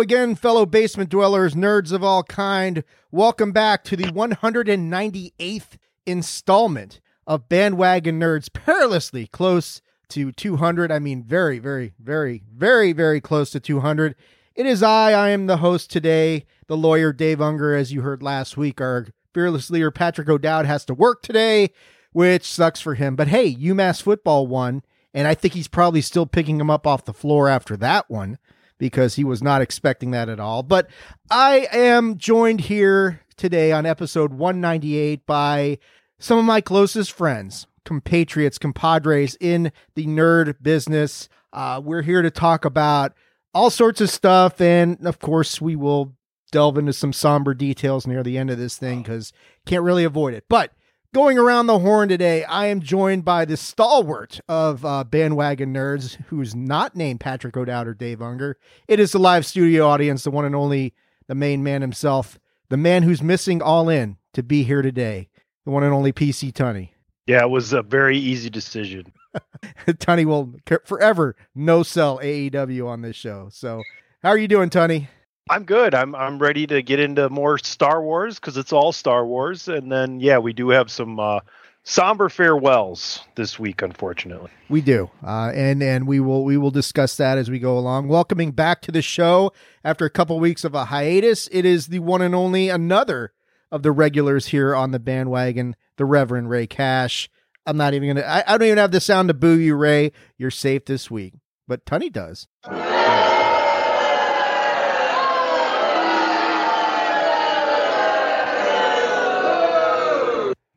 Again, fellow basement dwellers, nerds of all kind. Welcome back to the 198th installment of Bandwagon Nerds, perilously close to 200. I mean, very, very, very, very, very close to 200. It is I. I am the host today, the lawyer Dave Ungar. As you heard last week, our fearless leader Patrick O'Dowd has to work today, which sucks for him. But hey, UMass football won, and I think he's probably still picking him up off the floor after that one because he was not expecting that at all. But I am joined here today on episode 198 by some of my closest friends, compatriots, compadres in the nerd business. Uh, we're here to talk about all sorts of stuff. And of course, we will delve into some somber details near the end of this thing because can't really avoid it. But Going around the horn today, I am joined by the stalwart of uh, bandwagon nerds, who's not named Patrick O'Dowd or Dave Ungar. It is the live studio audience, the one and only, the main man himself, the man who's missing all in to be here today, the one and only PC Tunney. Yeah, it was a very easy decision. Tunney will forever no sell AEW on this show. So, how are you doing, Tunney? I'm good. I'm I'm ready to get into more Star Wars because it's all Star Wars, and then yeah, we do have some uh, somber farewells this week, unfortunately. We do, uh, and and we will we will discuss that as we go along. Welcoming back to the show after a couple weeks of a hiatus, it is the one and only another of the regulars here on the bandwagon, the Reverend Rey Cash. I'm not even gonna. I, I don't even have the sound to boo you, Rey. You're safe this week, but Tunney does.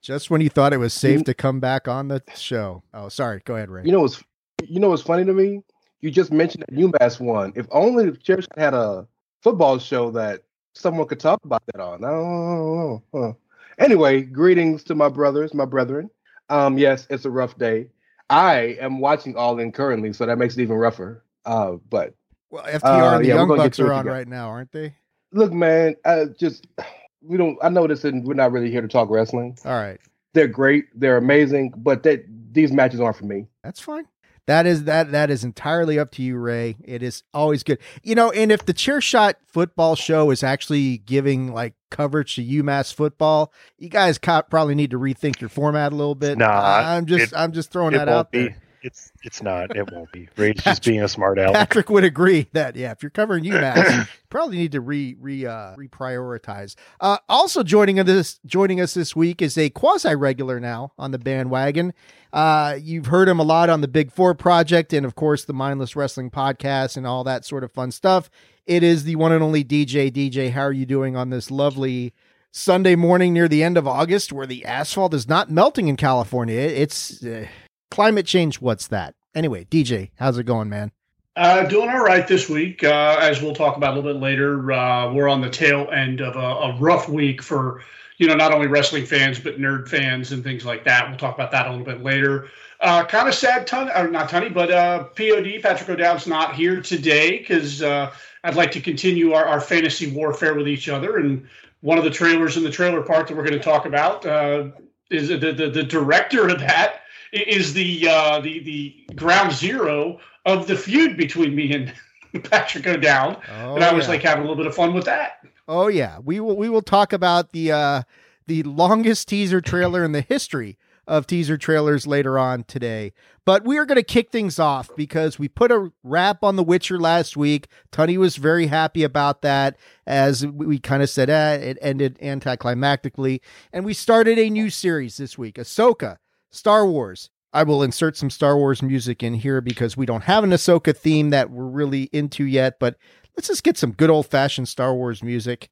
Just when you thought it was safe you, to come back on the show. Oh, sorry. Go ahead, Rey. You know what's you know what's funny to me? You just mentioned that UMass won. If only the church had a football show that someone could talk about that on. Don't. Anyway, greetings to my brothers, my brethren. Um, yes, it's a rough day. I am watching All In currently, so that makes it even rougher. Uh, but well, FTR uh, and the yeah, Young Bucks are on right now, aren't they? Look, man, I just we don't. I know this, and we're not really here to talk wrestling. All right, they're great, they're amazing, but that these matches aren't for me. That's fine. That is that that is entirely up to you, Rey. It is always good, you know. And if the Chair Shot football show is actually giving like coverage to UMass football, you guys probably need to rethink your format a little bit. Nah, I'm just it, I'm just throwing that out be. there. It's it's not. It won't be. Rey's just being a smart aleck. Patrick would agree that yeah, if you're covering UMass, you probably need to re re uh, reprioritize. Uh, also joining us this joining us this week is a quasi regular now on the bandwagon. Uh, you've heard him a lot on the Big Four project, and of course the Mindless Wrestling podcast and all that sort of fun stuff. It is the one and only DJ. DJ, how are you doing on this lovely? Sunday morning near the end of August, where the asphalt is not melting in California. It's uh, climate change. What's that? Anyway, DJ, how's it going, man? Uh, doing all right this week. Uh, as we'll talk about a little bit later, uh, we're on the tail end of a, a, rough week for you know not only wrestling fans but nerd fans and things like that. We'll talk about that a little bit later. Uh, kind of sad, ton or not Tony, but uh, POD Patrick O'Dowd's not here today because uh, I'd like to continue our, our fantasy warfare with each other and one of the trailers in the trailer park that we're going to talk about uh, is the, the, the director of that is the uh, the the ground zero of the feud between me and Patrick O'Dowd, oh, and I was yeah. like having a little bit of fun with that. Oh yeah, we will we will talk about the uh, the longest teaser trailer in the history of teaser trailers later on today. But we are going to kick things off because we put a wrap on The Witcher last week. Tony was very happy about that, as we kind of said eh, it ended anticlimactically. And we started a new series this week Ahsoka, Star Wars. I will insert some Star Wars music in here because we don't have an Ahsoka theme that we're really into yet. But let's just get some good old fashioned Star Wars music.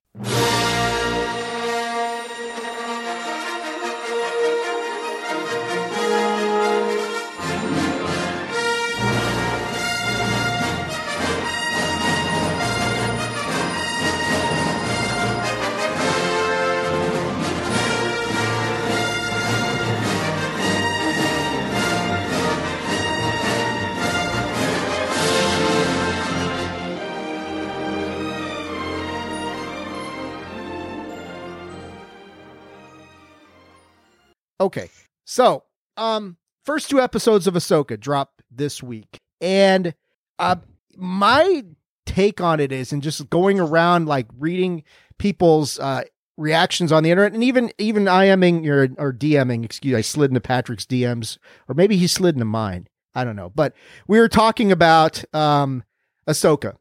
Okay. So, um, first two episodes of Ahsoka drop this week. And uh my take on it is and just going around like reading people's uh reactions on the internet and even even IMing or or DMing, excuse I slid into Patrick's DMs, or maybe he slid into mine. I don't know. But we were talking about um Ahsoka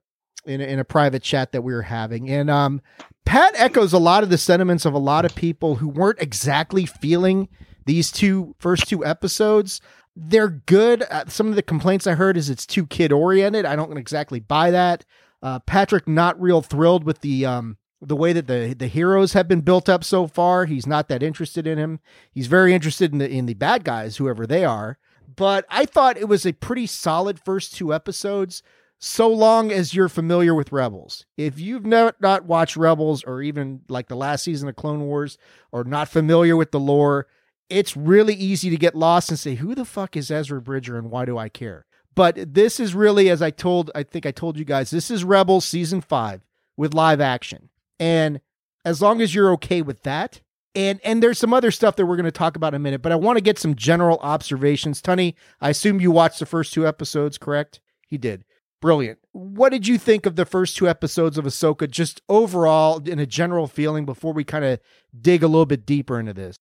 in a, in a private chat that we were having. And um Pat echoes a lot of the sentiments of a lot of people who weren't exactly feeling these two first two episodes they're good. Uh, some of the complaints I heard is it's too kid oriented. I don't exactly buy that. Uh, Patrick not real thrilled with the um, the way that the the heroes have been built up so far. He's not that interested in him. He's very interested in the in the bad guys, whoever they are. But I thought it was a pretty solid first two episodes. So long as you're familiar with Rebels. If you've never not watched Rebels or even like the last season of Clone Wars or not familiar with the lore, it's really easy to get lost and say, who the fuck is Ezra Bridger and why do I care? But this is really, as I told, I think I told you guys, this is Rebels season five with live action. And as long as you're okay with that, and and there's some other stuff that we're going to talk about in a minute, but I want to get some general observations. Tunney, I assume you watched the first two episodes, correct? He did. Brilliant. What did you think of the first two episodes of Ahsoka, just overall in a general feeling before we kind of dig a little bit deeper into this?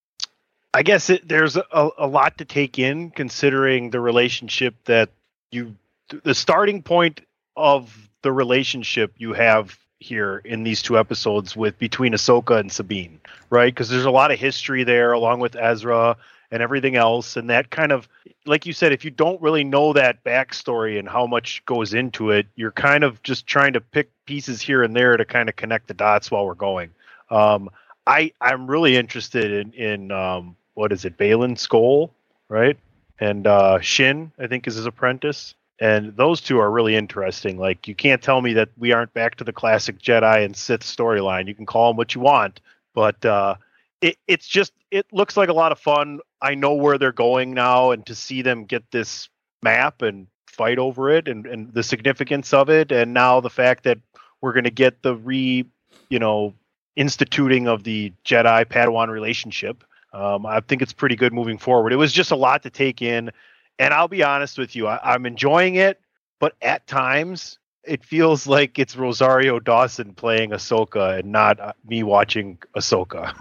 I guess it, there's a, a lot to take in considering the relationship that you, the starting point of the relationship you have here in these two episodes with between Ahsoka and Sabine, right? Because there's a lot of history there, along with Ezra and everything else, and that kind of, like you said, if you don't really know that backstory and how much goes into it, you're kind of just trying to pick pieces here and there to kind of connect the dots while we're going. Um, I I'm really interested in in um, what is it, Baylan Skoll, right? And uh, Shin, I think, is his apprentice. And those two are really interesting. Like, you can't tell me that we aren't back to the classic Jedi and Sith storyline. You can call them what you want, but uh, it, it's just, it looks like a lot of fun. I know where they're going now, and to see them get this map and fight over it and, and the significance of it, and now the fact that we're going to get the re, you know, instituting of the Jedi Padawan relationship um, I think it's pretty good moving forward. It was just a lot to take in, and I'll be honest with you, I, I'm enjoying it, but at times it feels like it's Rosario Dawson playing Ahsoka and not uh, me watching Ahsoka.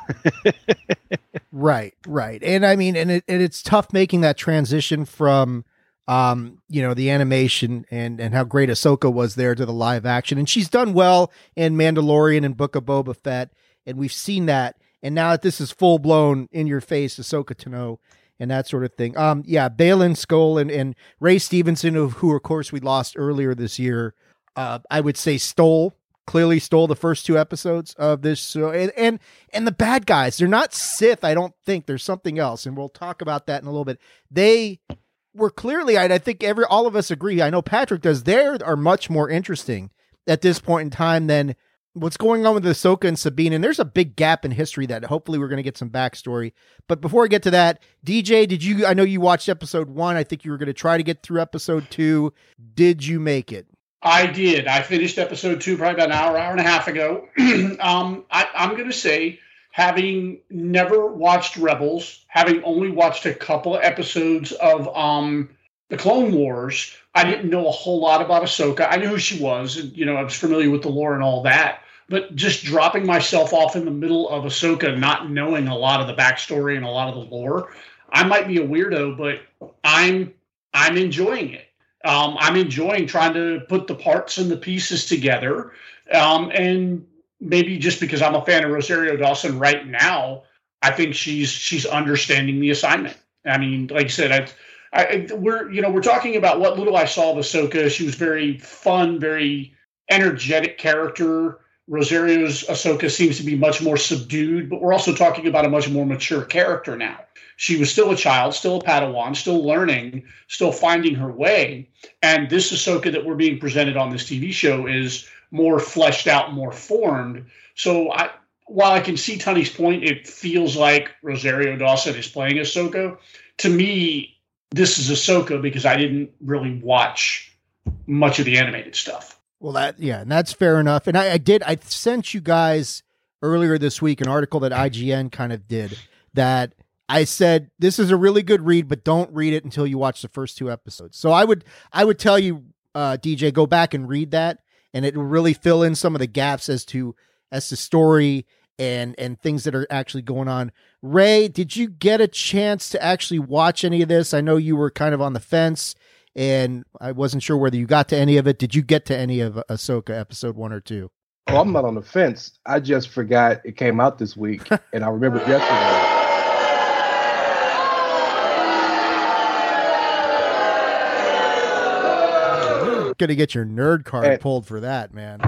right, right, and I mean, and it and it's tough making that transition from um, you know, the animation and and how great Ahsoka was there to the live action, and she's done well in Mandalorian and Book of Boba Fett, and we've seen that. And now that this is full blown in your face, Ahsoka Tano and that sort of thing. Um, yeah, Baylan Skoll and, and Ray Stevenson, who, who of course we lost earlier this year. Uh, I would say stole clearly stole the first two episodes of this show, and and and the bad guys they're not Sith. I don't think there's something else, and we'll talk about that in a little bit. They were clearly, I, I think every all of us agree. I know Patrick does. They are much more interesting at this point in time than what's going on with Ahsoka and Sabine, and there's a big gap in history that hopefully we're going to get some backstory. But before I get to that, DJ, did you? I know you watched episode one. I think you were going to try to get through episode two. Did you make it? I did. I finished episode two probably about an hour, hour and a half ago. um, I, I'm going to say, having never watched Rebels, having only watched a couple of episodes of um, the Clone Wars, I didn't know a whole lot about Ahsoka. I knew who she was, and you know, I was familiar with the lore and all that. But just dropping myself off in the middle of Ahsoka, not knowing a lot of the backstory and a lot of the lore, I might be a weirdo, but I'm I'm enjoying it. Um, I'm enjoying trying to put the parts and the pieces together. Um, and maybe just because I'm a fan of Rosario Dawson right now, I think she's she's understanding the assignment. I mean, like I said, I, I, we're you know we're talking about what little I saw of Ahsoka. She was very fun, very energetic character. Rosario's Ahsoka seems to be much more subdued, but we're also talking about a much more mature character now she was still a child, still a Padawan, still learning, still finding her way. And this Ahsoka that we're being presented on this TV show is more fleshed out, more formed. So I, while I can see Tunney's point, it feels like Rosario Dawson is playing Ahsoka. To me, this is Ahsoka because I didn't really watch much of the animated stuff. Well, that yeah, and that's fair enough. And I, I did. I sent you guys earlier this week an article that IGN kind of did that I said this is a really good read, but don't read it until you watch the first two episodes. So I would I would tell you, uh, DJ, go back and read that, and it will really fill in some of the gaps as to as to story and and things that are actually going on. Rey, did you get a chance to actually watch any of this? I know you were kind of on the fence, and I wasn't sure whether you got to any of it. Did you get to any of Ahsoka episode one or two? Oh, I'm not on the fence. I just forgot it came out this week, and I remember yesterday. gonna get your nerd card and, pulled for that, man.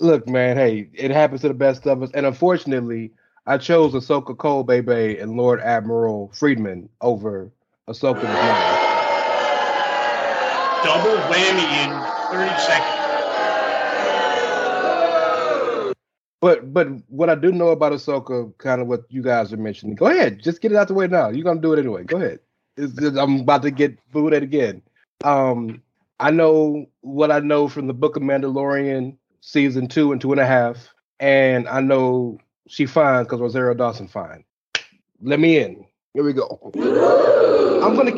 Look, man, hey, it happens to the best of us, and unfortunately, I chose Ahsoka Cole Bebe and Lord Admiral Friedman over Ahsoka. Double whammy in thirty seconds. But but what I do know about Ahsoka, kind of what you guys are mentioning. Go ahead, just get it out the way now. You're gonna do it anyway. Go ahead. I'm about to get booed at again. Um, I know what I know from the Book of Mandalorian season two and two and a half, and I know she fine because Rosario Dawson fine. Let me in. Here we go. I'm gonna.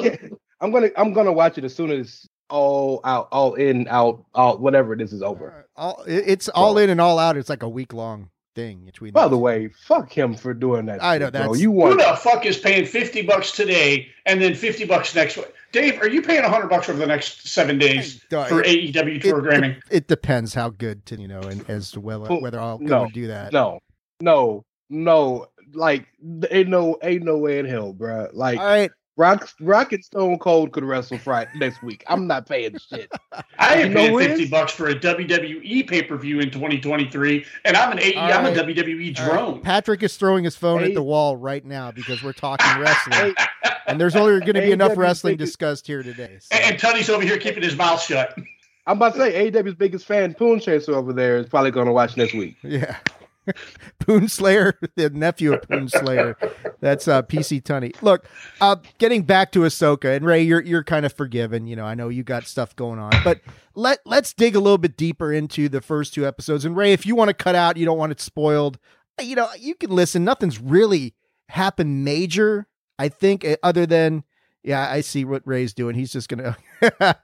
I'm gonna. I'm gonna watch it as soon as all out, all in, out, all whatever this is over. All it's all in and all out. It's like a week long thing between. By the way, fuck him for doing that. I know that. You want who the fuck is paying fifty bucks today and then fifty bucks next week? Dave, are you paying hundred bucks over the next seven days for AEW programming? It, it, depends how good to you know, and as to whether whether I'll go and do that. No, no, no. Like ain't no ain't no way in hell, bro. Like, all right, Rock, Rock and Stone Cold could wrestle Friday next week. I'm not paying shit. I ain't paying fifty bucks for a WWE pay per view in 2023, and I'm an AE. Right. I'm a WWE drone. Right. Patrick is throwing his phone at the wall right now because we're talking wrestling, and there's only going to be enough wrestling discussed here today. So. And, and Tony's over here keeping his mouth shut. I'm about to say AEW's biggest fan, Poon Chaser over there, is probably going to watch next week. Yeah. Poon Slayer, the nephew of Poon Slayer. That's uh, PC Tunney. Look, uh, getting back to Ahsoka and Rey, you're you're kind of forgiven. You know, I know you got stuff going on, but let let's dig a little bit deeper into the first two episodes. And Rey, if you want to cut out, you don't want it spoiled. You know, you can listen. Nothing's really happened major, I think, eh, other than yeah, I see what Rey's doing. He's just gonna.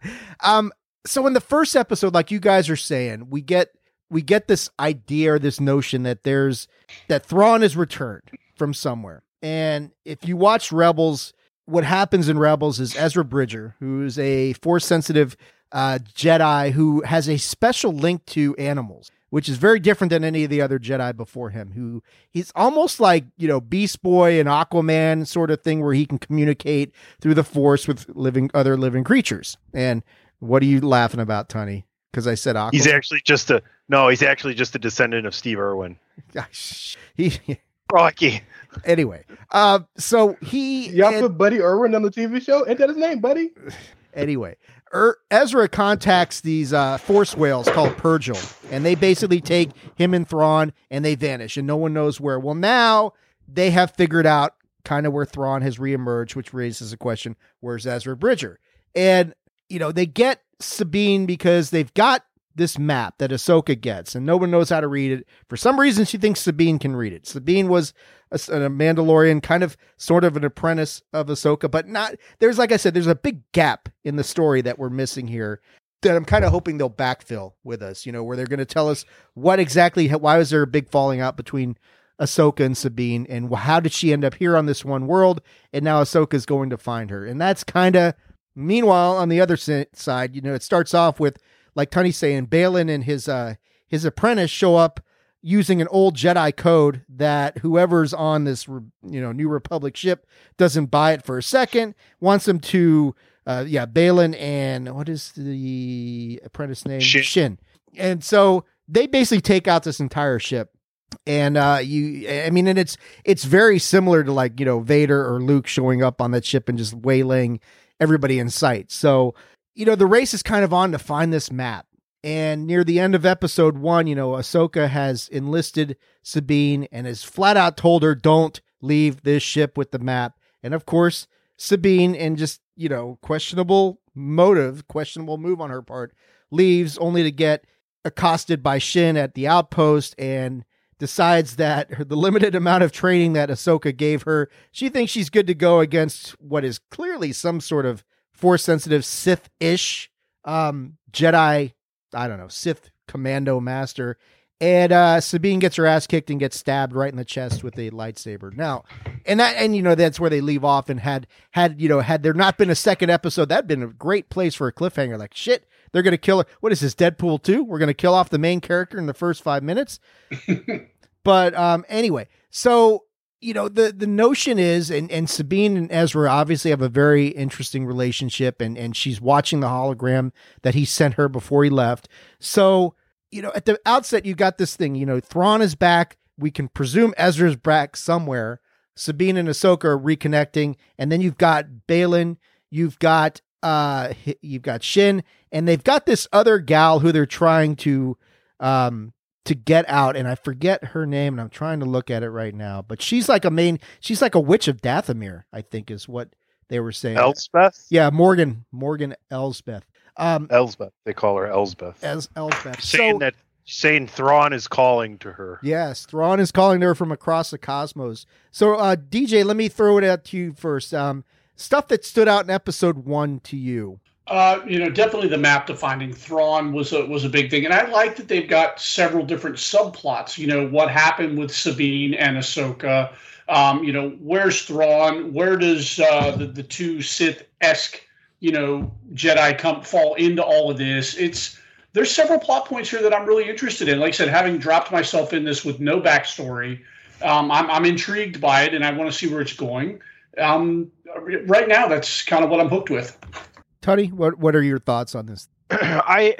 um. So in the first episode, like you guys are saying, we get we get this idea or this notion that there's that Thrawn is returned from somewhere. And if you watch Rebels, what happens in Rebels is Ezra Bridger, who's a force sensitive uh, Jedi who has a special link to animals, which is very different than any of the other Jedi before him. Who he's almost like you know Beast Boy and Aquaman sort of thing, where he can communicate through the Force with living other living creatures. And what are you laughing about, Tony? Because I said Aquaman. He's actually just a no. He's actually just a descendant of Steve Irwin. he Rocky. Anyway, uh, so he Y'all and- put Buddy Irwin on the TV show? Ain't that his name, Buddy? anyway, er, Ezra contacts these uh, force whales called purrgil, and they basically take him and Thrawn, and they vanish, and no one knows where. Well, now they have figured out kind of where Thrawn has reemerged, which raises a question: Where's Ezra Bridger? And you know, they get Sabine because they've got this map that Ahsoka gets, and no one knows how to read it. For some reason, she thinks Sabine can read it. Sabine was a, a Mandalorian, kind of, sort of an apprentice of Ahsoka, but not. There's, like I said, there's a big gap in the story that we're missing here. That I'm kind of hoping they'll backfill with us. You know, where they're going to tell us what exactly, why was there a big falling out between Ahsoka and Sabine, and how did she end up here on this one world? And now Ahsoka's going to find her, and that's kind of. Meanwhile, on the other side, you know, it starts off with like Tony's saying, Baylan and his uh his apprentice show up using an old Jedi code that whoever's on this you know New Republic ship doesn't buy it for a second, wants them to uh yeah, Baylan and what is the apprentice name? Shin. Shin. And so they basically take out this entire ship. And uh you I mean and it's it's very similar to like, you know, Vader or Luke showing up on that ship and just waylaying everybody in sight. So you know, the race is kind of on to find this map. And near the end of episode one, you know, Ahsoka has enlisted Sabine and has flat out told her, don't leave this ship with the map. And of course, Sabine, in just, you know, questionable motive, questionable move on her part, leaves only to get accosted by Shin at the outpost and decides that the limited amount of training that Ahsoka gave her, she thinks she's good to go against what is clearly some sort of force sensitive Sith ish um, Jedi, I don't know, Sith commando master. And uh, Sabine gets her ass kicked and gets stabbed right in the chest with a lightsaber. Now, and that, and you know, that's where they leave off. And had had you know, had there not been a second episode, that'd been a great place for a cliffhanger. Like shit, they're gonna kill her. What is this, Deadpool two? We're gonna kill off the main character in the first five minutes. but um, anyway, so you know the the notion is and and Sabine and Ezra obviously have a very interesting relationship and and she's watching the hologram that he sent her before he left. So, you know, at the outset you got this thing, you know, Thrawn is back. We can presume Ezra's back somewhere. Sabine and Ahsoka are reconnecting and then you've got Baylan, you've got uh you've got Shin and they've got this other gal who they're trying to um to get out and I forget her name and I'm trying to look at it right now but she's like a main she's like a witch of Dathomir I think is what they were saying. Elspeth. yeah Morgan Morgan elspeth. Um Elsbeth. They call her elspeth. As Elsbeth saying so that saying Thrawn is calling to her. yes Thrawn is calling to her from across the cosmos. So uh DJ let me throw it out to you first. Um stuff that stood out in episode 1 to you Uh, you know, definitely the map to finding Thrawn was a was a big thing, and I like that they've got several different subplots. You know, what happened with Sabine and Ahsoka. Um, you know, where's Thrawn? Where does uh, the the two Sith esque you know Jedi come fall into all of this? It's there's several plot points here that I'm really interested in. Like I said, having dropped myself in this with no backstory, um, I'm I'm intrigued by it, and I want to see where it's going. Um, right now, that's kind of what I'm hooked with. Tony what what are your thoughts on this I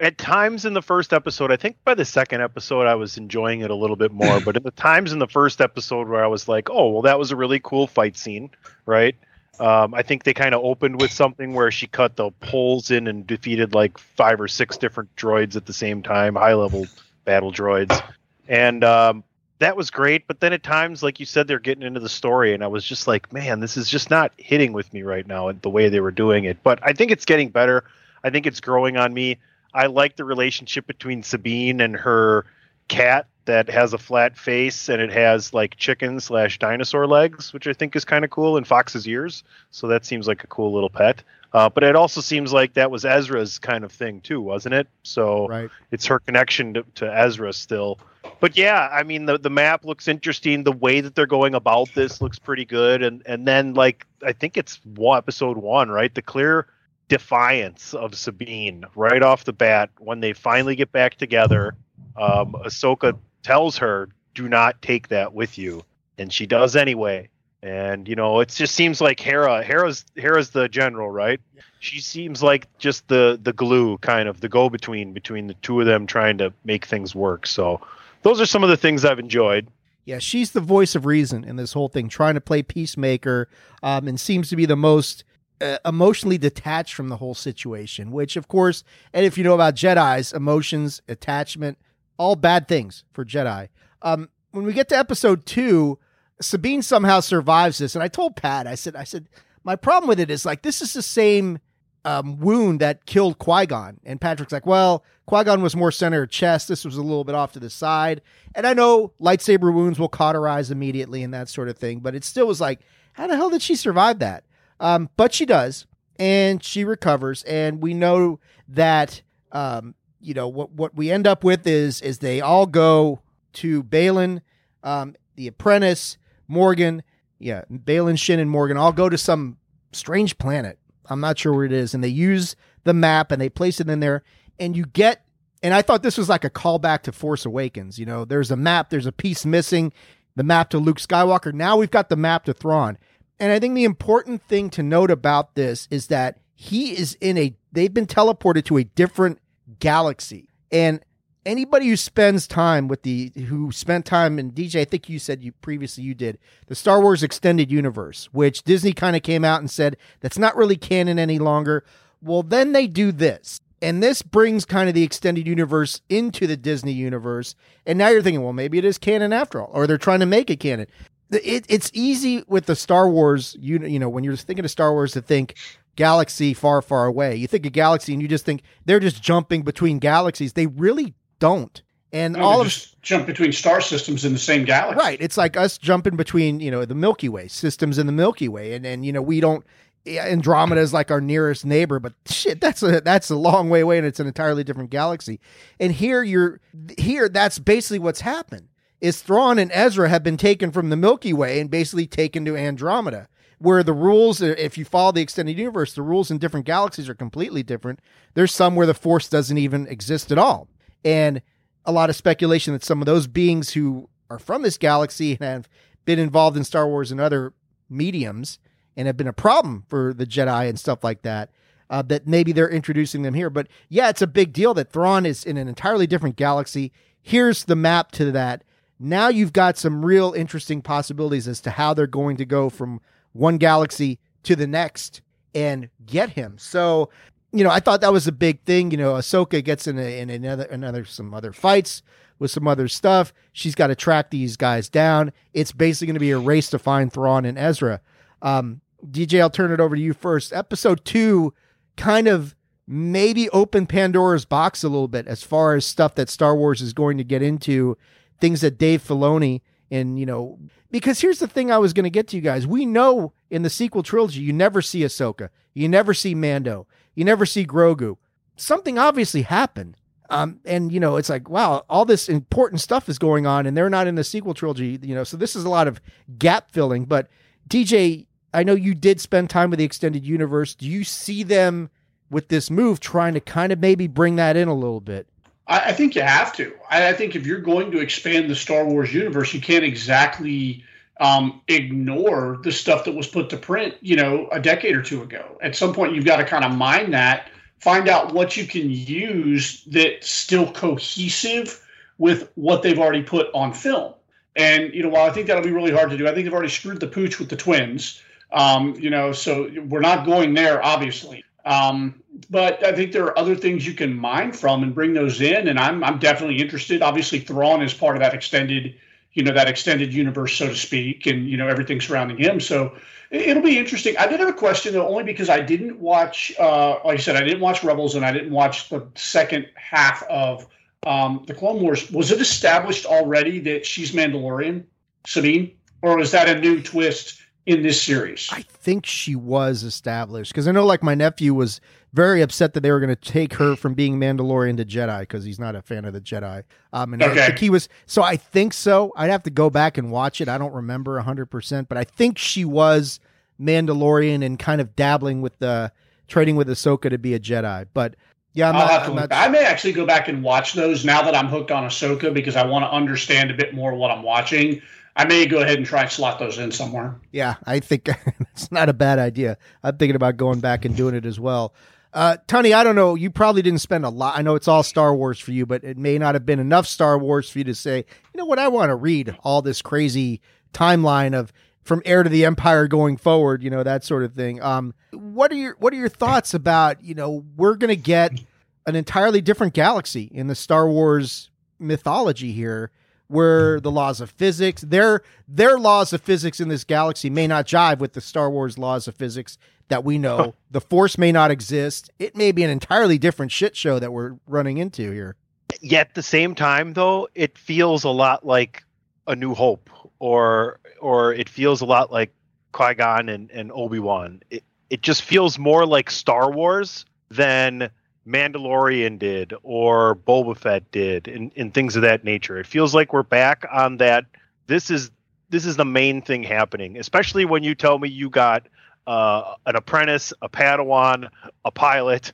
at times in the first episode, I think by the second episode I was enjoying it a little bit more, but at the times in the first episode where I was like, "Oh, well that was a really cool fight scene," right? Um, I think they kind of opened with something where she cut the poles in and defeated like five or six different droids at the same time, high level battle droids. And um, that was great. But then at times, like you said, they're getting into the story, and I was just like, man, this is just not hitting with me right now the way they were doing it. But I think it's getting better. I think it's growing on me. I like the relationship between Sabine and her cat that has a flat face and it has like chicken slash dinosaur legs, which I think is kind of cool, and fox's ears. So that seems like a cool little pet. Uh, but it also seems like that was Ezra's kind of thing too, wasn't it? So Right. it's her connection to, to Ezra still. But yeah, I mean the the map looks interesting. The way that they're going about this looks pretty good. And and then like I think it's one episode one, right? The clear defiance of Sabine right off the bat when they finally get back together. Um, Ahsoka tells her, "Do not take that with you," and she does anyway. And you know, it just seems like Hera, Hera's Hera's the general, right? She seems like just the the glue, kind of the go between between the two of them, trying to make things work. So, those are some of the things I've enjoyed. Yeah, she's the voice of reason in this whole thing, trying to play peacemaker, um, and seems to be the most uh, emotionally detached from the whole situation. Which, of course, and if you know about Jedi's emotions, attachment, all bad things for Jedi. Um, when we get to episode two, Sabine somehow survives this, and I told Pat, I said, I said, my problem with it is like this is the same um, wound that killed Qui Gon, and Patrick's like, well, Qui Gon was more center of chest. This was a little bit off to the side. And I know lightsaber wounds will cauterize immediately and that sort of thing, but it still was like, how the hell did she survive that? Um, but she does, and she recovers, and we know that um, you know what what we end up with is is they all go to Baylan, um, the apprentice, Morgan, yeah, Baylan, Shin, and Morgan all go to some strange planet. I'm not sure where it is, and they use the map and they place it in there, and you get. And I thought this was like a callback to Force Awakens. You know, there's a map, there's a piece missing, the map to Luke Skywalker. Now we've got the map to Thrawn. And I think the important thing to note about this is that he is in a, they've been teleported to a different galaxy. And anybody who spends time with the, who spent time, and DJ, I think you said you previously you did, the Star Wars Extended Universe, which Disney kind of came out and said that's not really canon any longer. Well, then they do this. And this brings kind of the extended universe into the Disney universe. And now you're thinking, well, maybe it is canon after all, or they're trying to make it canon. It, it's easy with the Star Wars, you, you know, when you're thinking of Star Wars to think galaxy far, far away. You think of galaxy and you just think they're just jumping between galaxies. They really don't. And No, all of just jump between star systems in the same galaxy. Right. It's like us jumping between, you know, the Milky Way systems in the Milky Way. And, and you know, we don't, eh, Andromeda is like our nearest neighbor, but shit, that's a, that's a long way away and it's an entirely different galaxy. And here you're, here, that's basically what's happened is Thrawn and Ezra have been taken from the Milky Way and basically taken to Andromeda. Where the rules, if you follow the extended universe, the rules in different galaxies are completely different. There's some where the Force doesn't even exist at all. And a lot of speculation that some of those beings who are from this galaxy and have been involved in Star Wars and other mediums and have been a problem for the Jedi and stuff like that, uh, that maybe they're introducing them here. But yeah, it's a big deal that Thrawn is in an entirely different galaxy. Here's the map to that. Now you've got some real interesting possibilities as to how they're going to go from one galaxy to the next and get him. So, you know, I thought that was a big thing. You know, Ahsoka gets in, a, in another, another, some other fights with some other stuff. She's got to track these guys down. It's basically going to be a race to find Thrawn and Ezra. Um, DJ, I'll turn it over to you first. Episode two kind of maybe open Pandora's box a little bit as far as stuff that Star Wars is going to get into, things that Dave Filoni and you know because here's the thing I was going to get to you guys. We know in the sequel trilogy you never see Ahsoka, you never see Mando, you never see Grogu. Something obviously happened. Um, and you know, it's like, wow, all this important stuff is going on, and they're not in the sequel trilogy, you know. So this is a lot of gap filling. But DJ, I know you did spend time with the extended universe. Do you see them with this move trying to kind of maybe bring that in a little bit? I, I think you have to. I, I, think if you're going to expand the Star Wars universe, you can't exactly um, ignore the stuff that was put to print, you know, a decade or two ago. At some point, you've got to kind of mine that, find out what you can use that's still cohesive with what they've already put on film. And you know, while I think that'll be really hard to do, I think they've already screwed the pooch with the twins. Um, you know, so we're not going there, obviously. Um, but I think there are other things you can mine from and bring those in, and I'm I'm definitely interested. Obviously, Thrawn is part of that extended, you know, that extended universe, so to speak, and you know everything surrounding him. So it'll be interesting. I did have a question though, only because I didn't watch, uh, like I said, I didn't watch Rebels, and I didn't watch the second half of um, the Clone Wars, was it established already that she's Mandalorian, Sabine, or was that a new twist in this series? I think she was established because I know, like, my nephew was very upset that they were going to take her from being Mandalorian to Jedi because he's not a fan of the Jedi. Um, and Okay. I think he was. So I think so. I'd have to go back and watch it. I don't remember hundred percent, but I think she was Mandalorian and kind of dabbling with the trading with Ahsoka to be a Jedi. But yeah, I'm I'll have to look. I may actually go back and watch those now that I'm hooked on Ahsoka because I want to understand a bit more what I'm watching. I may go ahead and try and slot those in somewhere. Yeah, I think it's not a bad idea. I'm thinking about going back and doing it as well. Uh, Tony, I don't know. You probably didn't spend a lot. I know it's all Star Wars for you, but it may not have been enough Star Wars for you to say, you know what, I want to read all this crazy timeline of from heir to the empire going forward, you know, that sort of thing. Um, what are your what are your thoughts about, you know, we're gonna get an entirely different galaxy in the Star Wars mythology here where the laws of physics their their laws of physics in this galaxy may not jive with the Star Wars laws of physics that we know. the force may not exist. It may be an entirely different shit show that we're running into here. Yet at the same time, though, it feels a lot like A New Hope, or or it feels a lot like Qui Gon and, and Obi Wan. It it just feels more like Star Wars than Mandalorian did or Boba Fett did, and, and things of that nature. It feels like we're back on that. This is this is the main thing happening, especially when you tell me you got uh, an apprentice, a Padawan, a pilot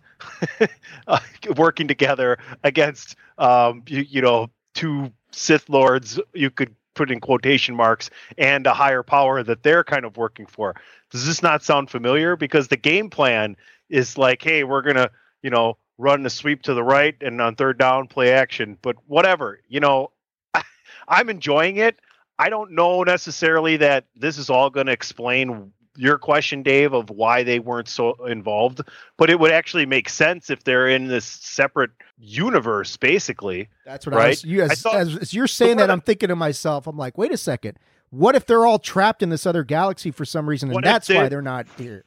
uh, working together against um, you, you know two Sith lords. You could put in quotation marks and a higher power that they're kind of working for. Does this not sound familiar? Because the game plan is like, hey, we're gonna you know run a sweep to the right and on third down play action, but whatever. You know, I'm enjoying it. I don't know necessarily that this is all going to explain your question, Dave, of why they weren't so involved, but it would actually make sense if they're in this separate universe, basically. That's what I was. You, I as, thought- as, as you're saying that, I- I'm thinking to myself, I'm like, wait a second. What if they're all trapped in this other galaxy for some reason, and that's why they- they're not here?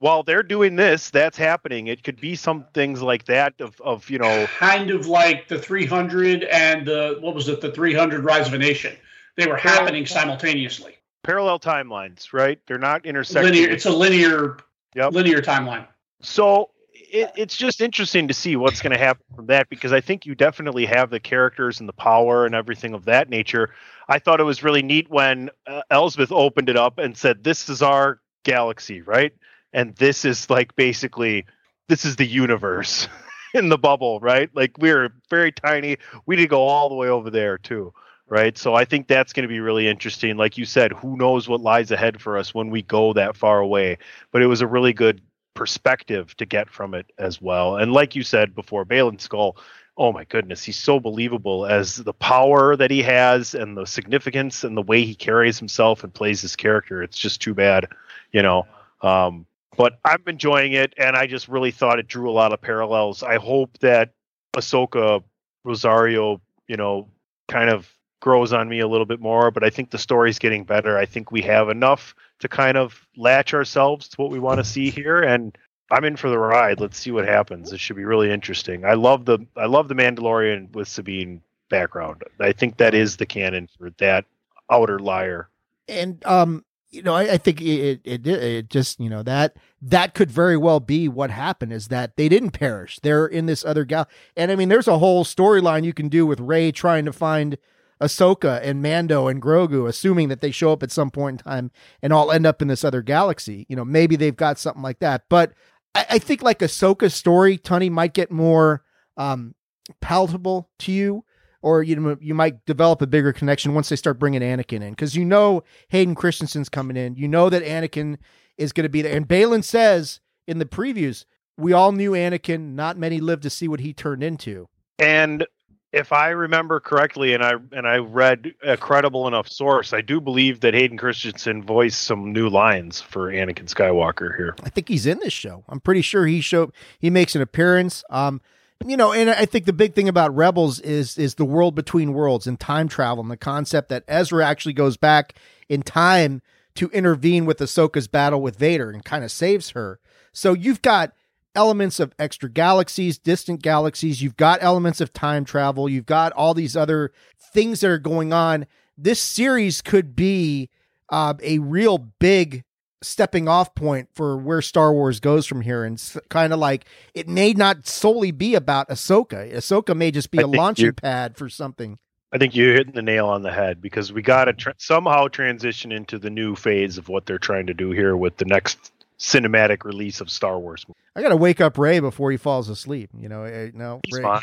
While they're doing this, that's happening. It could be some things like that of, of you know, Kind of like the 300 and the what was it? The 300 Rise of a Nation. They were happening simultaneously. parallel timelines, right? They're not intersecting. Linear. It's a linear. Yep. Linear timeline. So it, it's just interesting to see what's going to happen from that because I think you definitely have the characters and the power and everything of that nature. I thought it was really neat when uh, Elsbeth opened it up and said, "This is our galaxy, right? And this is like basically this is the universe in the bubble, right? Like we're very tiny. We need to go all the way over there too." Right. So I think that's going to be really interesting. Like you said, who knows what lies ahead for us when we go that far away. But it was a really good perspective to get from it as well. And like you said before, Baylan Skoll, oh my goodness, he's so believable as the power that he has and the significance and the way he carries himself and plays his character. It's just too bad, you know. Um, but I'm enjoying it, and I just really thought it drew a lot of parallels. I hope that Ahsoka Rosario, you know, kind of grows on me a little bit more, but I think the story's getting better. I think we have enough to kind of latch ourselves to what we want to see here and I'm in for the ride. Let's see what happens. It should be really interesting. I love the I love the Mandalorian with Sabine background. I think that is the canon for that outer liar. and um you know i, I think it, it it just you know that that could very well be what happened is that they didn't perish they're in this other gal and i mean there's a whole storyline you can do with Rey trying to find Ahsoka and Mando and Grogu, assuming that they show up at some point in time and all end up in this other galaxy. You know, maybe they've got something like that. But I, I think like Ahsoka's story, Tunney, might get more um, palatable to you or you know you might develop a bigger connection once they start bringing Anakin in because you know Hayden Christensen's coming in. You know that Anakin is going to be there, and Baylan says in the previews, "We all knew Anakin. Not many lived to see what he turned into." And if I remember correctly, and I and I read a credible enough source, I do believe that Hayden Christensen voiced some new lines for Anakin Skywalker here. I think he's in this show. I'm pretty sure he show he makes an appearance. Um, you know, and I think the big thing about Rebels is is the world between worlds and time travel and the concept that Ezra actually goes back in time to intervene with Ahsoka's battle with Vader and kind of saves her. So you've got elements of extra galaxies, distant galaxies. You've got elements of time travel. You've got all these other things that are going on. This series could be uh, a real big stepping off point for where Star Wars goes from here. And kind of like it may not solely be about Ahsoka. Ahsoka may just be I a launching pad for something. I think you're hitting the nail on the head because we got to tra- somehow transition into the new phase of what they're trying to do here with the next cinematic release of Star Wars. I got to wake up Rey before he falls asleep. You know, eh, no, He's Rey, fine.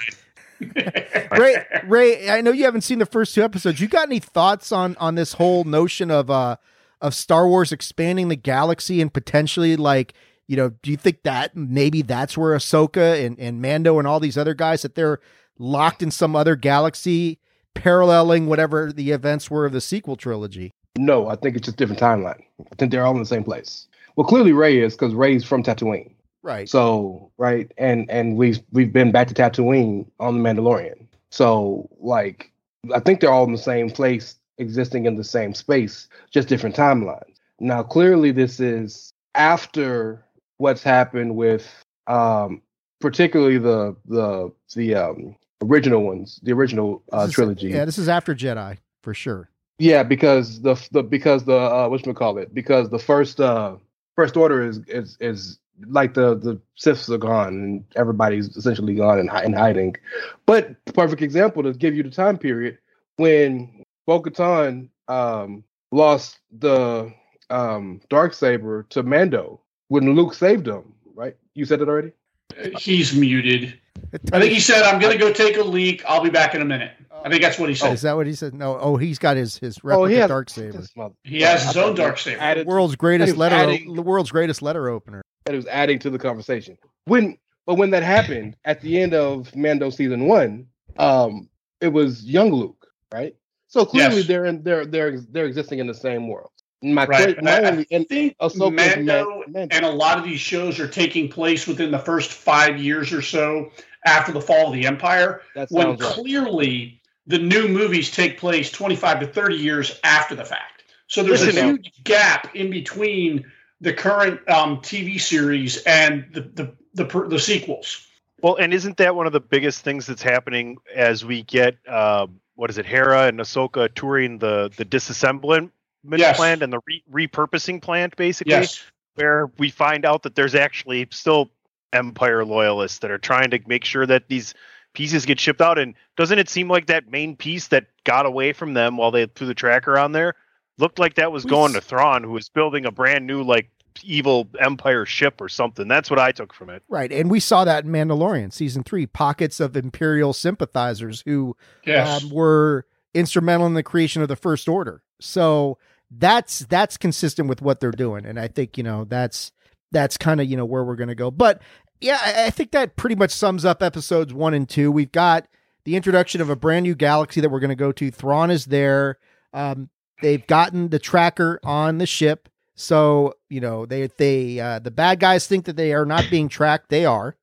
Rey, Rey, I know you haven't seen the first two episodes. You got any thoughts on on this whole notion of uh of Star Wars expanding the galaxy and potentially like you know, do you think that maybe that's where Ahsoka and, and Mando and all these other guys that they're locked in some other galaxy, paralleling whatever the events were of the sequel trilogy? No, I think it's just different timeline. I think they're all in the same place. Well, clearly Rey is because Rey's from Tatooine. Right. So right, and and we've we've been back to Tatooine on the Mandalorian. So like, I think they're all in the same place, existing in the same space, just different timelines. Now, clearly, this is after what's happened with, um, particularly the the the um, original ones, the original uh, is- trilogy. Yeah, this is after Jedi for sure. Yeah, because the the because the uh what call it because the first uh first order is is is like the the Siths are gone and everybody's essentially gone and in hiding. But perfect example to give you the time period when Bo-Katan um lost the um dark saber to Mando when Luke saved him. Right? You said it already. He's muted. I think he said, "I'm going to go take a leak. I'll be back in a minute." I think that's what he said. Is that what he said? No. Oh, he's got his his Oh, replica he has dark saber. He has his own dark saber. added- world's greatest letter adding- the world's greatest letter opener. that it was adding to the conversation. When but when that happened at the end of Mando season one, um, it was young Luke, right? So clearly Yes. they're in they're they're they're existing in the same world. My, Right. que- my I- I only and think Ahsoka's Mando Man- Mando. and a lot of these shows are taking place within the first five years or so after the fall of the Empire, that when sounds right. clearly the new movies take place 25 to 30 years after the fact. So there's Listen, a now- huge gap in between the current um, TV series and the the the, per- the sequels. Well, and isn't that one of the biggest things that's happening as we get uh, what is it, Hera and Ahsoka touring the the disassemblement Yes. plant and the re- repurposing plant, basically, Yes. where we find out that there's actually still Empire loyalists that are trying to make sure that these pieces get shipped out. And doesn't it seem like that main piece that got away from them while they threw the tracker on there looked like that was We going s- to Thrawn, who was building a brand new like evil Empire ship or something. That's what I took from it. Right. And we saw that in Mandalorian season three pockets of Imperial sympathizers who Yes. um, were instrumental in the creation of the First Order. So that's that's consistent with what they're doing. And I think, you know, that's that's kind of, you know, where we're going to go. But yeah, I, I think that pretty much sums up episodes one and two. We've got the introduction of a brand new galaxy that we're going to go to. Thrawn is there. Um, they've gotten the tracker on the ship. So, you know, they they uh, the bad guys think that they are not being tracked. They are.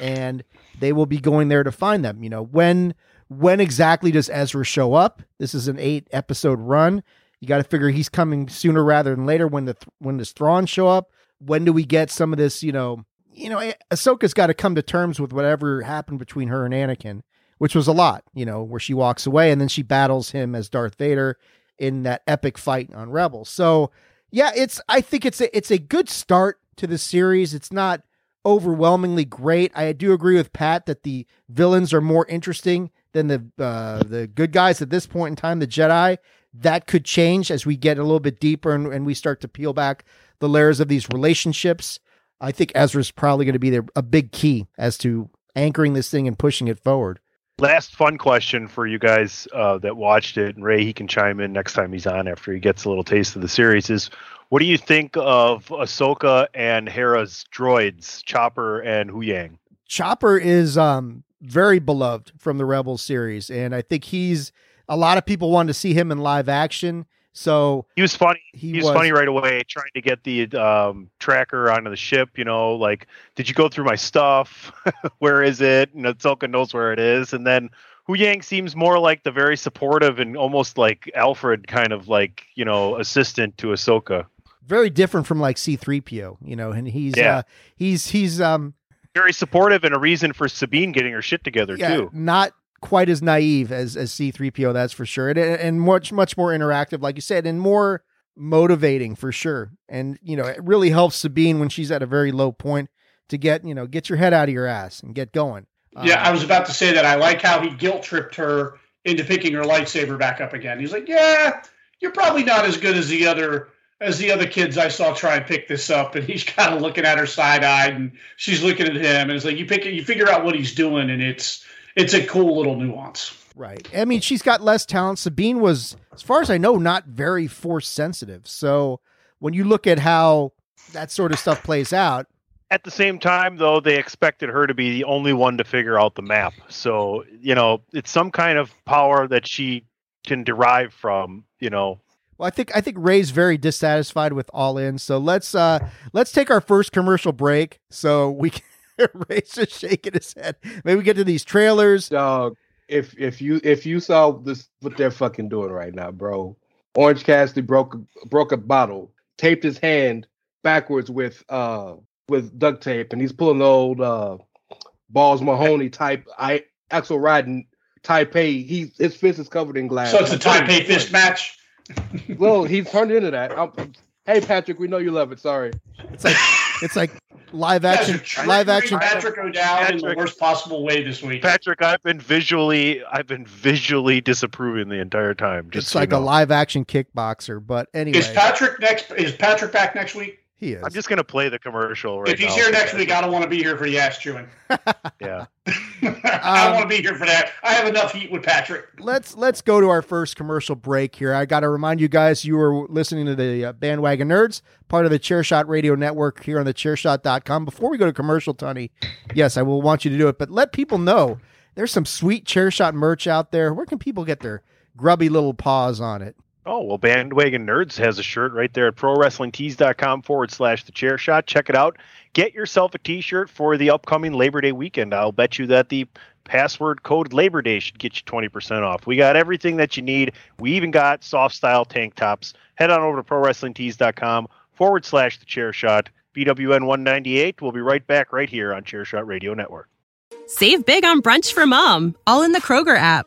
And they will be going there to find them. You know, when when exactly does Ezra show up? This is an 8 episode run. You got to figure he's coming sooner rather than later when the when does Thrawn show up? When do we get some of this, you know, you know, Ah- Ahsoka's got to come to terms with whatever happened between her and Anakin, which was a lot, you know, where she walks away and then she battles him as Darth Vader in that epic fight on Rebels. So, yeah, it's I think it's a it's a good start to the series. It's not overwhelmingly great. I do agree with Pat that the villains are more interesting than the uh, the good guys at this point in time. The Jedi that could change as we get a little bit deeper and, and we start to peel back the layers of these relationships. I think Ezra's probably going to be the, a big key as to anchoring this thing and pushing it forward. Last fun question for you guys uh, that watched it, and Ray, he can chime in next time he's on after he gets a little taste of the series. Is what do you think of Ahsoka and Hera's droids, Chopper and Huyang? Chopper is um, very beloved from the Rebels series, and I think he's a lot of people wanted to see him in live action. So He was funny. he, He was, funny right away, trying to get the um, tracker onto the ship. You know, like, did you go through my stuff? where is it? And Ahsoka knows where it is. And then Huyang seems more like the very supportive and almost like Alfred kind of like you know assistant to Ahsoka. very different from like C3PO, you know, and he's Yeah. uh he's he's um very supportive and a reason for Sabine getting her shit together yeah, too. Not quite as naive as as C3PO, that's for sure. And, and much much more interactive, like you said, and more motivating for sure. And you know, it really helps Sabine when she's at a very low point to get, you know, get your head out of your ass and get going. Yeah, Um, I was about to say that. I like how he guilt tripped her into picking her lightsaber back up again. He's like, "Yeah, you're probably not as good as the other as the other kids I saw try and pick this up." And he's kind of looking at her side eyed, and she's looking at him, and it's like you pick it, you figure out what he's doing, and it's it's a cool little nuance. Right. I mean, she's got less talent. Sabine was, as far as I know, not very force sensitive. So when you look at how that sort of stuff plays out, At the same time, though, they expected her to be the only one to figure out the map. So, you know, it's some kind of power that she can derive from, you know. well, I think I think Ray's very dissatisfied with All In. So let's uh let's take our first commercial break. So we can Ray's just shaking his head. Maybe we get to these trailers. Dog, if if you if you saw this what they're fucking doing right now, bro. Orange Cassidy broke broke a bottle, taped his hand backwards with uh with duct tape, and he's pulling the old uh Balls Mahoney type I Axl Rotten Taipei. He his fist is covered in glass. So it's a Taipei fist match. Well, he's turned into that. I'm- hey Patrick, we know you love it. Sorry. It's like it's like live action are trying live action bring Patrick O'Dowd in the worst possible way this week. Patrick, I've been visually I've been visually disapproving the entire time. Just it's so you like a live action kickboxer. But anyway, Is Patrick next? Is Patrick back next week? He is. I'm just gonna play the commercial right if he's now. here next week, I don't want to be here for the ass chewing. Yeah. I Um, don't want to be here for that. I have enough heat with Patrick. let's let's go to our first commercial break here. I got to remind you guys you are listening to the uh, Bandwagon Nerds, part of the Chairshot Radio Network here on the chairshot.com. Before we go to commercial, Tony, yes, I will want you to do it, but let people know there's some sweet Chairshot merch out there. Where can people get their grubby little paws on it? Oh, well, Bandwagon Nerds has a shirt right there at prowrestlingtees.com forward slash the chair shot. Check it out. Get yourself a t shirt for the upcoming Labor Day weekend. I'll bet you that the password code Labor Day should get you 20% off. We got everything that you need. We even got soft style tank tops. Head on over to prowrestlingtees.com forward slash the chair shot. BWN 198. We'll be right back right here on Chairshot Radio Network. Save big on brunch for mom, all in the Kroger app.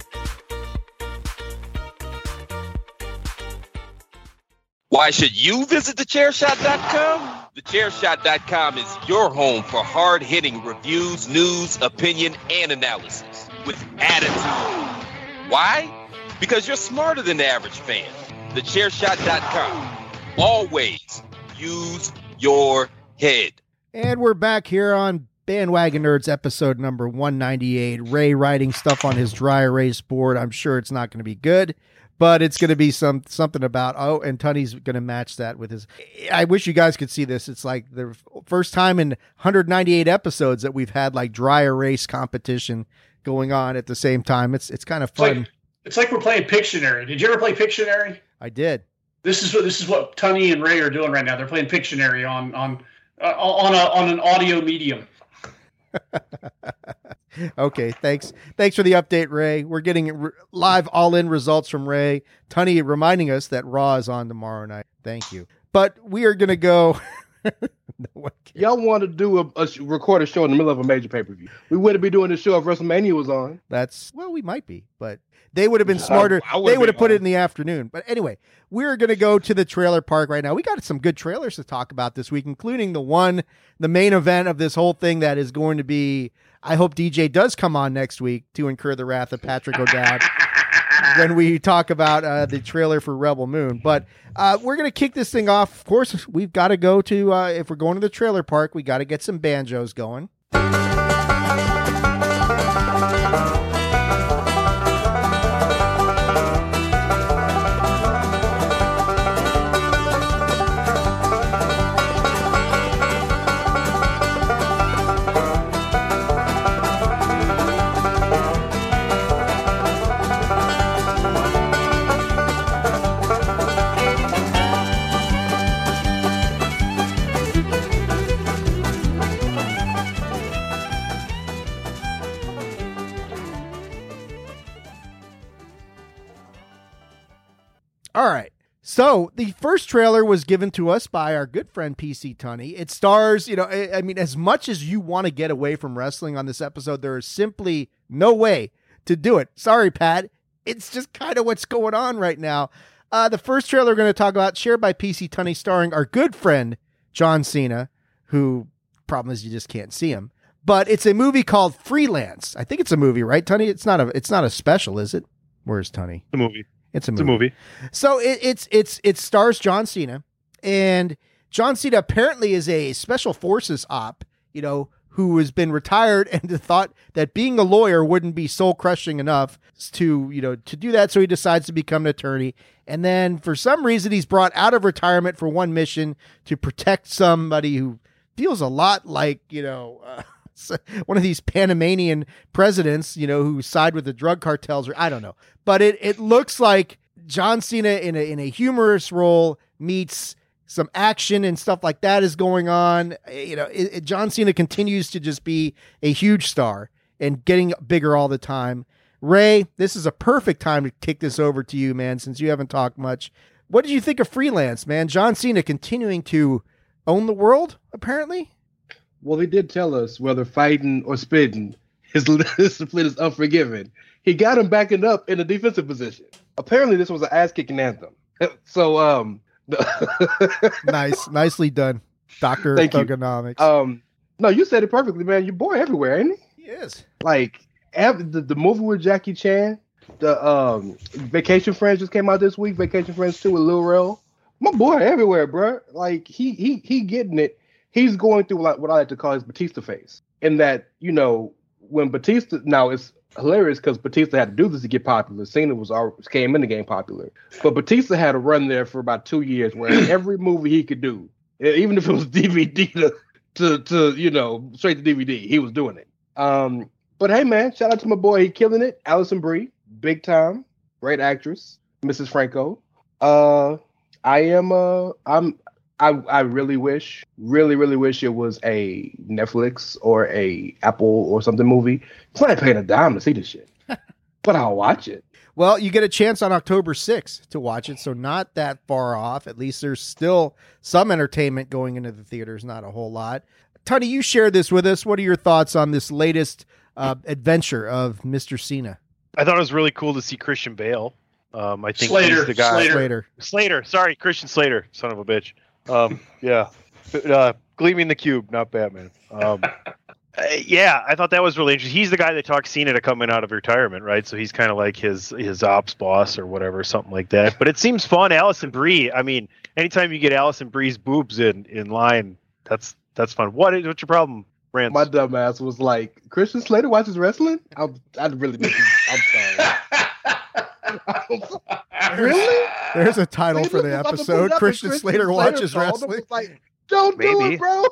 Why should you visit thechairshot.com? Thechairshot.com is your home for hard hitting reviews, news, opinion, and analysis with attitude. Why? Because you're smarter than the average fan. Thechairshot.com. Always use your head. And we're back here on Bandwagon Nerds episode number 198. Ray writing stuff on his dry erase board. I'm sure it's not going to be good, but it's going to be some something about oh, and Tunney's going to match that with his. I wish you guys could see this. It's like the first time in 198 episodes that we've had like dry erase competition going on at the same time. It's it's kind of It's like, fun. it's like we're playing Pictionary. Did you ever play Pictionary? I did. This is what this is what Tunney and Ray are doing right now. They're playing Pictionary on on uh, on a on an audio medium. Okay, thanks. Thanks for the update, Ray. We're getting r- live all-in results from Ray. Tunney reminding us that Raw is on tomorrow night. Thank you. But we are going to go. no. Y'all want to do a, a record a show in the middle of a major pay per view? We wouldn't be doing the show if WrestleMania was on. That's well, we might be, but they would have been smarter. I would've they would have put it in the afternoon. But anyway, we're going to go to the trailer park right now. We got some good trailers to talk about this week, including the one, the main event of this whole thing that is going to be. I hope DJ does come on next week to incur the wrath of Patrick O'Dowd. when we talk about uh, the trailer for Rebel Moon. But uh, we're going to kick this thing off. Of course, we've got to go to, uh, if we're going to the trailer park, we got to get some banjos going. So the first trailer was given to us by our good friend PC Tunney. It stars, you know, I, I mean, as much as you want to get away from wrestling on this episode, there is simply no way to do it. Sorry, Pat. It's just kind of what's going on right now. Uh, the first trailer we're going to talk about, shared by PC Tunney, starring our good friend John Cena, who problem is you just can't see him. But it's a movie called Freelance. I think it's a movie, right, Tunney? It's not a. It's not a special, is it? Where's Tunney? The movie. It's a It's movie. a movie. So it, it's it's it stars John Cena, and John Cena apparently is a special forces op, you know, who has been retired and thought that being a lawyer wouldn't be soul crushing enough to you know to do that. So he decides to become an attorney, and then for some reason he's brought out of retirement for one mission to protect somebody who feels a lot like you know. Uh, one of these Panamanian presidents, you know, who side with the drug cartels, or I don't know. But it, it looks like John Cena in a in a humorous role meets some action and stuff like that is going on. Eh, you know, it, it- John Cena continues to just be a huge star and getting bigger all the time. Ray, this is a perfect time to kick this over to you, man, since you haven't talked much. What did you think of Freelance, man? John Cena continuing to own the world, apparently. Well, he did tell us whether fighting or spitting, his discipline is unforgiven. He got him backing up in a defensive position. Apparently, this was an ass kicking anthem. So, um, nice, nicely done, Doctor Thank you. Thuganomics. um, no, you said it perfectly, man. Your boy everywhere, ain't he? he is. Like the, the movie with Jackie Chan, the um Vacation Friends just came out this week. Vacation Friends two with Lil Rel. My boy everywhere, bro. Like he he he getting it. He's going through like what I like to call his Batista phase. In that you know when Batista now it's hilarious because Batista had to do this to get popular. Cena was already came in the game popular, but Batista had a run there for about two years where every movie he could do, even if it was DVD to to, to you know straight to DVD, he was doing it. Um, but hey, man, shout out to my boy. He killing it. Alison Brie, big time, great actress. Mrs. Franco. Uh, I am. Uh, I'm. I. I really wish, really, really wish it was a Netflix or a Apple or something movie. So I ain't paying a dime to see this shit, but I'll watch it. Well, you get a chance on October 6th to watch it, so not that far off. At least there's still some entertainment going into the theaters, not a whole lot. Tony, you shared this with us. What are your thoughts on this latest uh, adventure of Mr. Cena? I thought it was really cool to see Christian Bale. Um, I think Slater, he's the guy. Slater. Later. Slater. Sorry, Christian Slater, son of a bitch. Um, yeah, uh, Gleaming the Cube, not Batman. Um, uh, yeah, I thought that was really interesting. He's the guy that talked Cena to coming out of retirement, right? So he's kind of like his his ops boss or whatever, something like that. But it seems fun. Alison Brie. I mean, anytime you get Alison Brie's boobs in in line, that's that's fun. What is what's your problem, Rance? My dumb ass was like, Christian Slater watches wrestling. I, I really didn't. I'm sorry. I'm sorry. Really? There's a title for the Look, I'm about to episode. put it up, Christian and Slater watches called wrestling. Like, don't do it, bro.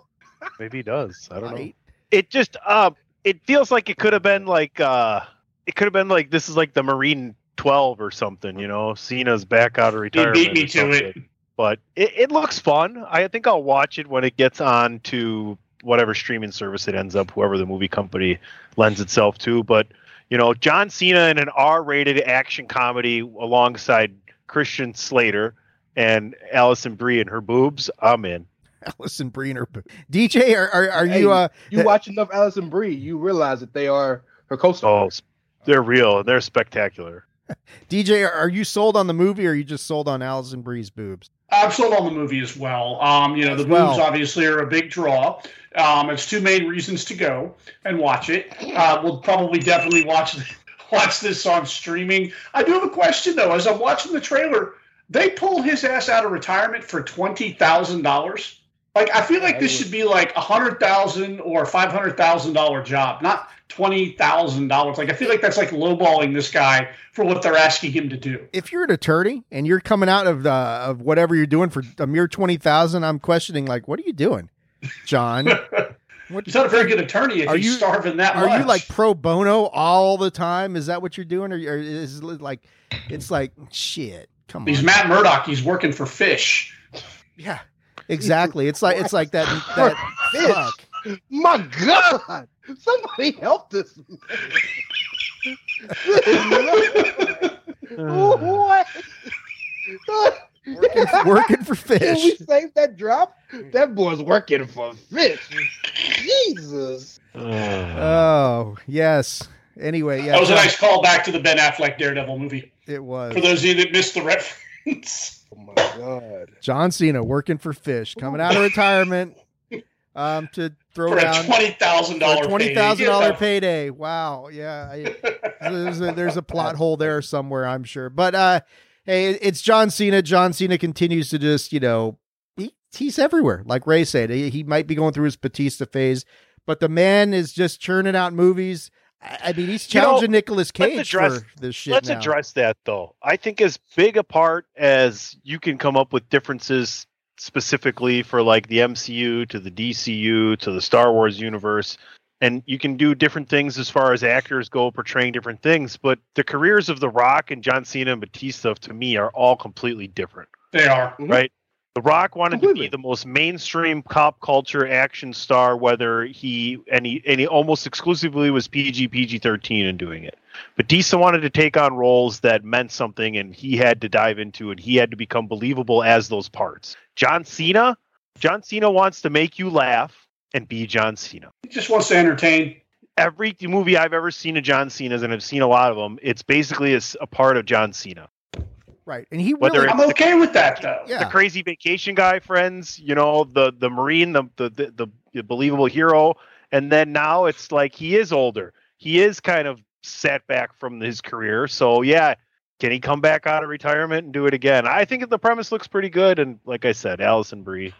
Maybe he does. I don't know. It just um it feels like it could have been like uh it could have been like this is like the Marine 12 or something, you know. Cena's back out of He retirement. beat me to it. But it, it looks fun. I think I'll watch it when it gets on to whatever streaming service it ends up, whoever the movie company lends itself to. But you know, John Cena in an R-rated action comedy alongside Christian Slater and Alison Brie and her boobs, I'm in. Allison Breener. DJ, are, are, are Hey, you uh You watch enough Alison Brie, you realize that they are her co-stars. Oh, they're real. They're spectacular. DJ, are, are you sold on the movie or are you just sold on Alison Brie's boobs? I'm sold on the movie as well. Um, you know, the well. boobs obviously are a big draw. Um, it's two main reasons to go and watch it. Uh, we'll probably definitely watch watch this on streaming. I do have a question though. As I'm watching the trailer, they pull his ass out of retirement for twenty thousand dollars. Like I feel like this should be like a hundred thousand or five hundred thousand dollar job, not twenty thousand dollars. Like I feel like that's like lowballing this guy for what they're asking him to do. If you're an attorney and you're coming out of the of whatever you're doing for a mere twenty thousand, I'm questioning like, what are you doing, John? What, He's not a very good attorney if Are he's you- starving that are much. you like pro bono all the time? Is that what you're doing, or, or is it like it's like shit? Come on, He's Matt Murdock. He's working for Fish. Yeah, exactly. It's like it's like that that Fish. fuck. My God! Somebody help this. man. what? working, working for Can we fish. save that drop? That boy's working for fish. Jesus. Oh yes. Anyway, yeah, That was a nice call back to the Ben Affleck Daredevil movie. it was. For those of you that missed the reference. Oh my god. John Cena working for fish, coming out of retirement, um, to throw For a twenty thousand for dollar a twenty thousand dollar payday. Wow, yeah, I, there's a, there's a plot hole there somewhere, I'm sure. But uh, hey, it's John Cena. John Cena continues to just you know he, he's everywhere. Like Ray said, he, he might be going through his Batista phase, but the man is just churning out movies. I, I mean, he's You know, challenging Nicolas let's Cage address- for this shit. Let's now. address that though. I think as big a part as you can come up with differences specifically for like the MCU to the DCU to the Star Wars universe and you can do different things as far as actors go portraying different things, but the careers of The Rock and John Cena and Batista to me are all completely different. They are. Mhm. Right? The Rock wanted to be the most mainstream pop culture action star, whether he and he and he almost exclusively was PG PG thirteen in doing it. Batista wanted to take on roles that meant something, and he had to dive into, and he had to become believable as those parts. John Cena, John Cena wants to make you laugh and be John Cena. He just wants to entertain. Every movie I've ever seen of John Cena's, and I've seen a lot of them, it's basically a part of John Cena. right, and he Whether really, I'm okay with that though. yeah, the crazy vacation guy friends you know the the marine the, the the the believable hero and then now it's like he is older he is kind of set back from his career so yeah can he come back out of retirement and do it again i think the premise looks pretty good and like i said alison brie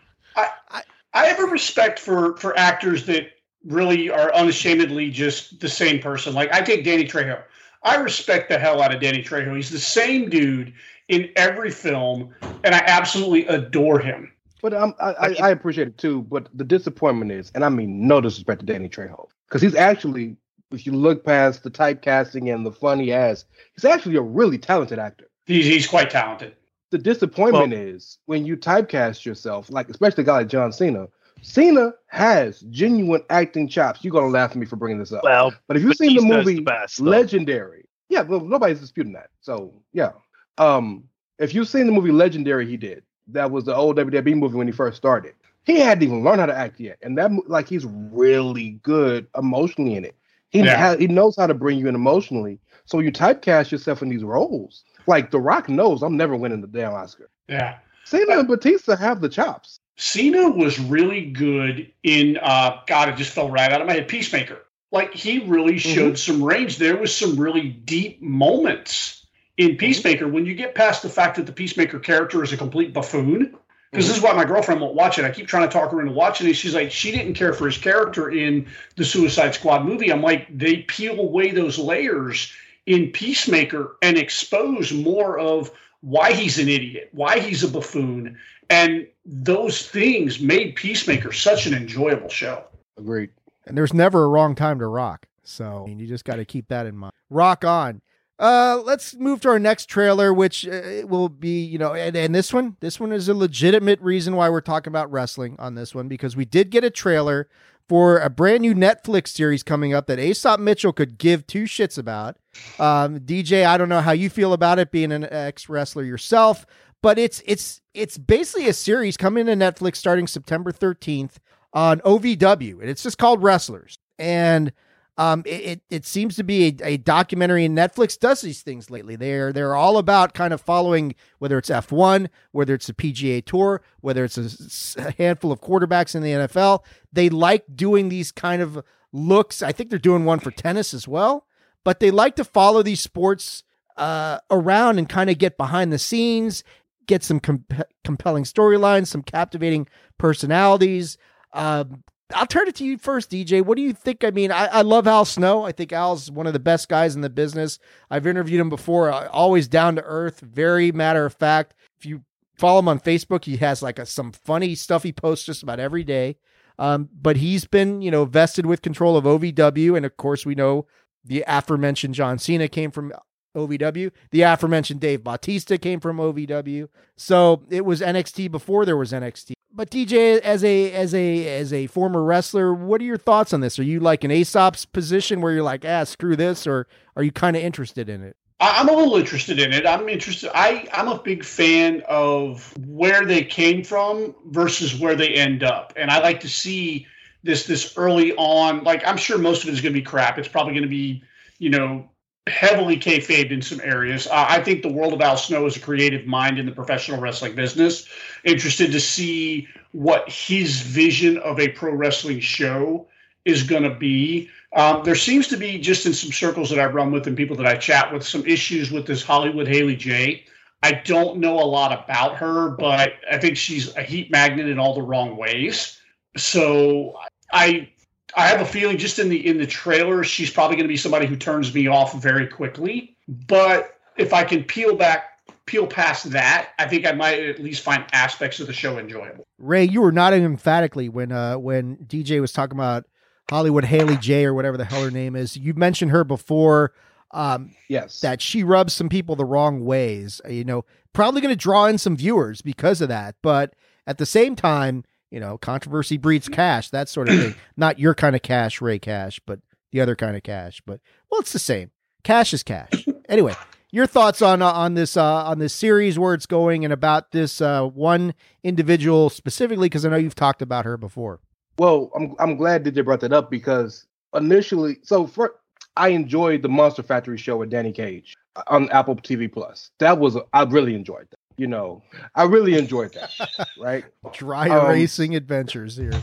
I have a respect for for actors that really are unashamedly just the same person. Like I take Danny Trejo. I respect the hell out of Danny Trejo. He's the same dude in every film, and I absolutely adore him. But um, I, I, I appreciate it too. But the disappointment is, and I mean no disrespect to Danny Trejo, because he's actually, if you look past the typecasting and the funny ass, he's actually a really talented actor. He's he's quite talented. The disappointment is when you typecast yourself, like especially a guy like John Cena. Cena has genuine acting chops. You're gonna laugh at me for bringing this up. well But if you've seen the Batista is movie best. Legendary, yeah, well, nobody's disputing that. So yeah, um, if you've seen the movie Legendary, he did. That was the old WWE movie when he first started. He hadn't even learned how to act yet, and that like he's really good emotionally in it. He Yeah. ha- he knows how to bring you in emotionally. So you typecast yourself in these roles, like The Rock knows, I'm never winning the damn Oscar. Yeah. Cena and Batista have the chops. Cena was really good in uh God, it just fell right out of my head. Peacemaker. Like he really showed some range. There was some really deep moments in Peacemaker when you get past the fact that the Peacemaker character is a complete buffoon. Because this is mm-hmm. why my girlfriend won't watch it. I keep trying to talk her into watching it. She's like, she didn't care for his character in the Suicide Squad movie. I'm like, they peel away those layers in Peacemaker and expose more of why he's an idiot, why he's a buffoon, and those things made Peacemaker such an enjoyable show. Agreed. and there's never a wrong time to rock. So I mean, you just got to keep that in mind. Rock on. Uh, let's move to our next trailer, which uh, will be, you know, and, and this one, this one is a legitimate reason why we're talking about wrestling on this one because we did get a trailer for a brand new Netflix series coming up that Aesop Mitchell could give two shits about. Um, DJ, I don't know how you feel about it being an ex wrestler yourself, but it's it's it's basically a series coming to Netflix starting September 13th on OVW, and it's just called Wrestlers. And um, it, it, it seems to be a, a documentary, and Netflix does these things lately. They're they're all about kind of following whether it's F1, whether it's the PGA Tour, whether it's a handful of quarterbacks in the NFL. They like doing these kind of looks. I think they're doing one for tennis as well, but they like to follow these sports uh, around and kind of get behind the scenes, get some com- compelling storylines, some captivating personalities. Um, I'll turn it to you first, DJ. What do you think? I mean, I, I love Al Snow. I think Al's one of the best guys in the business. I've interviewed him before. uh, Always down to earth, very matter of fact. If you follow him on Facebook, he has like a, some funny stuff he posts just about every day. Um, but he's been, you know, vested with control of OVW, and of course, we know the aforementioned John Cena came from OVW. The aforementioned Dave Bautista came from OVW. So it was NXT before there was NXT. But DJ, as a as a as a former wrestler, what are your thoughts on this? Are you like in Aesop's position where you're like, ah, screw this, or are you kind of interested in it? I'm a little interested in it. I'm interested. I I'm a big fan of where they came from versus where they end up, and I like to see this this early on. Like I'm sure most of it is going to be crap. It's probably going to be you know heavily kayfabed in some areas. Uh, I think the world of Al Snow is a creative mind in the professional wrestling business. Interested to see what his vision of a pro wrestling show is going to be. Um, there seems to be just in some circles that I run with and people that I chat with some issues with this Hollywood Haley J. I don't know a lot about her, but I think she's a heat magnet in all the wrong ways. So I I have a feeling just in the in the trailer, she's probably going to be somebody who turns me off very quickly. But if I can peel back, peel past that, I think I might at least find aspects of the show enjoyable. Ray, you were nodding emphatically when uh when DJ was talking about Hollywood Haley J or whatever the hell her name is. You mentioned her before. Um, yes, that she rubs some people the wrong ways. You know, probably going to draw in some viewers because of that. But at the same time, you know, controversy breeds cash, that sort of thing. Not your kind of cash, Ray Cash, but the other kind of cash. But well, it's the same. Cash is cash. Anyway, your thoughts on uh, on this uh, on this series, where it's going, and about this uh, one individual specifically, because I know you've talked about her before. Well, I'm I'm glad that you brought that up because initially, so for I enjoyed the Monster Factory show with Danny Cage on Apple TV Plus. That was I really enjoyed that. You know, I really enjoyed that. right? Dry um, erasing adventures here.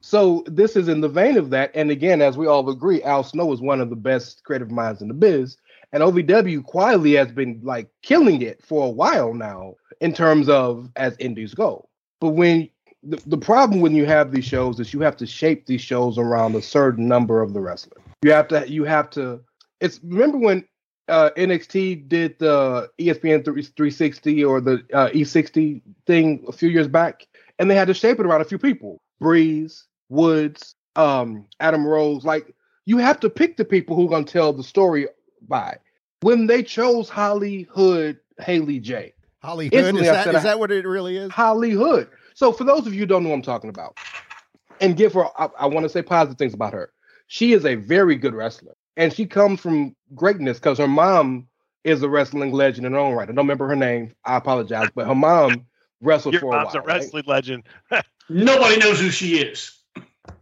So this is in the vein of that, and again, as we all agree, Al Snow is one of the best creative minds in the biz, and OVW quietly has been like killing it for a while now in terms of as indies go. But when the, the problem when you have these shows is you have to shape these shows around a certain number of the wrestlers. You have to you have to it's remember when uh, NXT did the ESPN 360 or the uh, E60 thing a few years back, and they had to shape it around a few people: Breeze, Woods, um, Adam Rose. Like you have to pick the people who are going to tell the story by. When they chose Hollywood Haley J. Hollywood is that, is that what it really is? Hollywood. So for those of you who don't know what I'm talking about, and give her, I, I want to say positive things about her. She is a very good wrestler and she comes from greatness because her mom is a wrestling legend in her own right. I don't remember her name. I apologize, but her mom wrestled Your for a mom's while. a wrestling right? legend. Nobody knows who she is.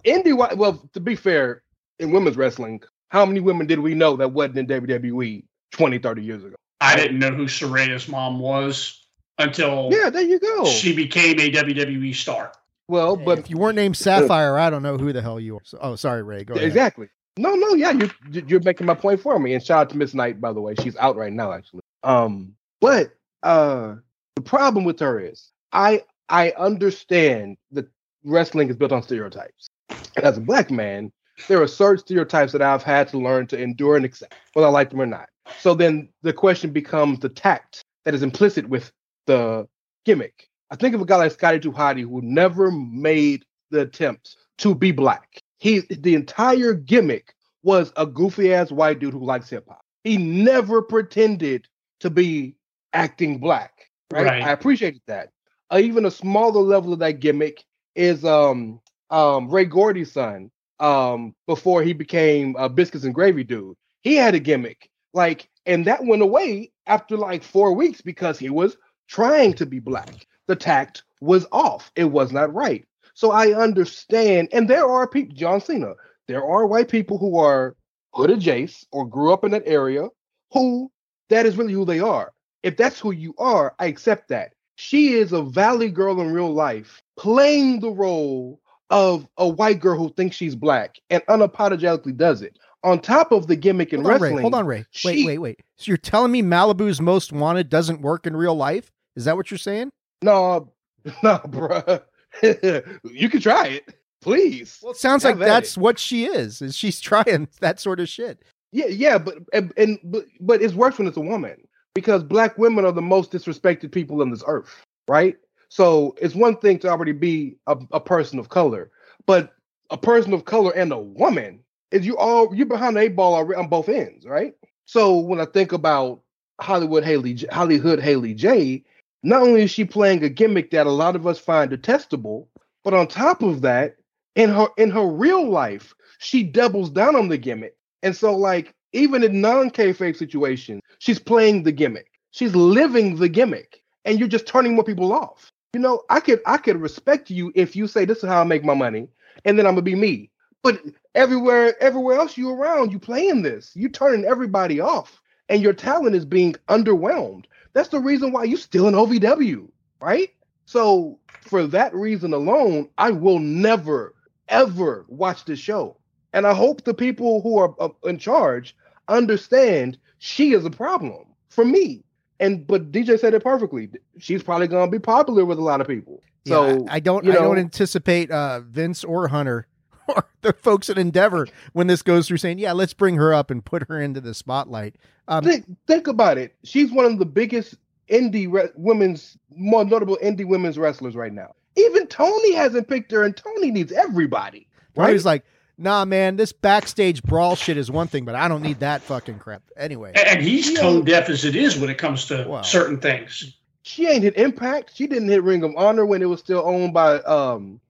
Indy, well, to be fair, in women's wrestling, how many women did we know that wasn't in WWE 20, 30 years ago? I didn't know who Saraya's mom was until yeah, there you go. She became a WWE star. Well, but if you weren't named Sapphire, I don't know who the hell you are. So, oh, sorry, Ray. Go ahead. Exactly. No, no, yeah, you're you're making my point for me. And shout out to Miss Knight, by the way. She's out right now, actually. Um, but uh the problem with her is I I understand that wrestling is built on stereotypes. And as a black man, there are certain stereotypes that I've had to learn to endure and accept, whether I like them or not. So then the question becomes the tact that is implicit with the gimmick. I think of a guy like Scotty 2 who never made the attempt to be black. He the entire gimmick was a goofy ass white dude who likes hip hop. He never pretended to be acting black. Right. Right. I appreciated that. Uh, even a smaller level of that gimmick is um um Ray Gordy's son. Um, before he became a biscuits and gravy dude, he had a gimmick like, and that went away after like four weeks because he was trying to be black. The tact was off. It was not right. So I understand, and there are people, John Cena, there are white people who are hood adjacent or grew up in that area who that is really who they are. If that's who you are, I accept that. She is a valley girl in real life playing the role of a white girl who thinks she's black and unapologetically does it. On top of the gimmick in Hold on, wrestling. Ray. Hold on, Ray. Wait, wait, wait. So you're telling me Malibu's Most Wanted doesn't work in real life? Is that what you're saying? No, no, bruh. you can try it, please. Well, it sounds Have like that's it. what she is. Is she's trying that sort of shit? Yeah, yeah, but and, and but, but it's worse when it's a woman because black women are the most disrespected people on this earth, right? So it's one thing to already be a, a person of color, but a person of color and a woman is you all you're behind the eight ball on both ends, right? So when I think about Hollywood Haley Hollywood Haley J, not only is she playing a gimmick that a lot of us find detestable, but on top of that, in her in her real life, she doubles down on the gimmick. And so, like, even in non-kayfabe situations, she's playing the gimmick. She's living the gimmick, and you're just turning more people off. You know, I could I could respect you if you say this is how I make my money, and then I'm gonna be me. But everywhere everywhere else you around, you playing this. You're turning everybody off, and your talent is being underwhelmed. That's the reason why you still in OVW, right? So for that reason alone, I will never ever watch this show. And I hope the people who are uh, in charge understand she is a problem for me. And but DJ said it perfectly. She's probably going to be popular with a lot of people. So yeah, I don't you know, I don't anticipate uh, Vince or Hunter or the folks at Endeavor when this goes through saying, "Yeah, let's bring her up and put her into the spotlight." Um, think, think about it. She's one of the biggest indie re- women's, more notable indie women's wrestlers right now. Even Tony hasn't picked her, and Tony needs everybody. Right? Tony's like, "Nah, man, this backstage brawl shit is one thing, but I don't need that fucking crap." Anyway, And he's Yeah. tone deaf as it is when it comes to Wow. certain things. she ain't hit Impact. She didn't hit Ring of Honor when it was still owned by um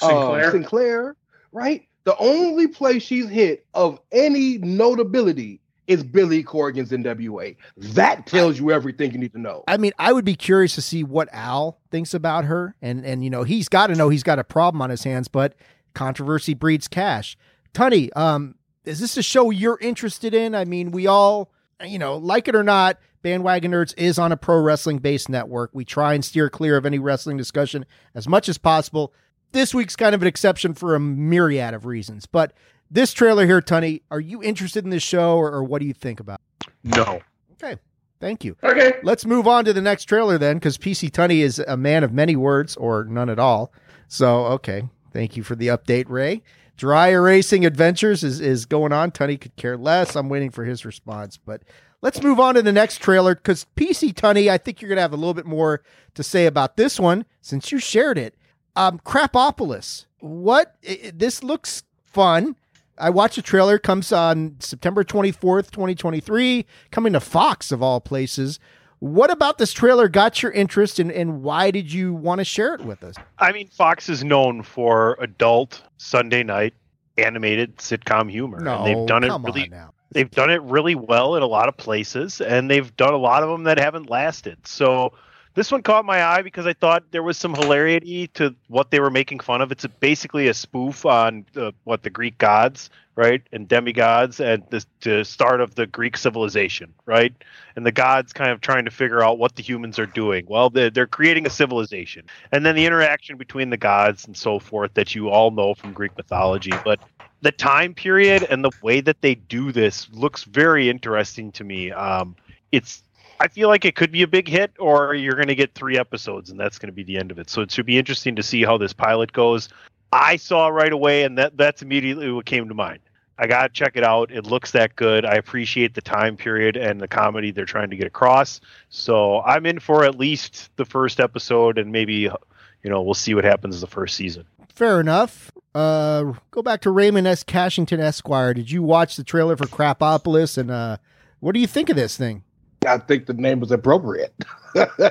Sinclair. um, Sinclair, right? The only place she's hit of any notability is Billy Corgan's NWA. That tells you everything you need to know. I mean, I would be curious to see what Al thinks about her, and and you know, he's got to know he's got a problem on his hands, but controversy breeds cash. Tunney, um, is this a show you're interested in? I mean, we all, you know, like it or not, Bandwagon Nerds is on a pro wrestling based network. We try and steer clear of any wrestling discussion as much as possible. This week's kind of an exception for a myriad of reasons, but this trailer here, Tunney, are you interested in this show, or, or what do you think about? it? No. Okay, thank you. Okay. Let's move on to the next trailer then, because PC Tunney is a man of many words or none at all. So, okay. Thank you for the update, Ray. Dry erasing adventures is, is going on. Tunney could care less. I'm waiting for his response. But let's move on to the next trailer because PC Tunney, I think you're going to have a little bit more to say about this one since you shared it. Um, Krapopolis. What? i- i- this looks fun. I watched the trailer. Comes on September 24th, 2023. Coming to Fox of all places. What about this trailer got your interest, and, and why did you want to share it with us? I mean, Fox is known for adult Sunday night animated sitcom humor. No, and they've done it really now. they've done it really well in a lot of places and they've done a lot of them that haven't lasted. So this one caught my eye because I thought there was some hilarity to what they were making fun of. It's a, basically a spoof on what the Greek gods, right, and demigods, and the, the start of the Greek civilization, right, and the gods kind of trying to figure out what the humans are doing. Well, they're, they're creating a civilization, and then the interaction between the gods and so forth that you all know from Greek mythology, but the time period and the way that they do this looks very interesting to me. Um, it's I feel like it could be a big hit, or you're going to get three episodes, and that's going to be the end of it. So it should be interesting to see how this pilot goes. I saw right away, and that that's immediately what came to mind. I got to check it out. It looks that good. I appreciate the time period and the comedy they're trying to get across. So I'm in for at least the first episode, and maybe you know we'll see what happens the first season. Fair enough. Uh, go back to Raymond S. Cashington Esquire. Did you watch the trailer for Krapopolis, and uh, what do you think of this thing? I think the name was appropriate. I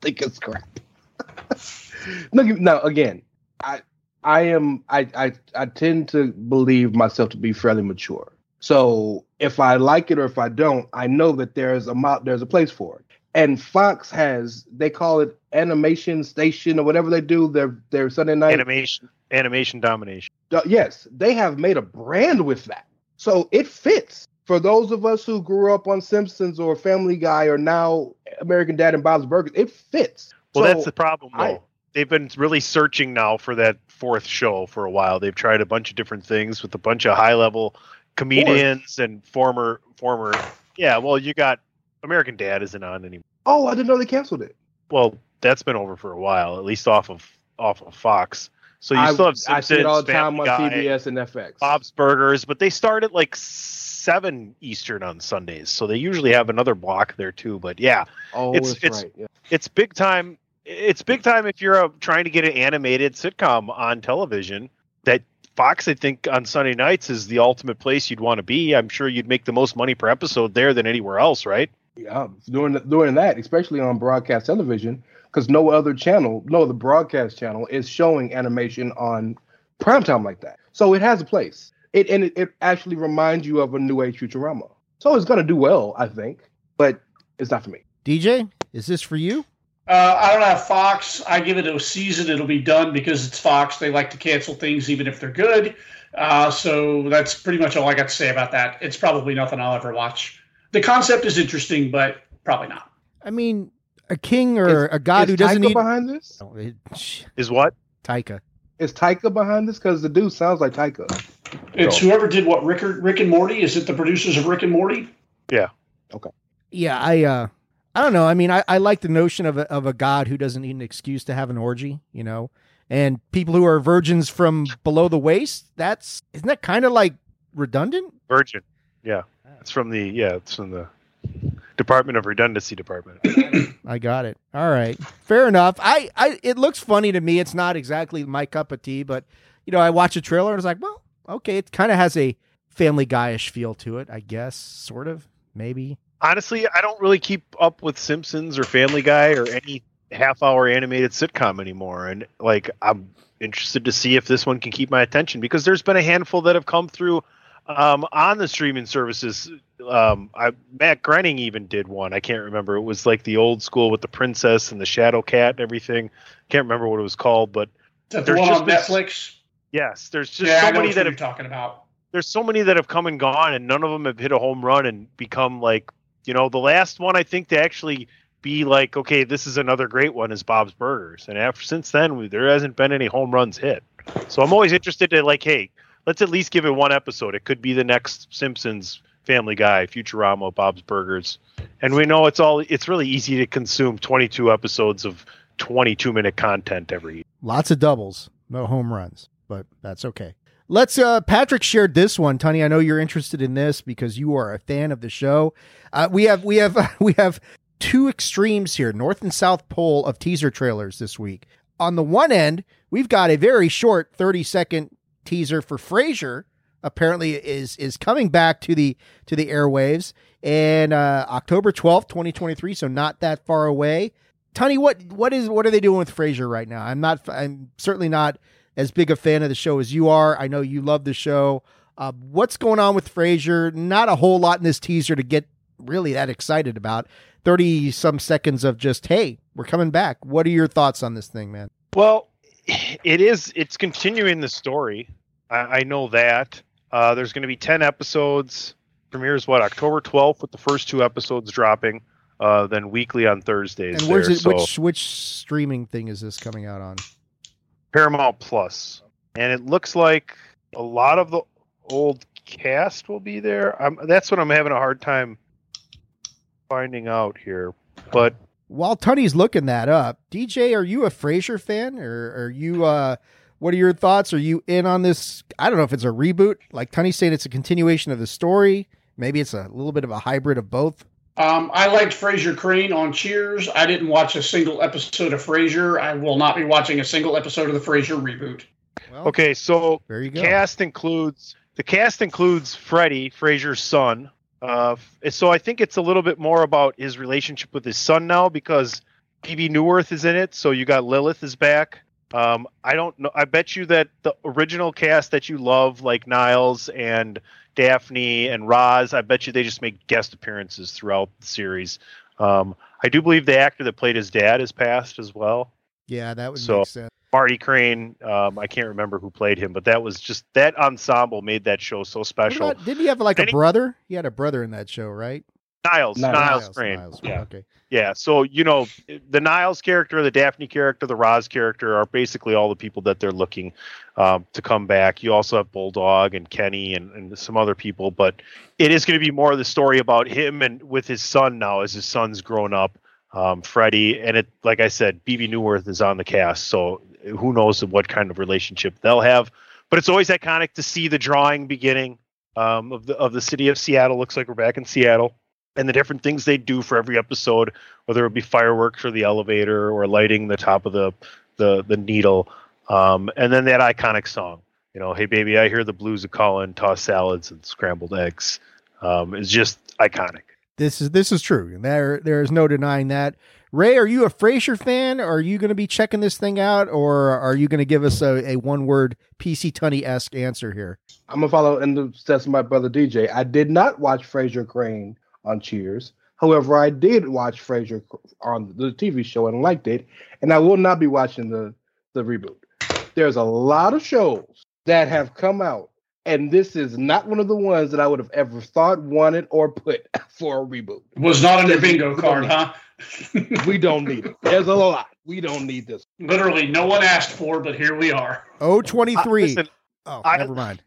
think it's crap. Look, now again, I I am I, I I tend to believe myself to be fairly mature. So if I like it or if I don't, I know that there's a mo- there's a place for it. And Fox has they call it animation station or whatever they do their their Sunday night Animation, animation domination. uh, yes, they have made a brand with that. So it fits. For those of us who grew up on Simpsons or Family Guy or now American Dad and Bob's Burgers, it fits. Well, So that's the problem, though. I- They've been really searching now for that fourth show for a while. They've tried a bunch of different things with a bunch of high level comedians and former former. Yeah, well, you got American Dad isn't on anymore. Oh, I didn't know they canceled it. Well, that's been over for a while, at least off of off of Fox. So you I, still have I Simpsons, see it all the time Family on Guy, CBS and FX. Bob's Burgers, but they start at like seven Eastern on Sundays, so they usually have another block there too. But yeah, oh, it's- it's- right. Yeah. it's big time. It's big time if you're uh, trying to get an animated sitcom on television. That Fox, I think, on Sunday nights is the ultimate place you'd want to be. I'm sure you'd make the most money per episode there than anywhere else, right? Yeah, doing doing that, especially on broadcast television, because no other channel, no other broadcast channel is showing animation on primetime like that. So it has a place. it and it, it actually reminds you of a new age Futurama. So it's gonna do well, I think, but it's not for me. DJ, is this for you? Uh, I don't have Fox. I give it a season. It'll be done because it's Fox. They like to cancel things even if they're good. Uh, so that's pretty much all I got to say about that. It's probably nothing I'll ever watch. The concept is interesting, but probably not. I mean, a king or Is- a god is who doesn't Taika need behind this? No, it- sh- Is what? Taika. Is Taika behind this? Because the dude sounds like Taika. It's So- whoever did what Rick, Rick and Morty. Is it the producers of Rick and Morty? Yeah. Okay. Yeah, I uh I don't know. I mean, I, I like the notion of a, of a god who doesn't need an excuse to have an orgy, you know, and people who are virgins from below the waist. That's isn't that kind of like redundant? Virgin. Yeah. It's from the yeah, it's from the Department of Redundancy Department. I got it. All right, fair enough. I, I it looks funny to me. It's not exactly my cup of tea, but you know, I watch a trailer and it's like, well, okay, it kind of has a Family Guyish feel to it, I guess, sort of, maybe. Honestly, I don't really keep up with Simpsons or Family Guy or any half hour animated sitcom anymore. And like I'm interested to see if this one can keep my attention because there's been a handful that have come through um, on the streaming services. Um, I, Matt Groening even did one. I can't remember. It was like the old school with the princess and the shadow cat and everything. Can't remember what it was called, but Is that the There's just Netflix? yes, there's just yeah, so many that have talking about. there's so many that have come and gone and none of them have hit a home run and become like you know the last one i think to actually be like okay this is another great one is bob's burgers and after since then we, there hasn't been any home runs hit so i'm always interested to like hey let's at least give it one episode it could be the next simpsons family guy futurama bob's burgers and we know it's all it's really easy to consume 22 episodes of 22 minute content every year. Lots of doubles, no home runs, but that's okay. Let's uh Patrick shared this one. Tony, I know you're interested in this because you are a fan of the show. Uh, we have we have we have two extremes here, north and south pole of teaser trailers this week. On the one end, we've got a very short 30 second teaser for Frasier apparently is is coming back to the to the airwaves and uh October 12th, 2023, so not that far away. Tony, what what is what are they doing with Frasier right now? I'm not. I'm certainly not as big a fan of the show as you are. I know you love the show. Uh, what's going on with Frasier? Not a whole lot in this teaser to get really that excited about. Thirty some seconds of just hey, we're coming back. What are your thoughts on this thing, man? Well, it is. It's continuing the story. I, I know that. Uh, there's going to be ten episodes. Premieres what October 12th with the first two episodes dropping. Uh, then weekly on Thursdays. And where's there, it? so Which which streaming thing is this coming out on? Paramount Plus. And it looks like a lot of the old cast will be there. I'm, that's what I'm having a hard time finding out here. But While Tony's looking that up, DJ, are you a Frasier fan, or are you? uh What are your thoughts? Are you in on this? I don't know if it's a reboot. Like Tony's saying, it's a continuation of the story. Maybe it's a little bit of a hybrid of both. Um, I liked Frasier Crane on Cheers. I didn't watch a single episode of Frasier. I will not be watching a single episode of the Frasier reboot. Well, okay, so there you go. cast includes the cast includes Freddie Fraser's son. Uh, so I think it's a little bit more about his relationship with his son now because Bebe Neuwirth is in it. So you got Lilith is back. Um, I don't know. I bet you that the original cast that you love, like Niles and Daphne and Roz, I bet you they just make guest appearances throughout the series. Um, I do believe the actor that played his dad has passed as well. Yeah, that would So- make sense. Marty Crane. Um, I can't remember who played him, but that was just that ensemble made that show so special. about- didn't he have like a brother? He had a brother in that show, right? Niles, Niles. Niles, Crane. Niles. Yeah, Okay. yeah. So you know, the Niles character, the Daphne character, the Roz character are basically all the people that they're looking um, to come back. You also have Bulldog and Kenny and, and some other people, but it is going to be more of the story about him and with his son now as his son's grown up. Um, Freddie and it, like I said, Bebe Neuwirth is on the cast, so who knows what kind of relationship they'll have. But it's always iconic to see the drawing beginning um, of the of the city of Seattle. Looks like we're back in Seattle and the different things they do for every episode, whether it be fireworks or the elevator or lighting the top of the the the needle, um, and then that iconic song, you know, "Hey baby, I hear the blues are calling, toss salads and scrambled eggs," um, is just iconic. This is this is true. There there is no denying that. Rey, are you a Frasier fan? Are you going to be checking this thing out, or are you going to give us a, a one word PC Tunney esque answer here? I'm gonna follow in the steps of my brother DJ. I did not watch Frasier Crane on Cheers. However, I did watch Frasier on the TV show and liked it, and I will not be watching the the reboot. There's a lot of shows that have come out, and this is not one of the ones that I would have ever thought, wanted, or put for a reboot. Was not on your bingo card, huh? we don't need it. There's a lot. We don't need this. Literally, no one asked for, but here we are. Oh, 23. Uh, listen, oh, I- never mind.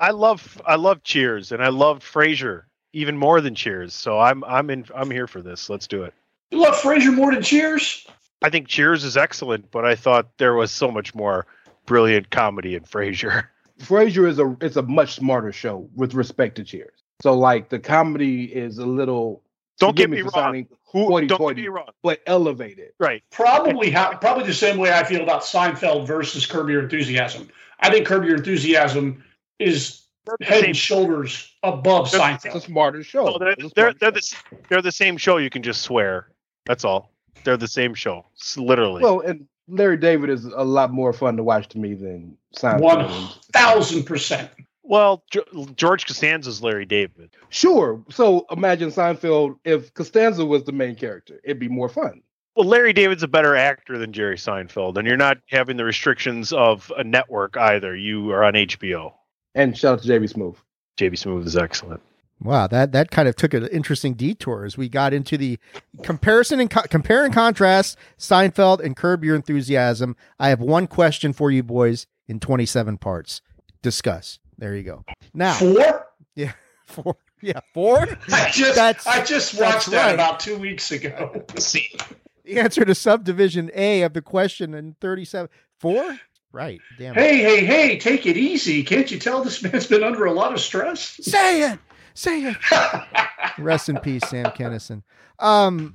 I love I love Cheers and I loved Frasier even more than Cheers. So I'm I'm in I'm here for this. Let's do it. You love Frasier more than Cheers? I think Cheers is excellent, but I thought there was so much more brilliant comedy in Frasier. Frasier is a it's a much smarter show with respect to Cheers. So like the comedy is a little Don't get forgive me wrong. Who, don't toity, get me wrong. but elevated. Right. Probably how probably the same way I feel about Seinfeld versus Curb Your Enthusiasm. I think Curb Your Enthusiasm is They're the head and shoulders above They're- It's a smarter show. no, they're, It's a they're, they're, the, they're the same show. You can just swear. That's all. They're the same show. S- Literally. Well, and Larry David is a lot more fun to watch to me than Seinfeld. One and- thousand percent. Well, Jo- George Costanza's Larry David. Sure. So imagine Seinfeld if Costanza was the main character. It'd be more fun. Well, Larry David's a better actor than Jerry Seinfeld, and you're not having the restrictions of a network either. You are on HBO. And shout out to JB Smoove. JB Smoove is excellent. Wow, that that kind of took an interesting detour as we got into the comparison and co- compare and contrast Seinfeld and Curb Your Enthusiasm. I have one question for you boys in 27 parts. Discuss. There you go. Now, Four? Yeah, four. Yeah, four. I just That's- I just that's watched that right. about two weeks ago. See, The answer to subdivision A of the question in 37. Four? Right. Damn. it. Hey, hey, hey, take it easy. Can't you tell this man's been under a lot of stress? Say it. Say it. Rest in peace, Sam Kinison. Um,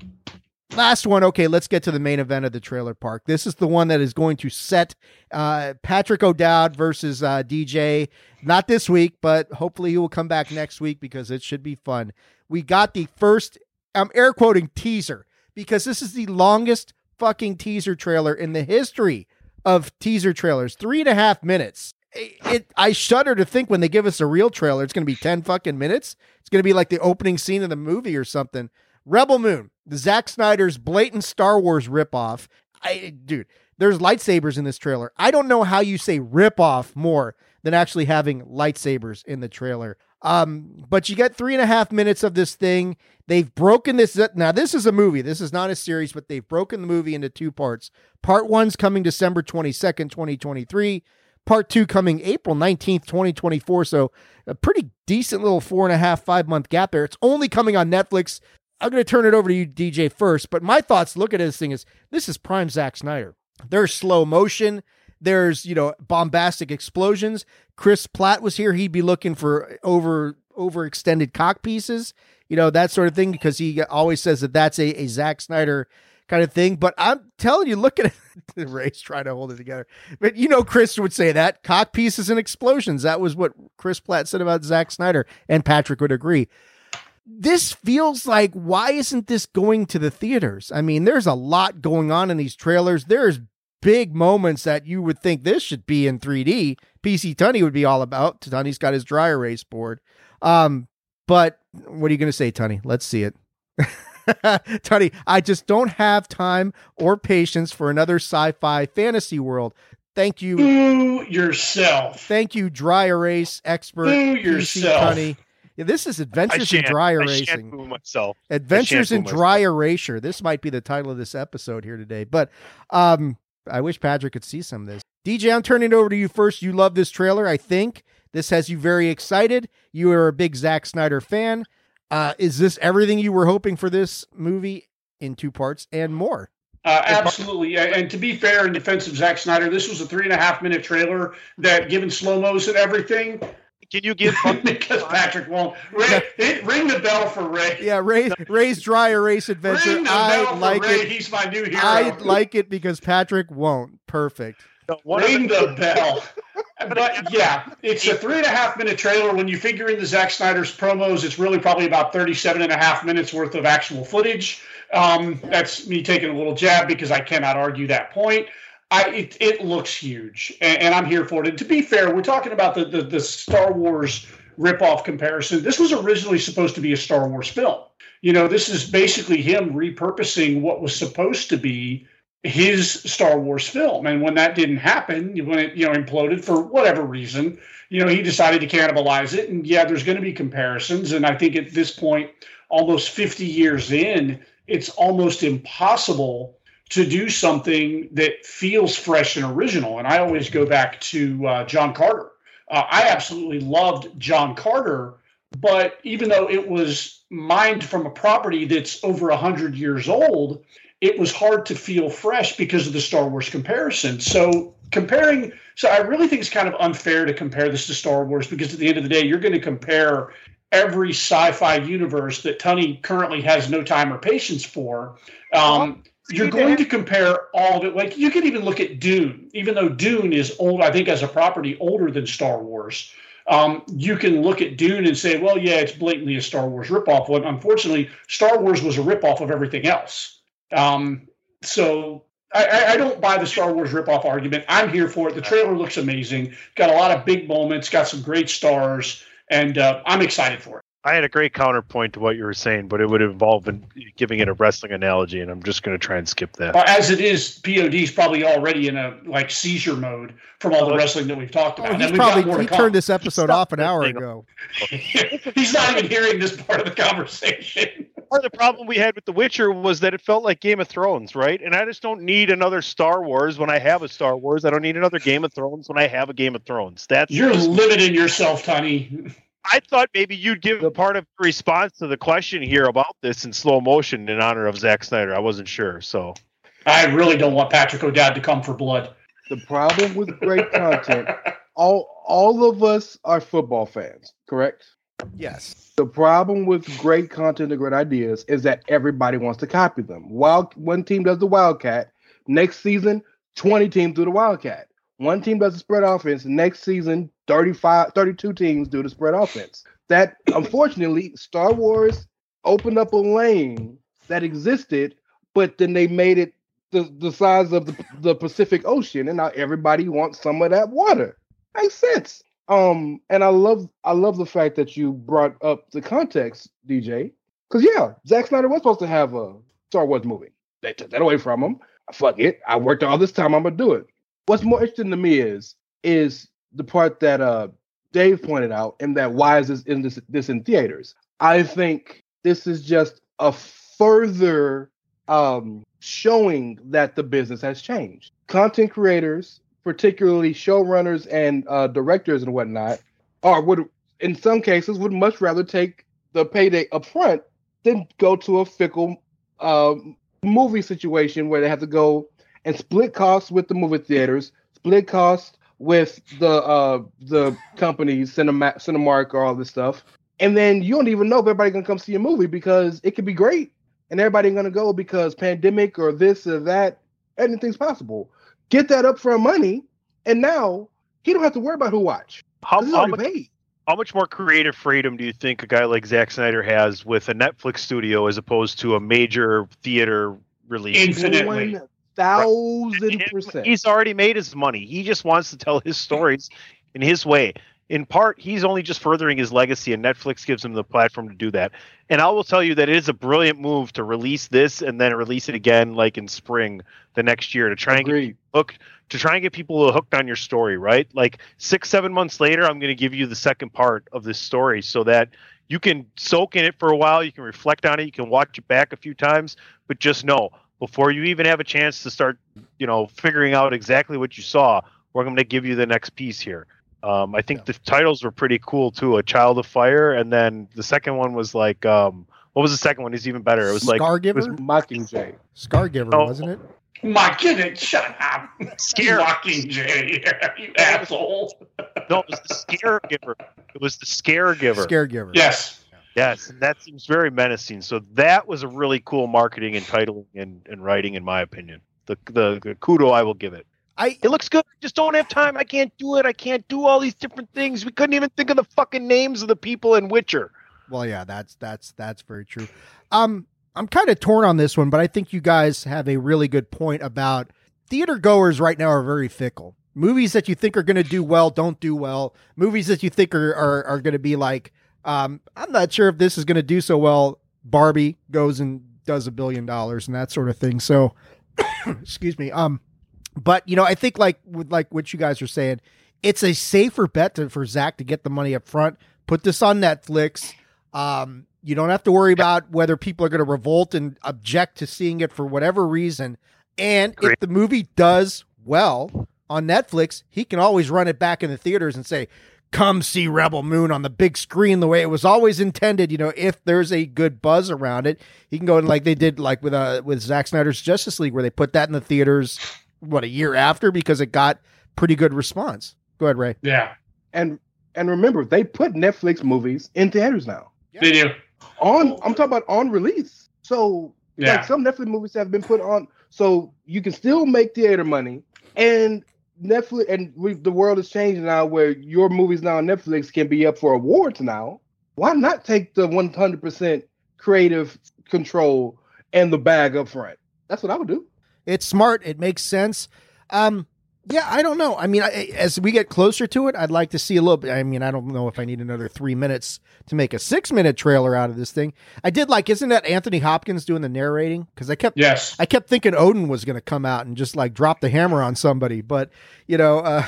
last one. Okay, let's get to the main event of the trailer park. This is the one that is going to set uh, Patrick O'Dowd versus uh, DJ. Not this week, but hopefully he will come back next week because it should be fun. We got the first. I'm air quoting teaser because this is the longest fucking teaser trailer in the history of teaser trailers. Three and a half minutes. It, it I shudder to think when they give us a real trailer, it's going to be 10 fucking minutes. It's going to be like the opening scene of the movie or something. Rebel Moon, Zack Snyder's blatant Star Wars ripoff. I, dude, there's lightsabers in this trailer. I don't know how you say ripoff more than actually having lightsabers in the trailer. Um, but you get three and a half minutes of this thing. They've broken this. Now, this is a movie. This is not a series, but they've broken the movie into two parts. Part one's coming December 22nd, 2023. Part two coming April 19th, 2024. So a pretty decent little four and a half, five month gap there. It's only coming on Netflix. I'm going to turn it over to you, DJ, first. But my thoughts, look at this thing is this is prime Zack Snyder. There's slow motion. There's, you know, bombastic explosions. Chris Platt was here. He'd be looking for over overextended cock pieces, you know, that sort of thing, because he always says that that's a, a Zack Snyder kind of thing. But I'm telling you, look at it. Rey's trying to hold it together. But you know, Chris would say that cock pieces and explosions. That was what Chris Platt said about Zack Snyder, and Patrick would agree. This feels like why isn't this going to the theaters? I mean, there's a lot going on in these trailers. There's big moments that you would think this should be in 3D. PC Tunney would be all about. Tunney's got his dry erase board. Um, but what are you going to say, Tunney? Let's see it. Tunney, I just don't have time or patience for another sci-fi fantasy world. Thank you, Boo yourself. thank you, dry erase expert Boo PC yourself. Tunney. Yeah, this is Adventures in shan't, Dry I Erasing. shan't myself. Adventures in boo myself. Dry Erasure. This might be the title of this episode here today. But um, I wish Patrick could see some of this. DJ, I'm turning it over to you first. You love this trailer, I think. This has you very excited. You are a big Zack Snyder fan. Uh, is this everything you were hoping for this movie in two parts and more? Uh, absolutely. And to be fair, in defense of Zack Snyder, this was a three and a half minute trailer that, given slow mos and everything, Can you give because Patrick won't. Rey, hit- ring the bell for Rey. Yeah, Rey, Rey's Dry Erase Adventure. Ring the bell I for like Rey. it. He's my new hero. I like it because Patrick won't. Perfect. one of ring the, the bell. but yeah, it's a three and a half minute trailer. When you figure in the Zack Snyder's promos, it's really probably about 37 and a half minutes worth of actual footage. Um, that's me taking a little jab because I cannot argue that point. I, it, it looks huge, and, and, I'm here for it. And to be fair, we're talking about the, the, the Star Wars ripoff comparison. This was originally supposed to be a Star Wars film. You know, this is basically him repurposing what was supposed to be his Star Wars film. And when that didn't happen, when it you know imploded for whatever reason, you know he decided to cannibalize it. And yeah, there's going to be comparisons. And I think at this point, almost 50 years in, it's almost impossible to do something that feels fresh and original. And I always go back to uh, John Carter. Uh, I absolutely loved John Carter, but even though it was mined from a property that's over 100 years old, it was hard to feel fresh because of the Star Wars comparison. So comparing, so I really think it's kind of unfair to compare this to Star Wars because at the end of the day, you're going to compare every sci-fi universe that Tunney currently has no time or patience for. Um, you're going to compare all of it. Like you can even look at Dune, even though Dune is old, I think as a property older than Star Wars. Um, you can look at Dune and say, well, yeah, it's blatantly a Star Wars ripoff. Well, unfortunately, Star Wars was a ripoff of everything else. Um, so I, I, don't buy the Star Wars ripoff argument. I'm here for it. The trailer looks amazing. Got a lot of big moments. Got some great stars, and uh, I'm excited for it. I had a great counterpoint to what you were saying, but it would involve in giving it a wrestling analogy, and I'm just going to try and skip that. Uh, as it is, POD's probably already in a like seizure mode from all the oh, wrestling that we've talked about. Oh, he's probably he turned this episode off an hour ago. he's not even hearing this part of the conversation. Part of the problem we had with The Witcher was that it felt like Game of Thrones, right? And I just don't need another Star Wars when I have a Star Wars. I don't need another Game of Thrones when I have a Game of Thrones. That's you're limiting yourself, Tony. I thought maybe you'd give a part of response to the question here about this in slow motion in honor of Zack Snyder. I wasn't sure, so I really don't want Patrick O'Dowd to come for blood. The problem with great content, all all of us are football fans, correct? Yes. The problem with great content and great ideas is that everybody wants to copy them. While one team does the Wildcat, next season, 20 teams do the Wildcat. One team does the spread offense, next season, 35, 32 teams do the spread offense. That unfortunately, Star Wars opened up a lane that existed, but then they made it the, the size of the, the Pacific Ocean, and now everybody wants some of that water. Makes sense. Um, and I love I love the fact that you brought up the context, DJ. Because yeah, Zack Snyder was supposed to have a Star Wars movie. They took that away from him. Fuck it. I worked all this time, I'm gonna do it. What's more interesting to me is is the part that uh Dave pointed out, and that why is this in this this in theaters? I think this is just a further um, showing that the business has changed. Content creators, particularly showrunners and uh, directors and whatnot, are would in some cases would much rather take the payday up front than go to a fickle uh, movie situation where they have to go and split costs with the movie theaters, split costs with the uh the companies, Cinema, Cinemark, or all this stuff, and then you don't even know if everybody's gonna come see a movie because it could be great, and everybody gonna go because pandemic or this or that, anything's possible. Get that upfront money, and now he don't have to worry about who watch. How, how much, how much more creative freedom do you think a guy like Zack Snyder has with a Netflix studio as opposed to a major theater release? Infinitely thousand percent. He's already made his money. He just wants to tell his stories in his way. In part, he's only just furthering his legacy, and Netflix gives him the platform to do that. And I will tell you that it is a brilliant move to release this and then release it again, like in spring the next year, to try and Agreed. get hooked, to try and get people hooked on your story. Right, like six, seven months later, I'm going to give you the second part of this story so that you can soak in it for a while, you can reflect on it, you can watch it back a few times, but just know before you even have a chance to start, you know, figuring out exactly what you saw, we're going to give you the next piece here. Um, I think yeah. the titles were pretty cool too. A Child of Fire, and then the second one was like, um, what was the second one? Is even better. It was like Scargiver, was Mockingjay. Scargiver, oh, wasn't it? Mocking shut up. Scare Mockingjay, you asshole. no, it was the Scare Giver. It was the Scare Giver. Scare Giver. Yes. Yes, and that seems very menacing. So that was a really cool marketing and titling and, and writing, in my opinion. The, the, the kudo I will give it. I It looks good. I just don't have time. I can't do it. I can't do all these different things. We couldn't even think of the fucking names of the people in Witcher. well, yeah, that's that's that's very true. Um, I'm kind of torn on this one, but I think you guys have a really good point about theater goers right now are very fickle. Movies that you think are going to do well don't do well. Movies that you think are are, are going to be like, um, I'm not sure if this is going to do so well. Barbie goes and does a billion dollars and that sort of thing. So, excuse me. Um, but you know, I think like with like what you guys are saying, it's a safer bet to, for Zack to get the money up front. Put this on Netflix. Um, you don't have to worry about whether people are going to revolt and object to seeing it for whatever reason. And if the movie does well on Netflix, he can always run it back in the theaters and say, "Come see Rebel Moon on the big screen the way it was always intended." You know, if there's a good buzz around it, he can go and like they did like with uh with Zack Snyder's Justice League, where they put that in the theaters what a year after because it got pretty good response. Go ahead, Rey. Yeah, And and remember, they put Netflix movies in theaters now. they do. On I'm talking about on release. So Yeah. like some Netflix movies have been put on, so you can still make theater money. And Netflix and we, the world is changing now, where your movies now on Netflix can be up for awards now. Why not take the 100% creative control and the bag up front? That's what I would do. It's smart. It makes sense. Um, yeah, I don't know. I mean, I, as we get closer to it, I'd like to see a little bit. I mean, I don't know if I need another three minutes to make a six minute trailer out of this thing. I did like, isn't that Anthony Hopkins doing the narrating? Because I kept, Yes. I kept thinking Odin was going to come out and just like drop the hammer on somebody, but you know, uh,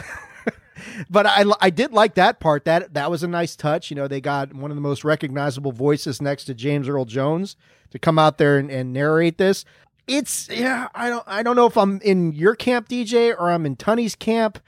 but I, I did like that part. That that was a nice touch. You know, they got one of the most recognizable voices next to James Earl Jones to come out there and, and narrate this. It's yeah, I don't I don't know if I'm in your camp, DJ, or I'm in Tunney's camp.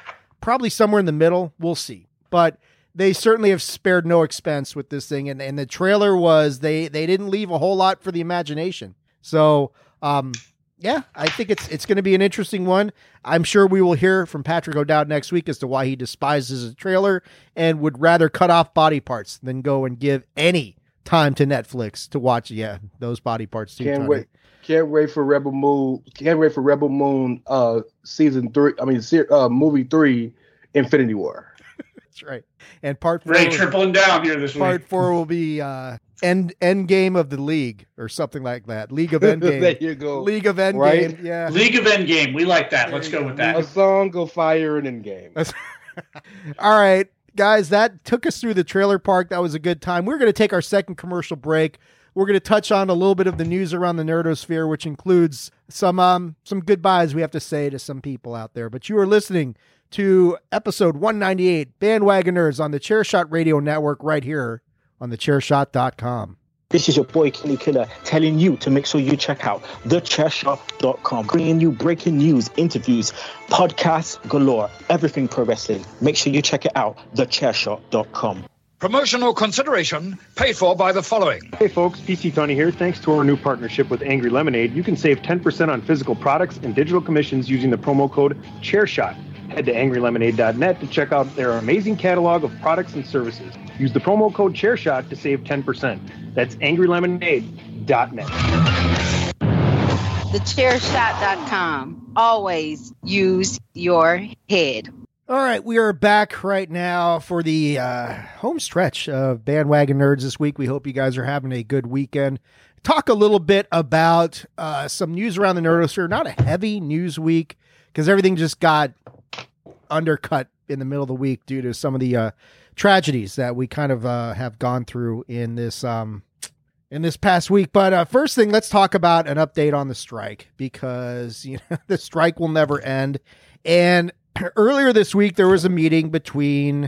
Probably somewhere in the middle. We'll see. But they certainly have spared no expense with this thing, and, and the trailer was they they didn't leave a whole lot for the imagination. So um yeah, I think it's it's going to be an interesting one. I'm sure we will hear from Patrick O'Dowd next week as to why he despises a trailer and would rather cut off body parts than go and give any time to Netflix to watch. Yeah, those body parts too. Can't Tony. wait. Can't wait for Rebel Moon. Can't wait for Rebel Moon. Uh, season three. I mean, se- uh, movie three, Infinity War. That's right. And part four, Rey tripling down here this week. part four will be uh, end end game of the league or something like that. League of end there game. you go. League of end Right? game. Yeah. League of Endgame. We like that. Let's go with that. A song of fire and in game. All right, guys, that took us through the trailer park. That was a good time. We're going to take our second commercial break. We're going to touch on a little bit of the news around the nerdosphere, which includes some um some goodbyes we have to say to some people out there. But you are listening to episode 198, Bandwagon Nerds on the Chairshot Radio Network, right here on thechairshot.com. This is your boy Kenny Killer telling you to make sure you check out thechairshot.com, bringing you breaking news, interviews, podcasts galore, everything pro wrestling. Make sure you check it out, thechairshot.com. Promotional consideration paid for by the following. Hey folks, PC Tony here. Thanks to our new partnership with Angry Lemonade, you can save 10% on physical products and digital commissions using the promo code ChairShot. Head to angrylemonade.net to check out their amazing catalog of products and services. Use the promo code ChairShot to save 10%. That's angrylemonade.net. TheChairShot.com. Always use your head. All right, we are back right now for the uh, home stretch of Bandwagon Nerds this week. We hope you guys are having a good weekend. Talk a little bit about uh, some news around the nerdosphere. Not a heavy news week because everything just got undercut in the middle of the week due to some of the uh, tragedies that we kind of uh, have gone through in this um, in this past week. But uh, first thing, let's talk about an update on the strike because you know the strike will never end. And earlier this week, there was a meeting between,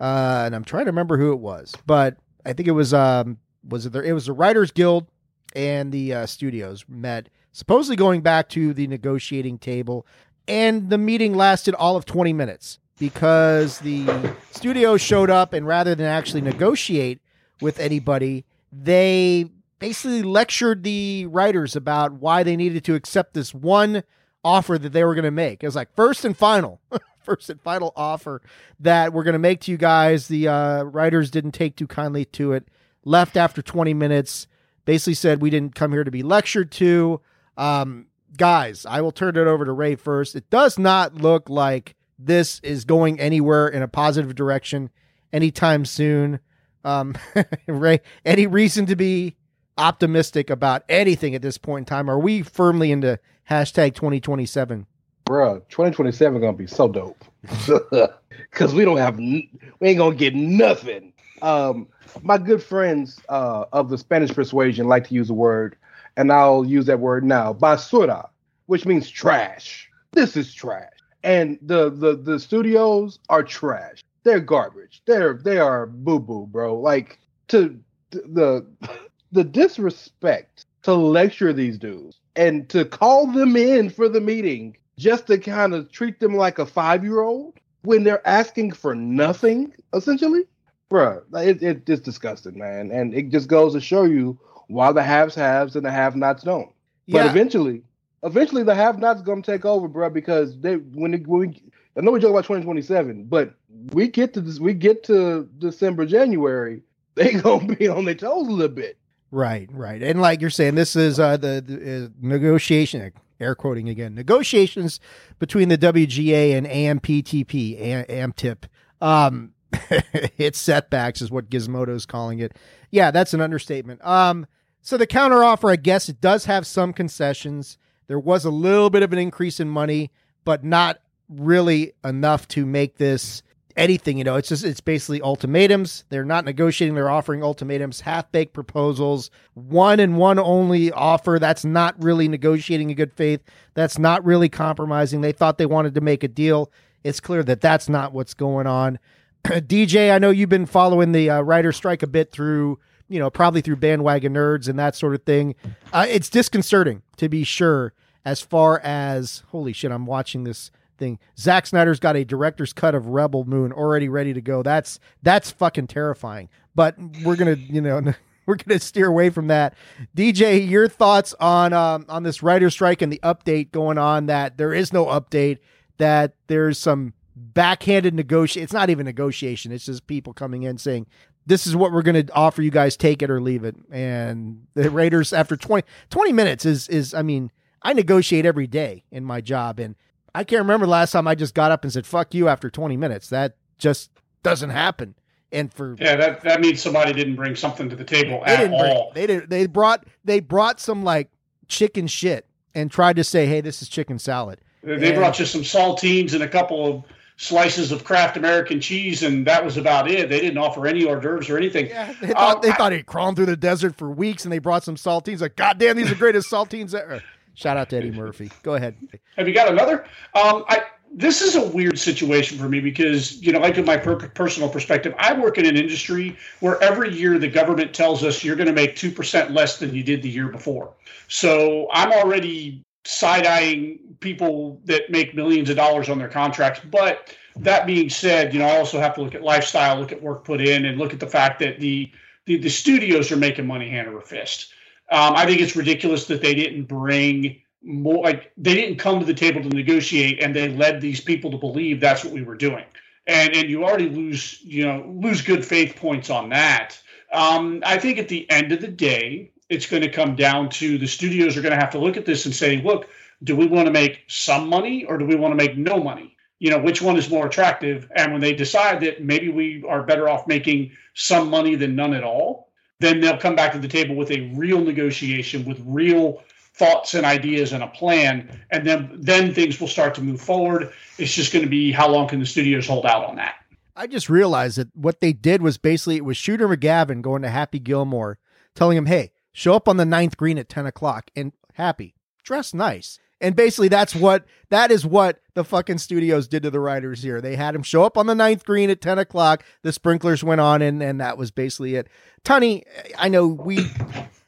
uh, and I'm trying to remember who it was, but I think it was um, was it there? It was the Writers Guild and the uh, studios met, supposedly going back to the negotiating table, and the meeting lasted all of 20 minutes because the studio showed up and rather than actually negotiate with anybody, they basically lectured the writers about why they needed to accept this one offer that they were going to make. It was like first and final, first and final offer that we're going to make to you guys. The uh, writers didn't take too kindly to it, left after 20 minutes, basically said we didn't come here to be lectured to. Um, guys, I will turn it over to Rey first. It does not look like this is going anywhere in a positive direction anytime soon. Um, Rey, any reason to be optimistic about anything at this point in time? Are we firmly into hashtag 2027? Bruh, 2027 gonna be so dope. Cause we don't have, we ain't gonna get nothing. Um, my good friends uh, of the Spanish persuasion like to use the word, and I'll use that word now, basura, which means trash. This is trash, and the the the studios are trash. They're garbage. They're they are boo boo, bro. Like to the the disrespect to lecture these dudes and to call them in for the meeting just to kind of treat them like a five year old when they're asking for nothing, essentially, bruh, it, it, it's disgusting, man. And it just goes to show you why the haves haves and the have nots don't. But Yeah. eventually, eventually the have nots gonna take over, bruh, because they when, it, when we I know we joke about 2027, but we get to this, we get to December, January, they gonna be on their toes a little bit. Right, right. And like you're saying, this is uh, the, the uh, negotiation, air quoting again, negotiations between the WGA and AMPTP, AMTIP. Um, it's setbacks is what Gizmodo is calling it. Yeah, that's an understatement. Um, so the counteroffer, I guess it does have some concessions. There was a little bit of an increase in money, but not really enough to make this anything. You know, it's just it's basically ultimatums. They're not negotiating. They're offering ultimatums, half baked proposals, one and one only offer. That's not really negotiating in good faith. That's not really compromising. They thought they wanted to make a deal. It's clear that that's not what's going on. DJ, I know you've been following the uh, writer strike a bit through, you know, probably through bandwagon nerds and that sort of thing. Uh, it's disconcerting to be sure. As far as holy shit, I'm watching this thing. Zack Snyder's got a director's cut of Rebel Moon already ready to go. That's that's fucking terrifying. But we're gonna, you know, we're gonna steer away from that. DJ, your thoughts on um, on this writer strike and the update going on? That there is no update. That there's some backhanded negotiation. It's not even negotiation. It's just people coming in saying. This is what we're going to offer you guys. Take it or leave it. And the Raiders, after 20, 20 minutes, is is I mean, I negotiate every day in my job, and I can't remember the last time I just got up and said "fuck you" after 20 minutes. That just doesn't happen. And for Yeah, that, that means somebody didn't bring something to the table they at didn't bring- all. they didn't. they brought they brought some like chicken shit and tried to say, "Hey, this is chicken salad." They And- brought you some saltines and a couple of slices of Kraft American cheese, and that was about it. They didn't offer any hors d'oeuvres or anything. They thought Um, they thought he'd crawled through the desert for weeks, and they brought some saltines. Like, goddamn, these are the greatest saltines ever. Shout out to Eddie Murphy. Go ahead. Have you got another? Um, I this is a weird situation for me because you know, like in my per- personal perspective, I work in an industry where every year the government tells us you're going to make two percent less than you did the year before. So I'm already side eyeing people that make millions of dollars on their contracts. But that being said, you know, I also have to look at lifestyle, look at work put in, and look at the fact that the the, the studios are making money hand over fist. Um, I think it's ridiculous that they didn't bring more like they didn't come to the table to negotiate and they led these people to believe that's what we were doing and and you already lose you know lose good faith points on that um, i think at the end of the day it's going to come down to the studios are going to have to look at this and say look do we want to make some money or do we want to make no money? You know which one is more attractive? And when they decide that maybe we are better off making some money than none at all then they'll come back to the table with a real negotiation with real thoughts and ideas and a plan. And then then things will start to move forward. It's just going to be how long can the studios hold out on that? I just realized that what they did was basically it was Shooter McGavin going to Happy Gilmore, telling him, "Hey, show up on the ninth green at ten o'clock and Happy dress nice." And basically, that's what that is what the fucking studios did to the writers here. They had him show up on the ninth green at ten o'clock. The sprinklers went on, and and that was basically it. Tunney, I know we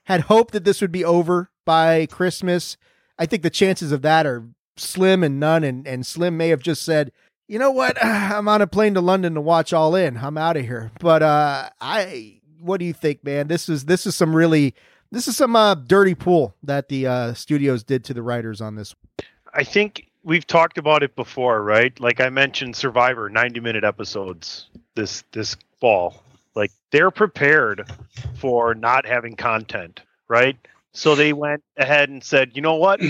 had hoped that this would be over by Christmas. I think the chances of that are slim and none. And and Slim may have just said, you know what? I'm on a plane to London to watch All In. I'm out of here. But uh, I, what do you think, man? This is this is some really this is some uh, dirty pool that the uh, studios did to the writers on this. I think we've talked about it before, right? Like I mentioned Survivor 90 minute episodes this this fall. Like they're prepared for not having content, right? So they went ahead and said, "You know what?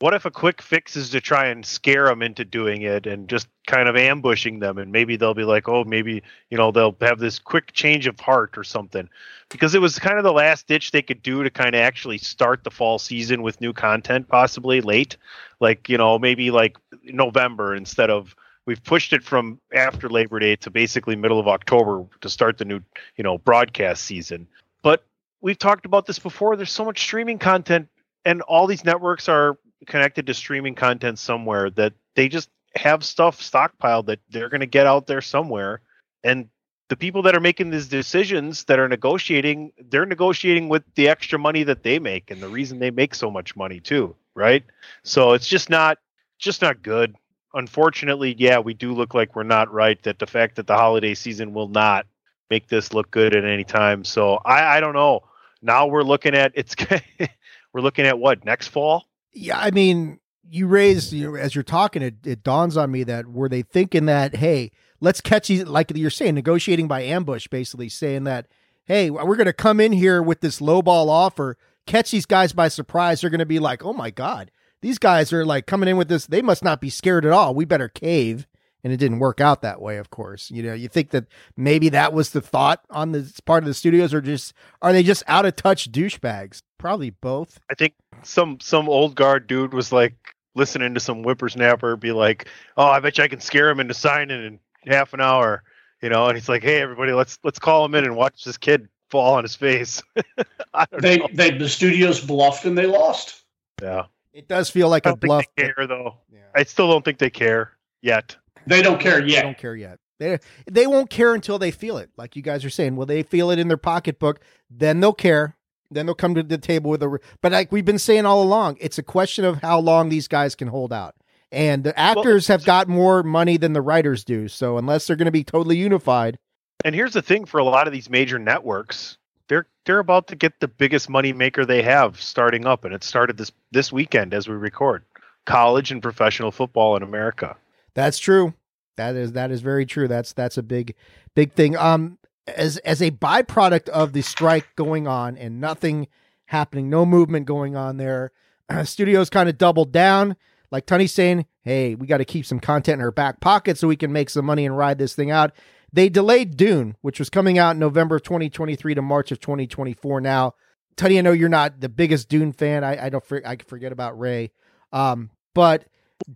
What if a quick fix is to try and scare them into doing it and just kind of ambushing them? And maybe they'll be like oh maybe you know they'll have this quick change of heart or something. Because it was kind of the last ditch they could do to kind of actually start the fall season with new content possibly late. Like you know maybe like november instead of we've pushed it from after labor day to basically middle of october to start the new you know broadcast season. But we've talked about this before. There's so much streaming content and all these networks are connected to streaming content somewhere that they just have stuff stockpiled that they're going to get out there somewhere. And the people that are making these decisions that are negotiating they're negotiating with the extra money that they make and the reason they make so much money too right? So it's just not just not good. Unfortunately yeah we do look like we're not right that the fact that the holiday season will not make this look good at any time. So i i don't know. Now we're looking at it's we're looking at what next fall yeah i mean you raised you know, as you're talking it, it dawns on me that were they thinking that hey let's catch these like you're saying negotiating by ambush basically saying that hey we're going to come in here with this low ball offer catch these guys by surprise they're going to be like oh my god these guys are like coming in with this they must not be scared at all we better cave. And it didn't work out that way of course you know you think that maybe that was the thought on this part of the studios or just are they just out of touch douchebags probably both i think some some old guard dude was like listening to some whippersnapper be like oh i bet you i can scare him into signing in half an hour you know and he's like hey everybody let's let's call him in and watch this kid fall on his face they know. they the studios bluffed and they lost yeah it does feel like a bluff care though yeah. i still don't think they care yet they don't care yet. They don't care yet. They they won't care until they feel it. Like you guys are saying, well, they feel it in their pocketbook, then they'll care. Then they'll come to the table with a. But like we've been saying all along, it's a question of how long these guys can hold out. And the actors well, have got more money than the writers do. So unless they're going to be totally unified. And here's the thing: for a lot of these major networks, they're they're about to get the biggest money maker they have starting up, and it started this this weekend as we record. College and professional football in America. That's true. That is that is very true. That's that's a big big thing. Um as as a byproduct of the strike going on and nothing happening, no movement going on there, uh, studios kind of doubled down. Like Tony's saying, hey, we got to keep some content in our back pocket so we can make some money and ride this thing out. They delayed Dune, which was coming out in November of 2023 to March of 2024. Now, Tony, I know you're not the biggest Dune fan. I, I don't I forget about Rey. Um, but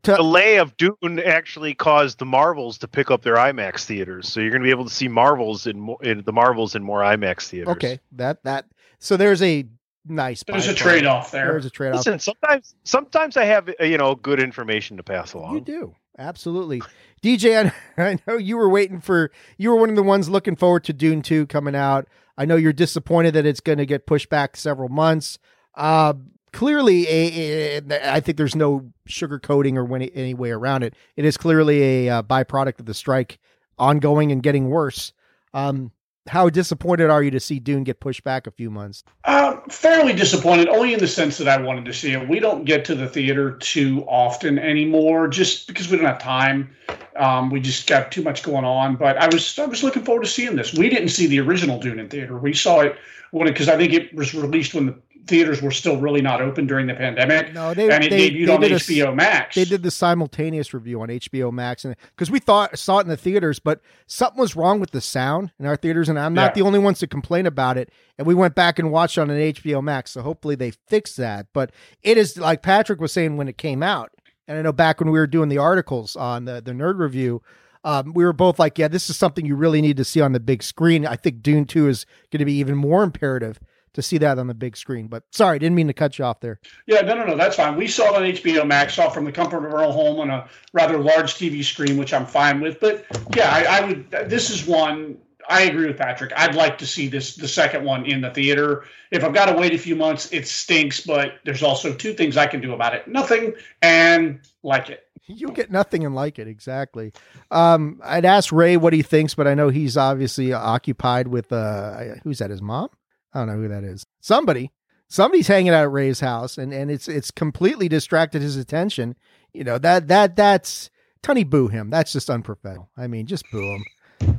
to, delay of Dune actually caused the Marvels to pick up their IMAX theaters, so you're going to be able to see Marvels in, more, in the Marvels in more IMAX theaters. Okay, that that so there's a nice. There's a trade off there. There's a trade off. Listen, sometimes sometimes I have uh, you know good information to pass along. You do absolutely, DJ. I, I know you were waiting for you were one of the ones looking forward to Dune two coming out. I know you're disappointed that it's going to get pushed back several months. Uh, clearly a, a, I think there's no sugarcoating or any, any way around it. It is clearly a uh, byproduct of the strike ongoing and getting worse. Um, how disappointed are you to see Dune get pushed back a few months? Uh, fairly disappointed, only in the sense that I wanted to see it. We don't get to the theater too often anymore, just because we don't have time. Um, we just got too much going on. But I was I was looking forward to seeing this. We didn't see the original Dune in theater. We saw it when because I think it was released when the theaters were still really not open during the pandemic. No, they and it they, debuted they on HBO a, Max. They did the simultaneous review on HBO Max, and because we thought saw it in the theaters, but something was wrong with the sound in our theaters, and I'm not yeah. the only ones to complain about it. And we went back and watched on an HBO Max, so hopefully they fix that. But it is like Patrick was saying when it came out, and I know back when we were doing the articles on the the Nerd Review. Um, we were both like, yeah, this is something you really need to see on the big screen. I think Dune 2 is going to be even more imperative to see that on the big screen. But sorry, didn't mean to cut you off there. Yeah, no, no, no, that's fine. We saw it on HBO Max, saw it from the comfort of our own home on a rather large TV screen, which I'm fine with. But yeah, I, I would. This is one. I agree with Patrick. I'd like to see this the second one in the theater. If I've got to wait a few months, it stinks. But there's also two things I can do about it: nothing and like it. You get nothing and like it exactly. Um, I'd ask Rey what he thinks, but I know he's obviously occupied with uh, who's that? His mom? I don't know who that is. Somebody, somebody's hanging out at Rey's house, and and it's it's completely distracted his attention. You know that that that's Tony boo him. That's just unprofessional. I mean, just boo him.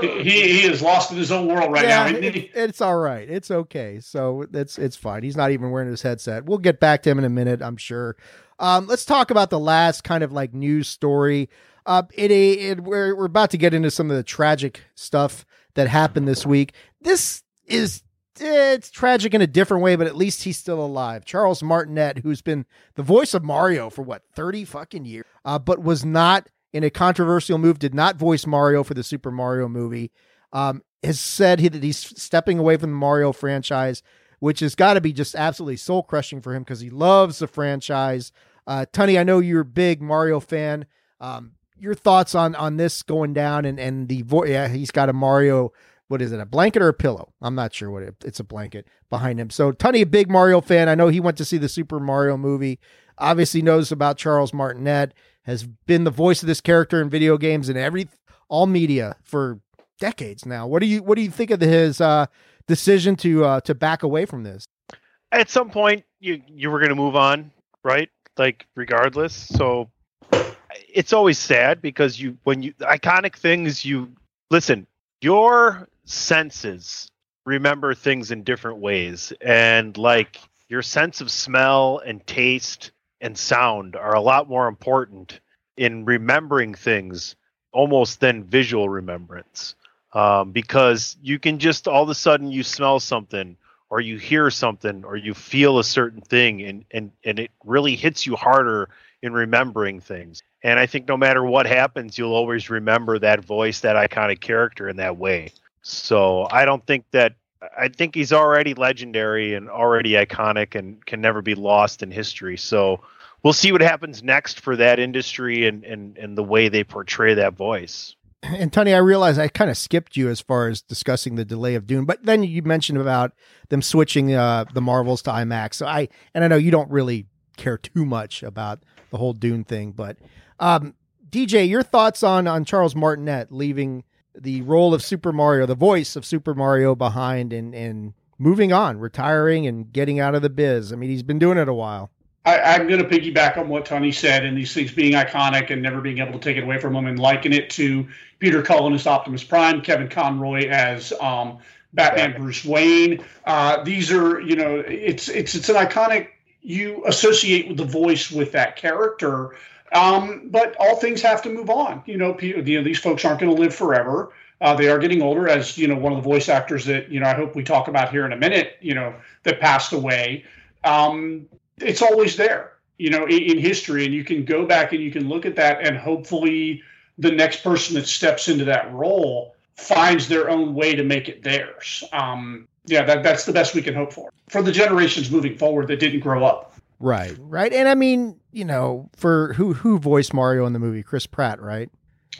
He, he is lost in his own world right yeah, now. it- it's all right. It's okay. So it's it's fine. He's not even wearing his headset. We'll get back to him in a minute, I'm sure. Um, let's talk about the last kind of like news story. Uh, it, it we're we're about to get into some of the tragic stuff that happened this week. This is it's tragic in a different way, but at least he's still alive. Charles Martinet, who's been the voice of Mario for what thirty fucking years, uh, but was not in a controversial move, did not voice Mario for the Super Mario movie. Um, has said he, that he's stepping away from the Mario franchise, which has got to be just absolutely soul crushing for him because he loves the franchise. Uh, Tunney, I know you're a big Mario fan. Um, your thoughts on on this going down and and the vo- yeah he's got a Mario what is it a blanket or a pillow I'm not sure what it, it's a blanket behind him so Tony a big Mario fan I know he went to see the Super Mario movie obviously knows about Charles Martinet has been the voice of this character in video games and every all media for decades now what do you what do you think of his uh decision to uh to back away from this At some point, you you were going to move on, right? Like regardless. So it's always sad because you when you iconic things you listen your senses remember things in different ways and like your sense of smell and taste and sound are a lot more important in remembering things almost than visual remembrance. Um, because you can just all of a sudden you smell something or you hear something or you feel a certain thing and and and it really hits you harder in remembering things. And i think no matter what happens you'll always remember that voice that iconic character in that way. So i don't think that i think he's already legendary and already iconic and can never be lost in history so we'll see what happens next for that industry and and, and the way they portray that voice and Tony, I realize I kind of skipped you as far as discussing the delay of Dune, but then you mentioned about them switching uh, the Marvels to IMAX. So I, and I know you don't really care too much about the whole Dune thing, but um, DJ, your thoughts on on Charles Martinet leaving the role of Super Mario, the voice of Super Mario behind, and and moving on, retiring and getting out of the biz. I mean, he's been doing it a while. I, I'm going to piggyback on what Tony said, and these things being iconic and never being able to take it away from him, and liken it to Peter Cullen as Optimus Prime, Kevin Conroy as um, Batman Bruce Wayne. Uh, these are, you know, it's it's it's an iconic. You associate with the voice with that character, um, but all things have to move on. You know, you know these folks aren't going to live forever. Uh, they are getting older, as you know, one of the voice actors that you know I hope we talk about here in a minute. You know, that passed away. Um, it's always there, you know, in, in history, and you can go back and you can look at that, and hopefully, the next person that steps into that role finds their own way to make it theirs. Um, yeah, that, that's the best we can hope for for the generations moving forward that didn't grow up. Right, right, and I mean, you know, for who who voiced Mario in the movie, Chris Pratt, right?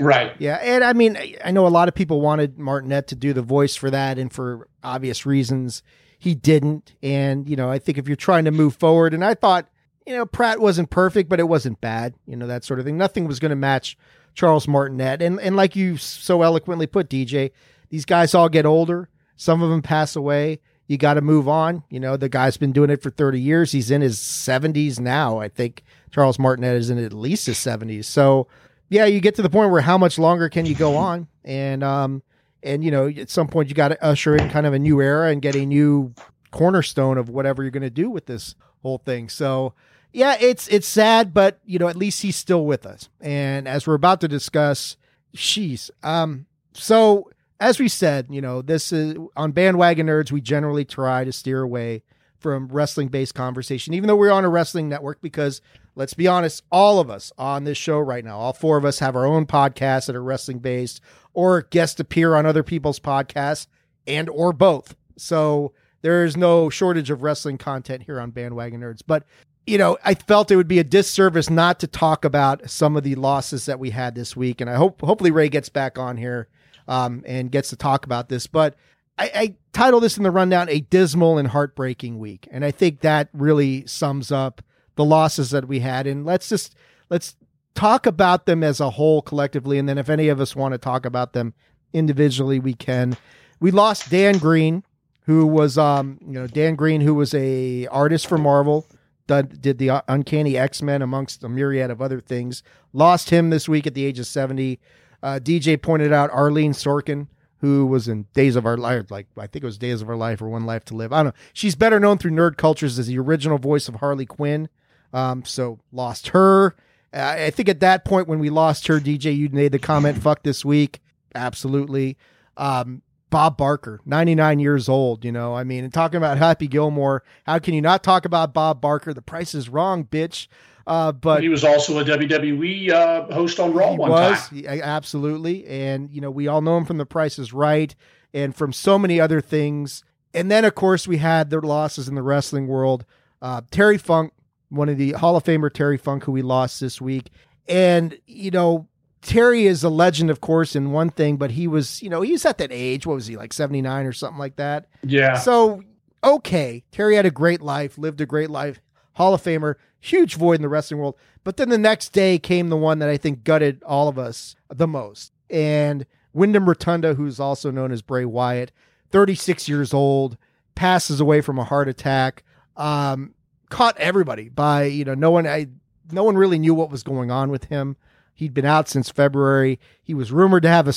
Right. Yeah, and I mean, I- I know a lot of people wanted Martinet to do the voice for that, and for obvious reasons, he didn't. And you know, I think if you're trying to move forward, and I thought, you know, Pratt wasn't perfect, but it wasn't bad. You know, that sort of thing. Nothing was going to match Charles Martinet, and and like you so eloquently put, DJ, these guys all get older. Some of them pass away. You got to move on. You know, the guy's been doing it for 30 years. He's in his 70s now. I think Charles Martinet is in at least his 70s. So, yeah, you get to the point where how much longer can you go on? And um and you know, at some point you got to usher in kind of a new era and get a new cornerstone of whatever you're going to do with this whole thing. So, yeah, it's it's sad, but you know, at least he's still with us. And as we're about to discuss, she's um so as we said, you know, this is on bandwagon nerds, we generally try to steer away from wrestling based conversation, even though we're on a wrestling network, because let's be honest, all of us on this show right now, all four of us have our own podcasts that are wrestling based or guest appear on other people's podcasts and or both. So there is no shortage of wrestling content here on bandwagon nerds. But you know, I felt it would be a disservice not to talk about some of the losses that we had this week. And I hope hopefully Ray gets back on here um, and gets to talk about this. But I, I title this in the rundown a dismal and heartbreaking week. And I think that really sums up the losses that we had. And let's just let's talk about them as a whole collectively. And then if any of us want to talk about them individually, we can. We lost Dan Green, who was um, you know, Dan Green, who was a artist for Marvel did, did the Uncanny X Men amongst a myriad of other things. Lost him this week at the age of 70. Uh, DJ pointed out Arlene Sorkin, who was in Days of Our Life, like I think it was Days of Our Life or One Life to Live. I don't know. She's better known through nerd cultures as the original voice of Harley Quinn. Um, so lost her. I think at that point when we lost her, DJ, you made the comment, "Fuck this week." Absolutely. Um, Bob Barker, 99 years old, you know. I mean, and talking about Happy Gilmore, how can you not talk about Bob Barker? The price is wrong, bitch. Uh, but he was also a WWE uh, host on Raw one was, time. absolutely, and you know we all know him from The Price is Right and from so many other things. And then of course we had the losses in the wrestling world. Uh, Terry Funk, one of the Hall of Famer Terry Funk, who we lost this week, and you know Terry is a legend, of course, in one thing, but he was, you know, he's at that age. What was he like, seventy nine or something like that? Yeah. So okay, Terry had a great life, lived a great life, Hall of Famer, huge void in the wrestling world. But then the next day came the one that I think gutted all of us the most, and Wyndham Rotunda, who's also known as Bray Wyatt, thirty six years old, passes away from a heart attack. Um, caught everybody by you know no one I no one really knew what was going on with him. He'd been out since February. He was rumored to have a,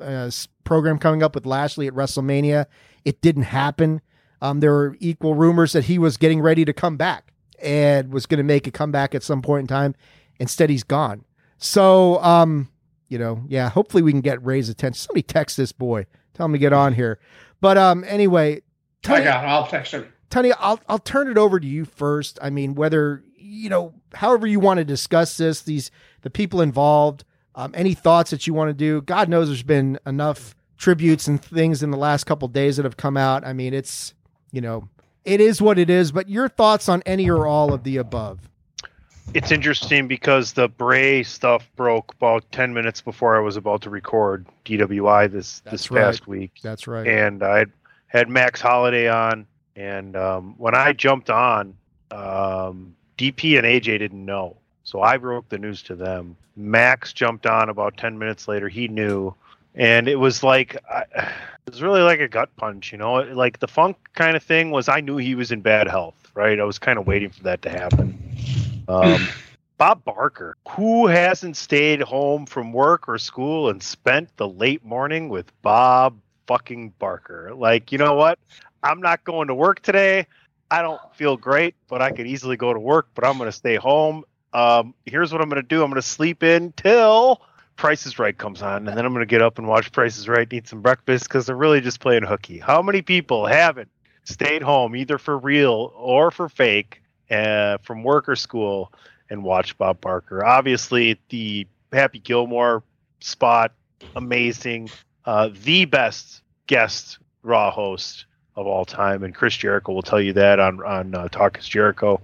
a program coming up with Lashley at WrestleMania. It didn't happen. Um, there were equal rumors that he was getting ready to come back and was going to make a comeback at some point in time. Instead, he's gone. So, um, you know, yeah, hopefully we can get Ray's attention. Somebody text this boy, tell him to get on here. But um, anyway, Tony, I got. It. I'll text him. Tony, I'll I'll turn it over to you first. I mean, whether you know, however you want to discuss this, these the people involved, um, any thoughts that you want to do. God knows there's been enough tributes and things in the last couple days that have come out. I mean, it's you know, it is what it is. But your thoughts on any or all of the above? It's interesting because the Bray stuff broke about ten minutes before I was about to record DWI this That's this right. past week. That's right. And I had Max Holiday on, and um, when I jumped on, um, DP and AJ didn't know, so I broke the news to them. Max jumped on about ten minutes later. He knew, and it was like it was really like a gut punch, you know. Like the Funk kind of thing was. I knew he was in bad health, right? I was kind of waiting for that to happen. Um, Bob Barker, who hasn't stayed home from work or school and spent the late morning with Bob fucking Barker? Like, you know what? I'm not going to work today. I don't feel great, but I could easily go to work, but I'm going to stay home. Um, here's what I'm going to do I'm going to sleep in till Price is Right comes on, and then I'm going to get up and watch Price is Right, and eat some breakfast because they're really just playing hooky. How many people haven't stayed home, either for real or for fake, uh, from work or school, and watched Bob Barker? Obviously, the Happy Gilmore spot, amazing. Uh, the best guest Raw host of all time, and Chris Jericho will tell you that on on uh, Talk is Jericho.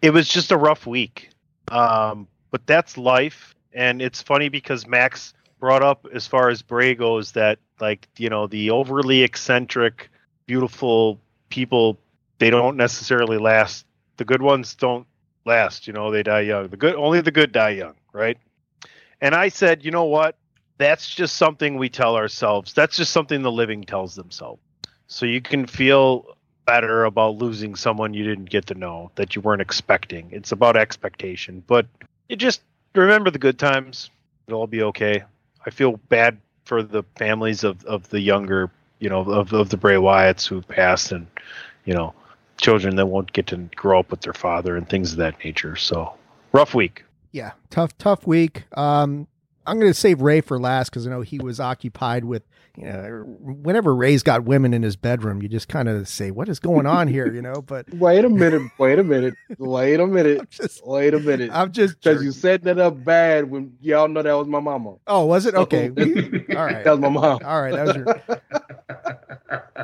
It was just a rough week, um, but that's life, and it's funny because Max brought up as far as Bray goes that like you know the overly eccentric, beautiful people they don't necessarily last. The good ones don't last. You know they die young. The good only the good die young, right? And I said, you know what? That's just something we tell ourselves. That's just something the living tells themselves. So you can feel better about losing someone you didn't get to know that you weren't expecting. It's about expectation. But you just remember the good times. It'll all be okay. I feel bad for the families of, of the younger, you know, of, of the Bray Wyatts who've passed and, you know, children that won't get to grow up with their father and things of that nature. So rough week. Yeah, tough, tough week. Um, I'm going to save Ray for last because I know he was occupied with, you know, er, whenever Ray's got women in his bedroom, you just kind of say, what is going on here, you know? But wait a minute, wait a minute, wait a minute, just, wait a minute. I'm just because you set that up bad when y'all know that was my mama. Oh, was it? Okay. All right. That was my mom. All right. That was your.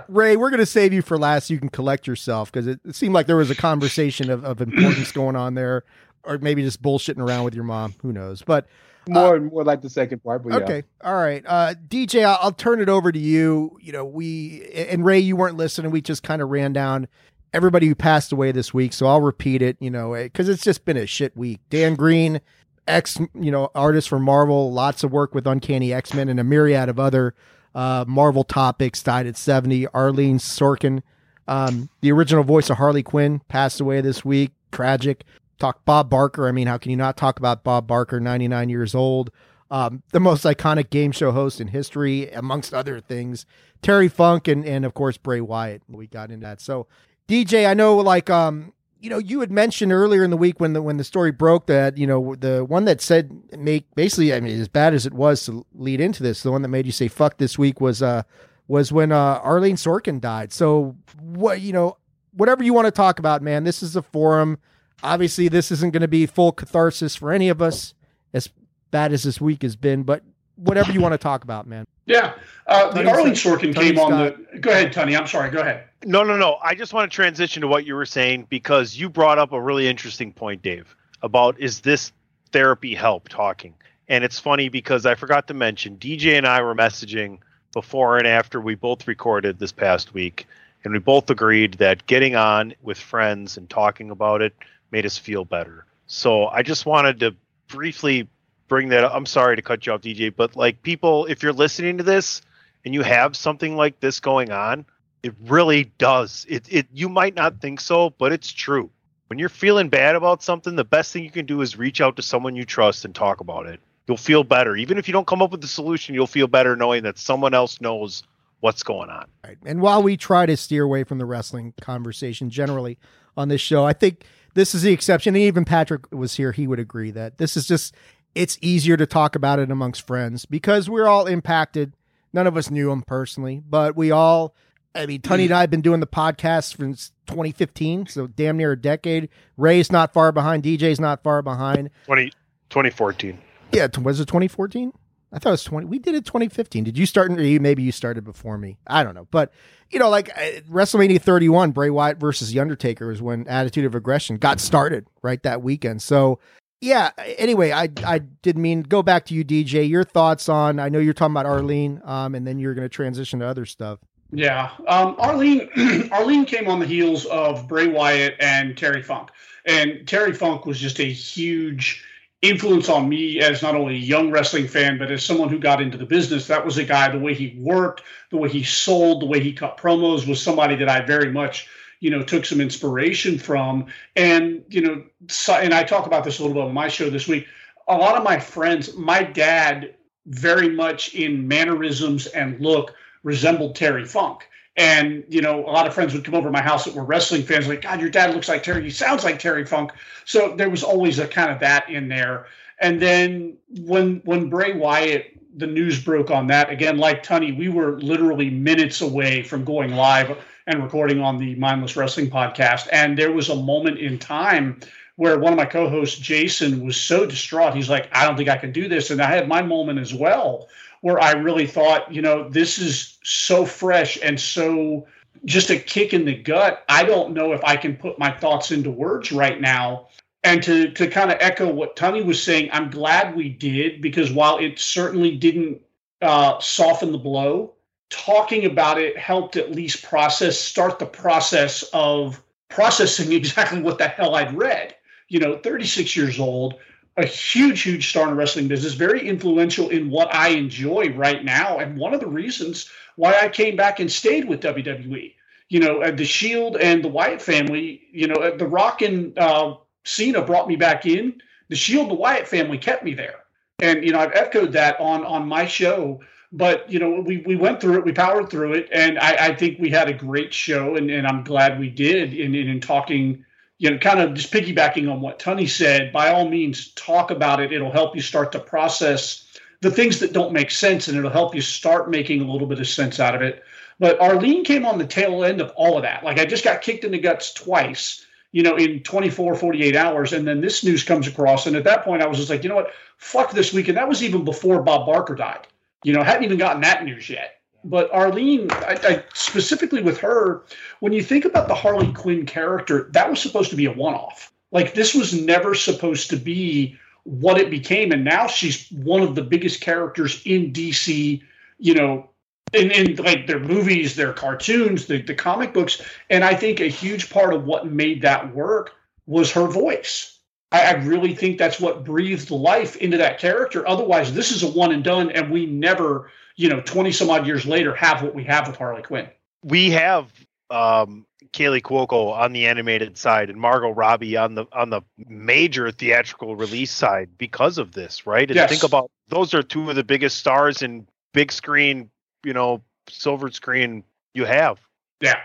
Ray, we're going to save you for last so you can collect yourself because it, it seemed like there was a conversation of, of importance going on there, or maybe just bullshitting around with your mom. Who knows? But more uh, more like the second part. But okay, yeah. all right, uh, DJ, I'll, I'll, turn it over to you. You know, we and Ray, you weren't listening. We just kind of ran down everybody who passed away this week, so I'll repeat it. You know, because it's just been a shit week. Dan Green, ex, you know, artist for Marvel, lots of work with Uncanny X Men and a myriad of other uh, Marvel topics. Died at seventy. Arlene Sorkin, um, the original voice of Harley Quinn, passed away this week. Tragic. Talk Bob Barker. I mean, how can you not talk about Bob Barker, 99 years old, um, the most iconic game show host in history, amongst other things. Terry Funk and and of course Bray Wyatt. We got into that. So DJ, I know like um you know you had mentioned earlier in the week when the when the story broke that you know the one that said make basically I mean as bad as it was to lead into this the one that made you say fuck this week was uh was when uh Arlene Sorkin died. So what you know whatever you want to talk about, man. This is a forum. Obviously, this isn't going to be full catharsis for any of us, as bad as this week has been. But whatever you want to talk about, man. Yeah, uh, the Arlene Sorkin Tony came Scott. on the. Go ahead, Tony. I'm sorry. Go ahead. No, no, no. I just want to transition to what you were saying because you brought up a really interesting point, Dave, about is this therapy help talking? And it's funny because I forgot to mention DJ and I were messaging before and after we both recorded this past week, and we both agreed that getting on with friends and talking about it made us feel better. So I just wanted to briefly bring that up. I'm sorry to cut you off, DJ, but like people, if you're listening to this and you have something like this going on, it really does. It it you might not think so, but it's true. When you're feeling bad about something, the best thing you can do is reach out to someone you trust and talk about it. You'll feel better. Even if you don't come up with the solution, you'll feel better knowing that someone else knows what's going on. Right. And while we try to steer away from the wrestling conversation generally on this show, I think this is the exception. And even Patrick was here, he would agree that this is just it's easier to talk about it amongst friends because we're all impacted. None of us knew him personally, but we all, I mean, Tony and I have been doing the podcast since 2015, so damn near a decade. Ray's not far behind. DJ's not far behind. 20, 2014. Yeah, was it 2014? I thought it was 20. We did it 2015. Did you start? Or maybe you started before me. I don't know. But, you know, like uh, WrestleMania 31, Bray Wyatt versus The Undertaker was when Attitude of Aggression got started right that weekend. So yeah. Anyway, I I did mean go back to you, DJ. Your thoughts on? I know you're talking about Arlene, um, and then you're going to transition to other stuff. Yeah, um, Arlene Arlene came on the heels of Bray Wyatt and Terry Funk, and Terry Funk was just a huge influence on me as not only a young wrestling fan, but as someone who got into the business. That was a guy. The way he worked, the way he sold, the way he cut promos was somebody that I very much you know took some inspiration from and you know so, and i talk about this a little bit on my show this week a lot of my friends my dad very much in mannerisms and look resembled terry funk and you know a lot of friends would come over to my house that were wrestling fans like god your dad looks like terry he sounds like terry funk so there was always a kind of that in there and then when when bray wyatt the news broke on that again like Tunney we were literally minutes away from going live and recording on the Mindless Wrestling podcast. And there was a moment in time where one of my co-hosts, Jason, was so distraught. He's like, I don't think I can do this. And I had my moment as well where I really thought, you know, this is so fresh and so just a kick in the gut. I don't know if I can put my thoughts into words right now. And to to kind of echo what Tony was saying, I'm glad we did because while it certainly didn't uh, soften the blow, talking about it helped at least process, start the process of processing exactly what the hell I'd read. You know, 36 years old, a huge, huge star in the wrestling business, very influential in what I enjoy right now. And one of the reasons why I came back and stayed with WWE. You know, the Shield and the Wyatt family, you know, the Rock and uh, Cena brought me back in. The Shield the Wyatt family kept me there. And, you know, I've echoed that on on my show but you know we, we went through it we powered through it and i, I think we had a great show and, and i'm glad we did in, in, in talking you know kind of just piggybacking on what Tony said by all means talk about it. It'll help you start to process the things that don't make sense and it'll help you start making a little bit of sense out of it. But arlene came on the tail end of all of that. Like i just got kicked in the guts twice you know in 24 48 hours and then this news comes across and at that point i was just like you know what? Fuck this week and that was even before bob barker died. You know, hadn't even gotten that news yet. But Arlene, I, I, specifically with her, when you think about the Harley Quinn character, that was supposed to be a one off. Like, this was never supposed to be what it became. And now she's one of the biggest characters in DC, you know, in, in like their movies, their cartoons, the, the comic books. And I think a huge part of what made that work was her voice I, I really think that's what breathed life into that character. Otherwise, this is a one and done, and we never, you know, 20 some odd years later have what we have with Harley Quinn. We have um, Kaley Cuoco on the animated side and Margot Robbie on the on the major theatrical release side because of this, right? And Yes. think about those are two of the biggest stars in big screen, you know, silver screen you have. Yeah,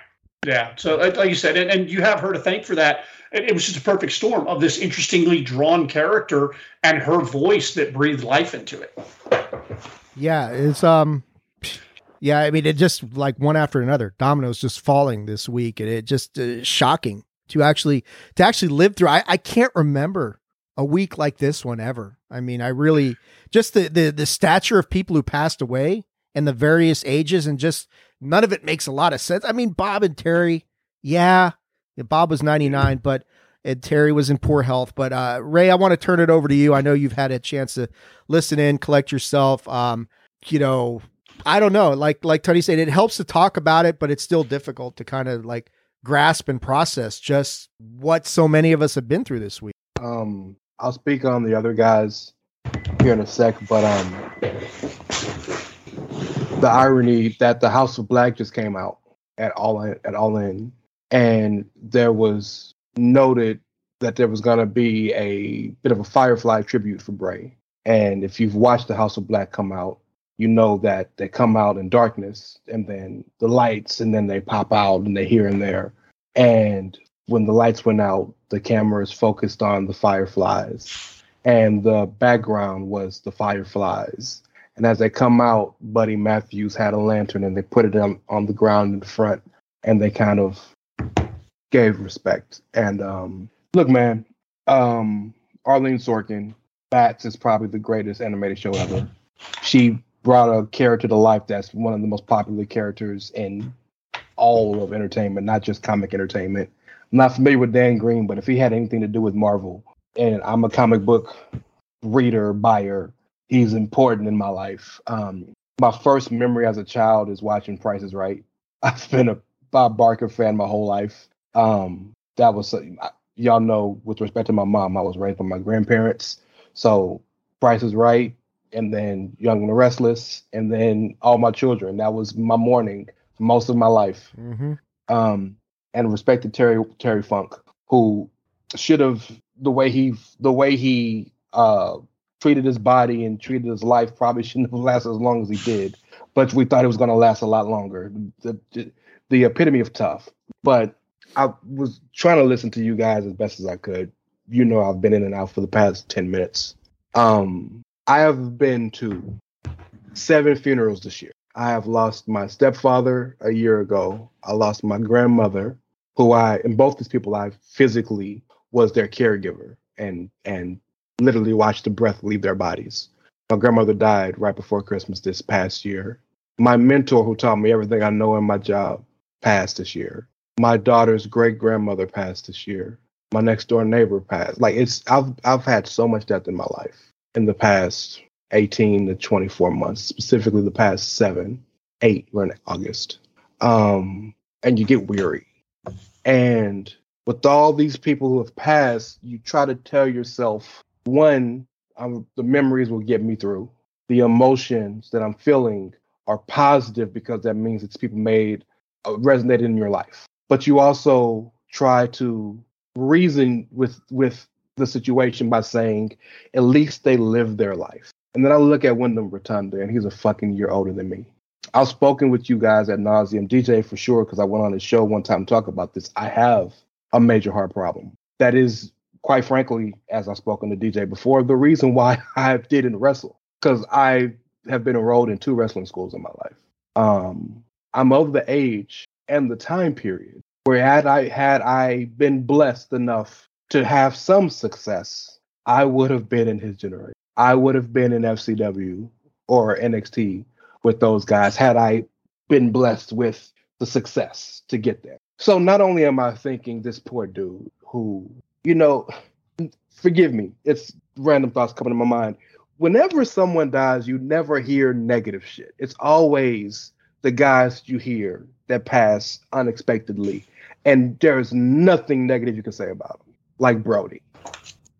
yeah. So, like like you said, and, and you have her to thank for that. It, it was just a perfect storm of this interestingly drawn character and her voice that breathed life into it. Yeah, it's um yeah, I mean it just like one after another. Dominoes just falling this week and it just uh, shocking to actually to actually live through. I I can't remember a week like this one ever. I mean, I really just the the the stature of people who passed away and the various ages and just none of it makes a lot of sense. I mean, Bob and Terry, yeah, yeah, Bob was 99, but and Terry was in poor health. But uh, Ray, I want to turn it over to you. I know you've had a chance to listen in, collect yourself. Um, you know, I don't know. Like like Tony said, it helps to talk about it, but it's still difficult to kind of like grasp and process just what so many of us have been through this week. Um, I'll speak on the other guys here in a sec, but um, the irony that the House of Black just came out at all at all in, and there was noted that there was going to be a bit of a Firefly tribute for Bray. And if you've watched the House of Black come out, you know that they come out in darkness and then the lights, and then they pop out and they here and there. And when the lights went out, the cameras focused on the fireflies, and the background was the fireflies. And as they come out, Buddy Matthews had a lantern and they put it on, on the ground in front and they kind of gave respect. And um, look, man, um, Arlene Sorkin, Bats is probably the greatest animated show ever. She brought a character to life that's one of the most popular characters in all of entertainment, not just comic entertainment. I'm not familiar with Dan Green, but if he had anything to do with Marvel, and I'm a comic book reader, buyer, he's important in my life. Um, my first memory as a child is watching Price is Right. I've been a Bob Barker fan my whole life. Um, that was y'all know with respect to my mom, I was raised by my grandparents. So Price is Right, and then Young and the Restless, and then All My Children. That was my morning most of my life. Mm-hmm. Um, and respect to Terry Terry Funk, who should have the way he the way he uh treated his body and treated his life probably shouldn't have lasted as long as he did. But we thought it was going to last a lot longer. The, the the epitome of tough. But I was trying to listen to you guys as best as I could. You know, I've been in and out for the past ten minutes. Um, I have been to seven funerals this year. I have lost my stepfather a year ago. I lost my grandmother, who I and both these people I physically was their caregiver and and literally watched the breath leave their bodies. My grandmother died right before Christmas this past year. My mentor, who taught me everything I know in my job, passed this year. My daughter's great grandmother passed this year. My next door neighbor passed. Like it's I've I've had so much death in my life in the past 18 to 24 months, specifically the past seven, eight, we're in August. Um, and you get weary. And with all these people who have passed, you try to tell yourself, one, um, the memories will get me through. The emotions that I'm feeling are positive because that means it's people made uh, resonated in your life. But you also try to reason with with the situation by saying, at least they live their life. And then I look at Wyndham Rotunda, and he's a fucking year older than me. I've spoken with you guys at nauseum, DJ for sure, because I went on his show one time to talk about this. I have a major heart problem. That is, quite frankly, as I've spoken to DJ before, the reason why I didn't wrestle, because I have been enrolled in two wrestling schools in my life. Um, I'm of the age and the time period where had I had I been blessed enough to have some success, I would have been in his generation. I would have been in FCW or NXT with those guys had I been blessed with the success to get there. So not only am I thinking this poor dude who, you know, forgive me, it's random thoughts coming to my mind. Whenever someone dies, you never hear negative shit. It's always the guys you hear that pass unexpectedly, and there's nothing negative you can say about them, like Brody,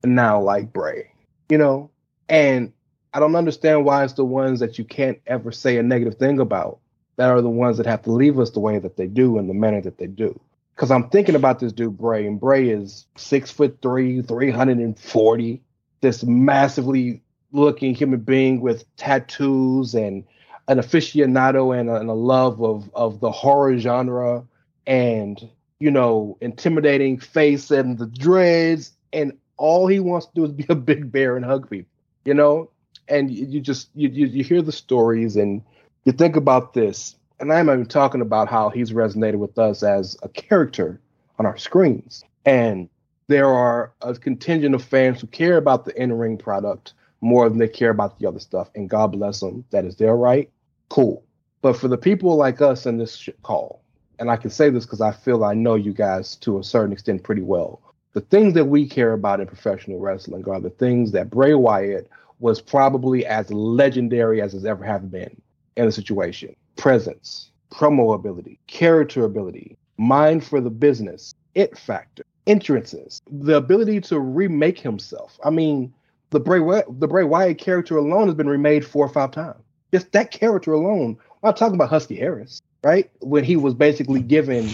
now like Bray, you know. And I don't understand why it's the ones that you can't ever say a negative thing about that are the ones that have to leave us the way that they do in the manner that they do. Because I'm thinking about this dude Bray, and Bray is six foot three, 340, this massively looking human being with tattoos and an aficionado and a, and a love of of the horror genre and you know intimidating face and the dreads and all he wants to do is be a big bear and hug people you know? And you, you just you, you you hear the stories and you think about this. And i'm even talking about how he's resonated with us as a character on our screens. And there are a contingent of fans who care about the in-ring product more than they care about the other stuff and god bless them that is their right cool. But for the people like us in this call and i can say this because i feel i know you guys to a certain extent pretty well the things that we care about in professional wrestling are the things that bray wyatt was probably as legendary as has ever have been in a situation. Presence promo ability character ability mind for the business it factor entrances the ability to remake himself. I mean the Bray the Bray Wyatt character alone has been remade four or five times. Just that character alone. I'm not talking about Husky Harris, right? When he was basically given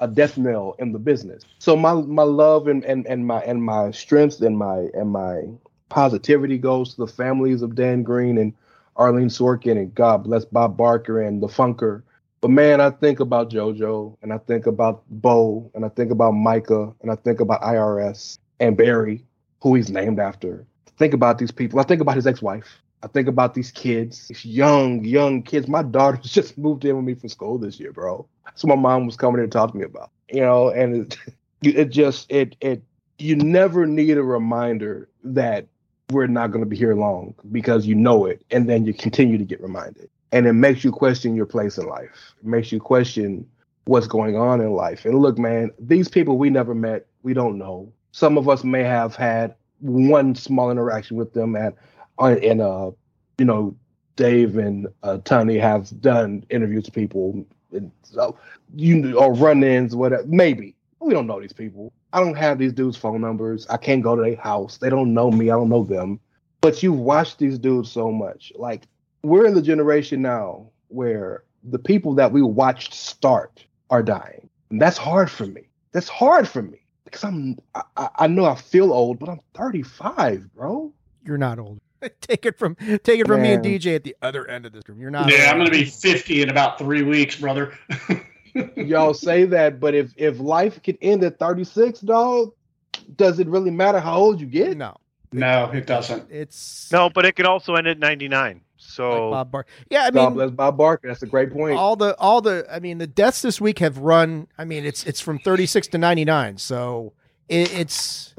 a death knell in the business. So my my love and and, and my and my strength and my and my positivity goes to the families of Dan Green and Arlene Sorkin and God bless Bob Barker and the Funker. But man, I think about JoJo and I think about Bo and I think about Micah and I think about IRS and Barry, who he's named after think about these people. I think about his ex-wife. I think about these kids, these young, young kids. My daughter just moved in with me for school this year, bro. So my mom was coming in to talk to me about, you know, and it, it just it it you never need a reminder that we're not going to be here long because you know it, and then you continue to get reminded, and it makes you question your place in life. It makes you question what's going on in life. And look, man, these people we never met, we don't know. Some of us may have had one small interaction with them and and uh you know Dave and uh, Tony have done interviews with people. And so you or run-ins whatever maybe. We don't know these people. I don't have these dudes phone numbers. I can't go to their house. They don't know me. I don't know them. But you've watched these dudes so much. Like we're in the generation now where the people that we watched start are dying. And that's hard for me. That's hard for me because I'm I, I know I feel old, but I'm 35, bro. You're not old. take it from take it from Man. me and DJ at the other end of this room. You're not. Yeah, old. I'm gonna be 50 in about three weeks, brother. Y'all say that, but if if life could end at 36, dog, does it really matter how old you get? No. No, it doesn't. It's no, but it could also end at 99. So like Bob Barker. Yeah, I mean, God bless Bob Barker. That's a great point. All the all the I mean, the deaths this week have run. I mean, it's it's from 36 to 99. So it, it's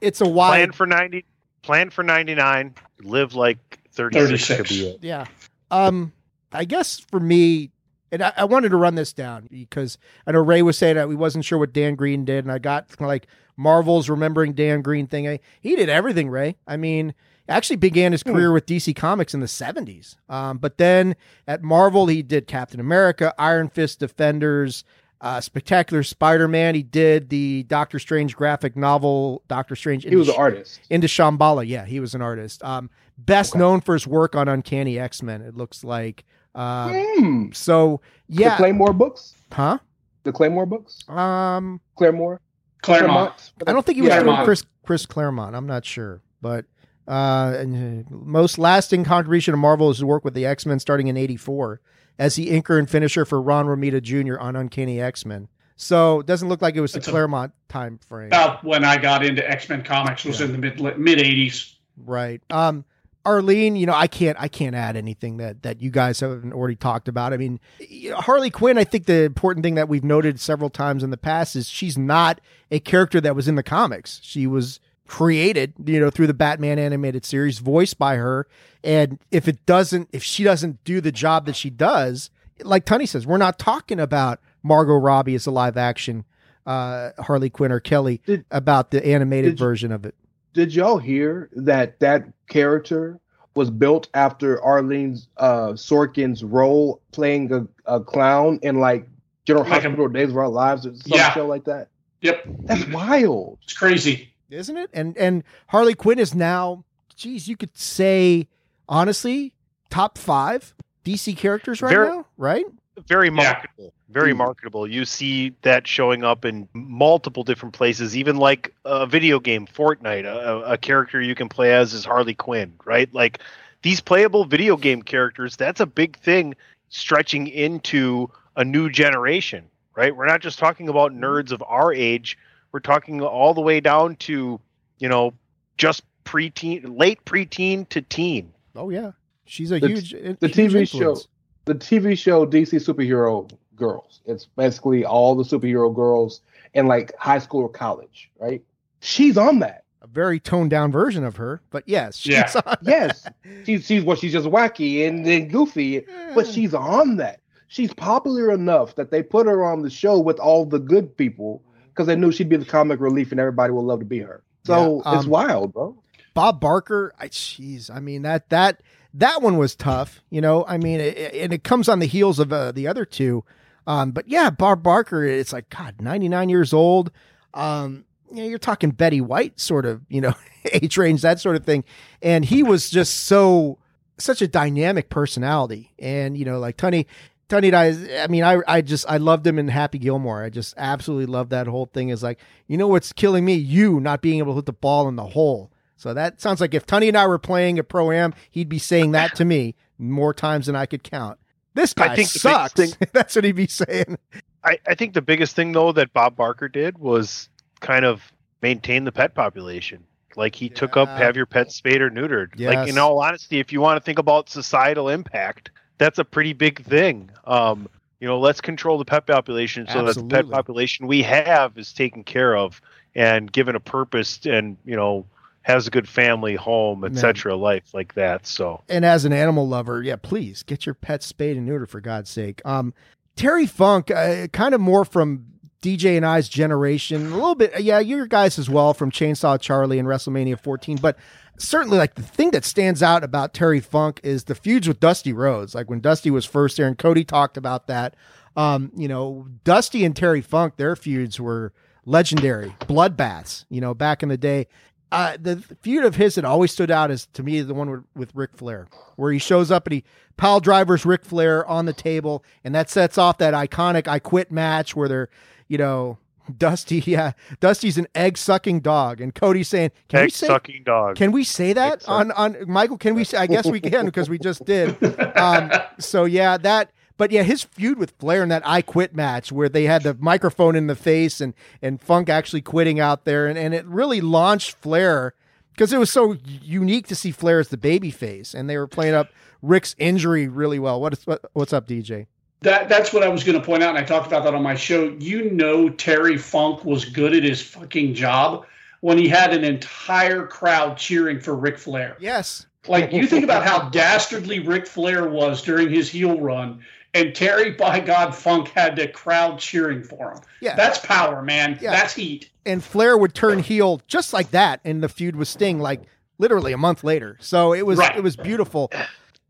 it's a wide plan for 90. Plan for 99. Live like 36. 36. Yeah. Um, I guess for me, and I, I, wanted to run this down because I know Ray was saying that we wasn't sure what Dan Green did, and I got like Marvel's remembering Dan Green thing. He did everything, Ray. I mean, actually began his career hmm. with DC Comics in the 70s. Um, but then at Marvel, he did Captain America, Iron Fist Defenders, uh, Spectacular Spider Man. He did the Doctor Strange graphic novel, Doctor Strange. He was an artist. Into Shamballa. Yeah, he was an artist. Um, best okay. known for his work on Uncanny X Men, it looks like. Uh, mm. So, yeah. The Claymore books? Huh? The Claymore books? Um, Claremore? Claremont. I don't think he was yeah, Chris Chris Claremont. I'm not sure, but uh, and uh, most lasting contribution to Marvel is his work with the X Men starting in '84 as the inker and finisher for Ron Romita Jr. on Uncanny X Men. So it doesn't look like it was the Claremont time frame. About when I got into X Men comics was yeah. in the mid mid '80s. Right. Um, Arlene, you know, I can't I can't add anything that that you guys haven't already talked about. I mean, Harley Quinn, I think the important thing that we've noted several times in the past is she's not a character that was in the comics. She was created, you know, through the Batman animated series, voiced by her. And if it doesn't, if she doesn't do the job that she does, like Tony says, we're not talking about Margot Robbie as a live action uh, Harley Quinn or Kelly did, about the animated version of it. Did y'all hear that that character was built after Arlene's uh, Sorkin's role playing a, a clown in like General like Hospital a, Days of Our Lives or some yeah. show like that? Yep. That's wild. It's crazy isn't it? And and Harley Quinn is now, geez, you could say honestly, top five DC characters right very, now, right? very marketable. Very hmm. marketable. You see that showing up in multiple different places, even like a video game, Fortnite. A, a character you can play as is Harley Quinn, right? Like these playable video game characters. That's a big thing, stretching into a new generation, right? We're not just talking about hmm. nerds of our age. We're talking all the way down to, you know, just preteen, late preteen to teen. Oh yeah, she's a The- huge the huge TV show, the TV show DC Superhero Girls. It's basically all the superhero girls in like high school or college, right? She's on that. A very toned down version of her, but yes, she's Yeah. on yes, she's she's well, she's just wacky and, and goofy, but she's on that. She's popular enough that they put her on the show with all the good people because they knew she'd be the comic relief and everybody would love to be her. So Yeah, it's um, wild, bro. Bob Barker, I jeez, I mean that that that one was tough, you know. I mean, it, it- and it comes on the heels of uh, the other two. Um, but yeah, Bob Barker, it's like God, ninety nine years old. Um, you know, you're talking Betty White sort of, you know, age range, that sort of thing, and he was just so such a dynamic personality, and you know, like Tony. Tony and I, I mean, I, I just, I loved him in Happy Gilmore. I just absolutely loved that whole thing. Is like, you know what's killing me? You not being able to hit the ball in the hole. So that sounds like if Tony and I were playing a pro am, he'd be saying that to me more times than I could count. This guy I think sucks. thing- That's what he'd be saying. I, I think the biggest thing though that Bob Barker did was kind of maintain the pet population. Like he took up have your pet spayed or neutered. Like in all honesty, if you want to think about societal impact, that's a pretty big thing. Um, you know, let's control the pet population so that the pet population we have is taken care of and given a purpose and you know has a good family, home, etc. Life like that. So And as an animal lover, yeah, please get your pet spayed and neutered for God's sake. Um, Terry Funk, uh, kind of more from DJ and I's generation, a little bit, yeah, your guys as well from Chainsaw Charlie and WrestleMania 14, but certainly like the thing that stands out about Terry Funk is the feuds with Dusty Rhodes. Like when Dusty was first there, and Cody talked about that. Um, you know, Dusty and Terry Funk, their feuds were legendary, bloodbaths. You know, back in the day. Uh, the feud of his that always stood out is to me the one with, with Ric Flair, where he shows up and he pile drivers Ric Flair on the table, and that sets off that iconic "I Quit" match where they're, you know, Dusty, yeah, Dusty's an egg sucking dog, and Cody's saying, "Can we egg say sucking dog. can we say that on on Michael? Can we say? I guess we can because we just did. Um, so yeah, that. But yeah, his feud with Flair in that "I Quit" match, where they had the microphone in the face and and Funk actually quitting out there, and, and it really launched Flair because it was so unique to see Flair as the baby face, and they were playing up Ric's injury really well. What is what, what's up, DJ? That that's what I was going to point out, and I talked about that on my show. You know, Terry Funk was good at his fucking job when he had an entire crowd cheering for Ric Flair. Yes, Like you think about how dastardly Ric Flair was during his heel run, and Terry, by God, Funk had the crowd cheering for him. Yeah. that's power, man. Yeah. That's heat. and Flair would turn heel just like that and the feud with Sting, like literally a month later. So it was Right. it was beautiful.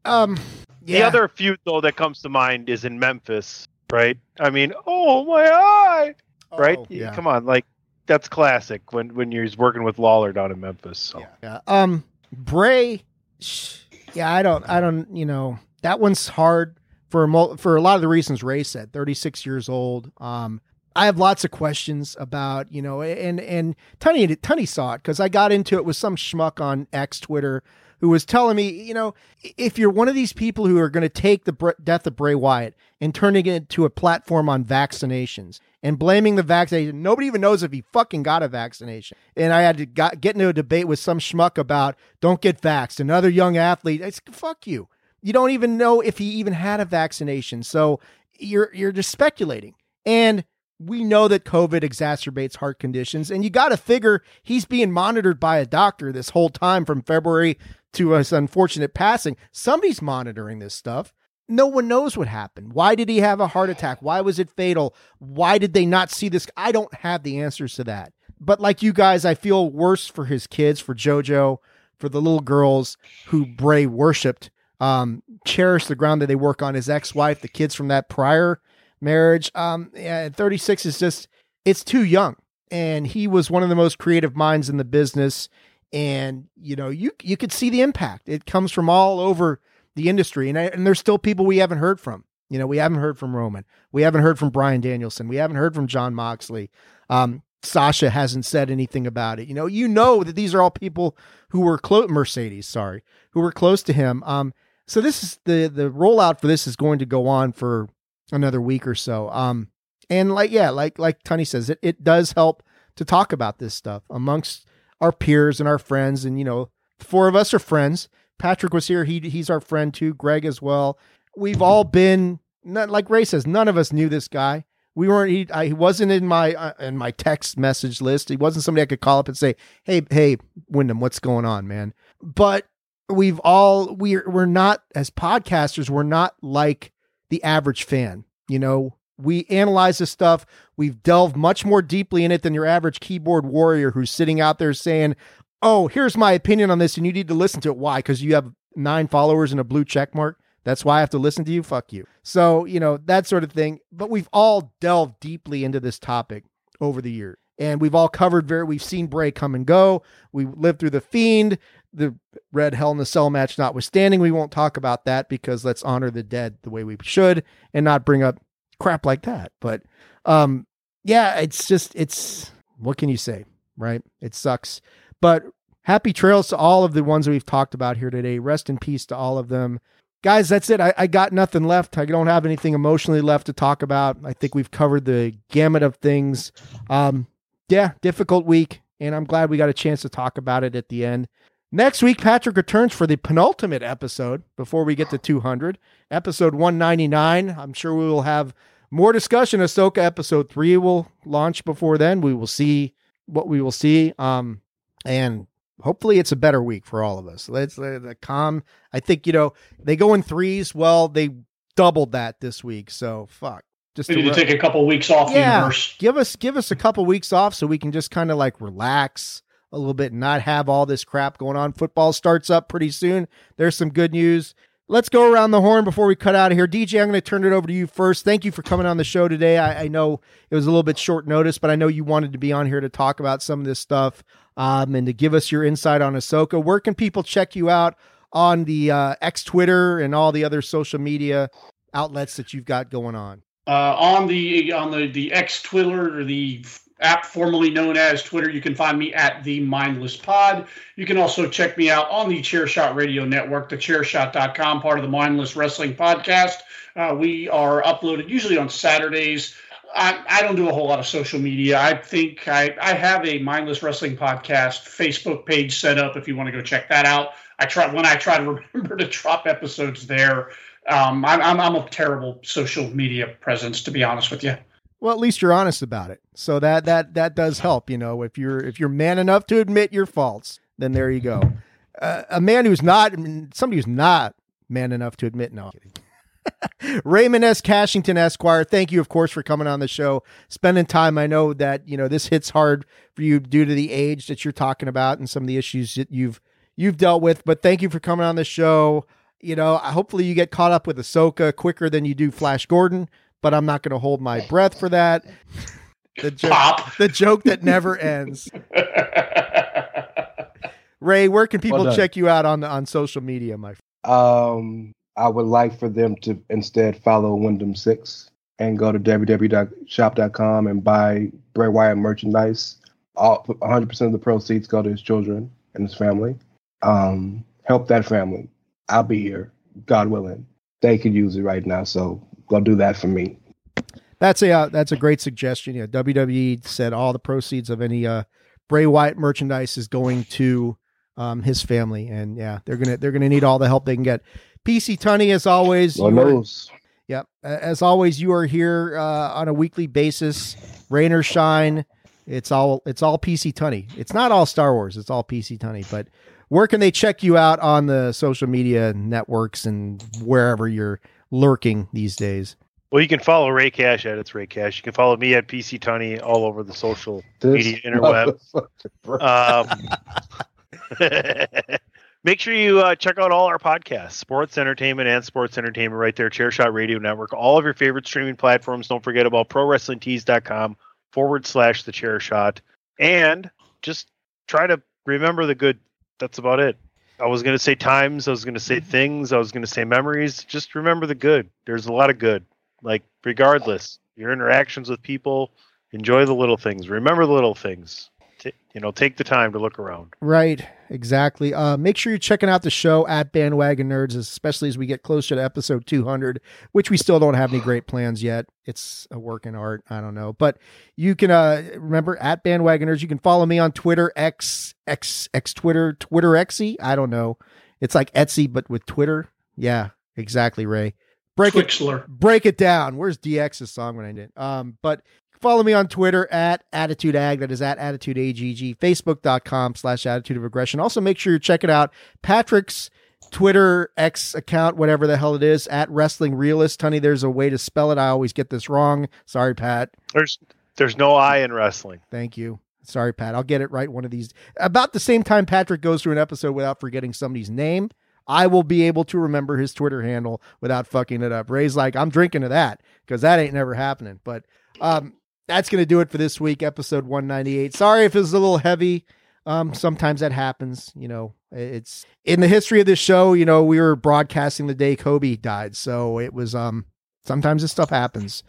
Um, The other feud though that comes to mind is in Memphis, right? I mean, oh my eye, right? Oh, yeah. Come on, like that's classic when when you're working with Lawler down in Memphis. So. Yeah. Um, Bray. sh- Yeah, I don't. I don't. You know, that one's hard for a mul- for a lot of the reasons Ray said. Thirty six years old. Um, I have lots of questions about you know, and and Tunney Tunney saw it because I got into it with some schmuck on X Twitter who was telling me, you know, if you're one of these people who are going to take the death of Bray Wyatt and turning it into a platform on vaccinations and blaming the vaccination, nobody even knows if he fucking got a vaccination. And I had to got, get into a debate with some schmuck about don't get vaxxed. Another young athlete, it's fuck you. You don't even know if he even had a vaccination. So you're you're just speculating. And we know that COVID exacerbates heart conditions, and you got to figure he's being monitored by a doctor this whole time from February to his unfortunate passing. Somebody's monitoring this stuff. No one knows what happened. Why did he have a heart attack? Why was it fatal? Why did they not see this? I don't have the answers to that. But like you guys, I feel worse for his kids, for JoJo, for the little girls who Bray worshipped, um, cherish the ground that they work on. His ex-wife, the kids from that prior marriage. Um, yeah, 36 is just it's too young, and he was one of the most creative minds in the business. And you know, you you could see the impact. It comes from all over the industry, and I, and there's still people we haven't heard from. You know, we haven't heard from Roman. We haven't heard from Bryan Danielson. We haven't heard from Jon Moxley. Um, Sasha hasn't said anything about it. You know, you know that these are all people who were close Mercedes, sorry, who were close to him. Um, so this is the the rollout for this is going to go on for another week or so. Um, and like yeah, like like Tony says, it it does help to talk about this stuff amongst our peers and our friends. And you know, the four of us are friends. Patrick was here; he he's our friend too. Greg as well. We've all been not, like Ray says. None of us knew this guy. We weren't. He, I, he wasn't in my uh, in my text message list. He wasn't somebody I could call up and say, "Hey, hey, Wyndham, what's going on, man?" But we've all we're we're not as podcasters. We're not like the average fan. You know, we analyze this stuff. We've delved much more deeply in it than your average keyboard warrior who's sitting out there saying, "Oh, here's my opinion on this, and you need to listen to it." Why? Because you have nine followers and a blue check mark. That's why I have to listen to you. Fuck you. So you know that sort of thing. But we've all delved deeply into this topic over the years, and we've all covered very. We've seen Bray come and go. We lived through the Fiend, the Red Hell in the Cell match notwithstanding. We won't talk about that because let's honor the dead the way we should, and not bring up crap like that. But um, yeah, it's just it's what can you say, right? It sucks. But happy trails to all of the ones that we've talked about here today. Rest in peace to all of them. Guys, that's it. I, I got nothing left. I don't have anything emotionally left to talk about. I think we've covered the gamut of things. Um, yeah, difficult week, and I'm glad we got a chance to talk about it at the end. Next week, Patrick returns for the penultimate episode before we get to 200, episode 199. I'm sure we will have more discussion. Ahsoka episode three will launch before then. We will see what we will see. Um, and hopefully it's a better week for all of us. Let's let the calm. I think you know they go in threes. Well, they doubled that this week, so fuck. Just we to take a couple weeks off. Yeah, universe. give us give us a couple weeks off so we can just kind of like relax a little bit and not have all this crap going on. Football starts up pretty soon. There's some good news. Let's go around the horn before we cut out of here. DJ, I'm going to turn it over to you first. Thank you for coming on the show today. I, I, know it was a little bit short notice, but I know you wanted to be on here to talk about some of this stuff um, and to give us your insight on Ahsoka. Where can people check you out on the uh, X Twitter and all the other social media outlets that you've got going on? Uh, on the on the the X Twitter or the app formerly known as Twitter. You can find me at the Mindless Pod. You can also check me out on the Chairshot Radio Network, the chairshot.com, part of the Mindless Wrestling Podcast. Uh, we are uploaded usually on Saturdays. I, I, don't do a whole lot of social media. I think I, I have a Mindless Wrestling Podcast Facebook page set up if you want to go check that out. I try when I try to remember to drop episodes there. Um, I'm, I'm, I'm a terrible social media presence, to be honest with you. Well, at least you're honest about it. So that that that does help. You know, if you're if you're man enough to admit your faults, then there you go. Uh, a man who's not somebody who's not man enough to admit no. Raymond S. Cashington Esquire, thank you, of course, for coming on the show, spending time. I know that you know this hits hard for you due to the age that you're talking about and some of the issues that you've you've dealt with. But thank you for coming on the show. You know, hopefully you get caught up with Ahsoka quicker than you do Flash Gordon but I'm not going to hold my breath for that. The joke, Pop. the joke that never ends. Rey, where can people well check you out on on social media, my friend? Um, I would like for them to instead follow Wyndham Six and go to www.shop.com and buy Bray Wyatt merchandise. All 100% of the proceeds go to his children and his family. Um, help that family. I'll be here, God willing. They could use it right now, so go do that for me. That's a uh, that's a great suggestion. Yeah, WWE said all the proceeds of any uh, Bray Wyatt merchandise is going to um, his family, and yeah, they're gonna they're gonna need all the help they can get. PC Tunney, as always, Lord knows. Yep, as always, you are here uh, on a weekly basis, rain or shine. It's all it's all PC Tunney. It's not all Star Wars. It's all PC Tunney. But where can they check you out on the social media networks and wherever you're lurking these days? Well, you can follow Rey Cash at it's Rey Cash. You can follow me at PC Tunney all over the social this media interweb. Um, make sure you uh, check out all our podcasts, sports entertainment and sports entertainment, right there, Chairshot Radio Network. All of your favorite streaming platforms. Don't forget about ProWrestlingTees.com forward slash the Chair Shot, and just try to remember the good. That's about it. I was going to say times, I was going to say mm-hmm. things, I was going to say memories. Just remember the good. There's a lot of good. Like, regardless, your interactions with people, enjoy the little things. Remember the little things. T- you know, take the time to look around. Right, exactly. Uh, make sure you're checking out the show at Bandwagon Nerds, especially as we get closer to episode 200, which we still don't have any great plans yet. It's a work in art. I don't know, but you can uh, remember at Bandwagon Nerds. You can follow me on Twitter, X X X Twitter, Twitter Xy. I don't know. It's like Etsy, but with Twitter. Yeah, exactly, Rey. Break Twixler. it, break it down. Where's DX's song when I did? Um, but Follow me on Twitter at Attitude Ag. That is at Attitude AGG. Facebook.com slash Attitude of Aggression. Also, make sure you're checking out Patrick's Twitter X account, whatever the hell it is, at Wrestling Realist. Honey, there's a way to spell it. I always get this wrong. Sorry, Pat. There's there's no I in wrestling. Thank you. Sorry, Pat. I'll get it right one of these. About the same time Patrick goes through an episode without forgetting somebody's name, I will be able to remember his Twitter handle without fucking it up. Rey's like, I'm drinking to that because that ain't never happening. But um, that's going to do it for this week, episode 198. Sorry if it was a little heavy. Um, sometimes that happens. You know, it's in the history of this show. You know, we were broadcasting the day Kobe died, so it was. Um, sometimes this stuff happens.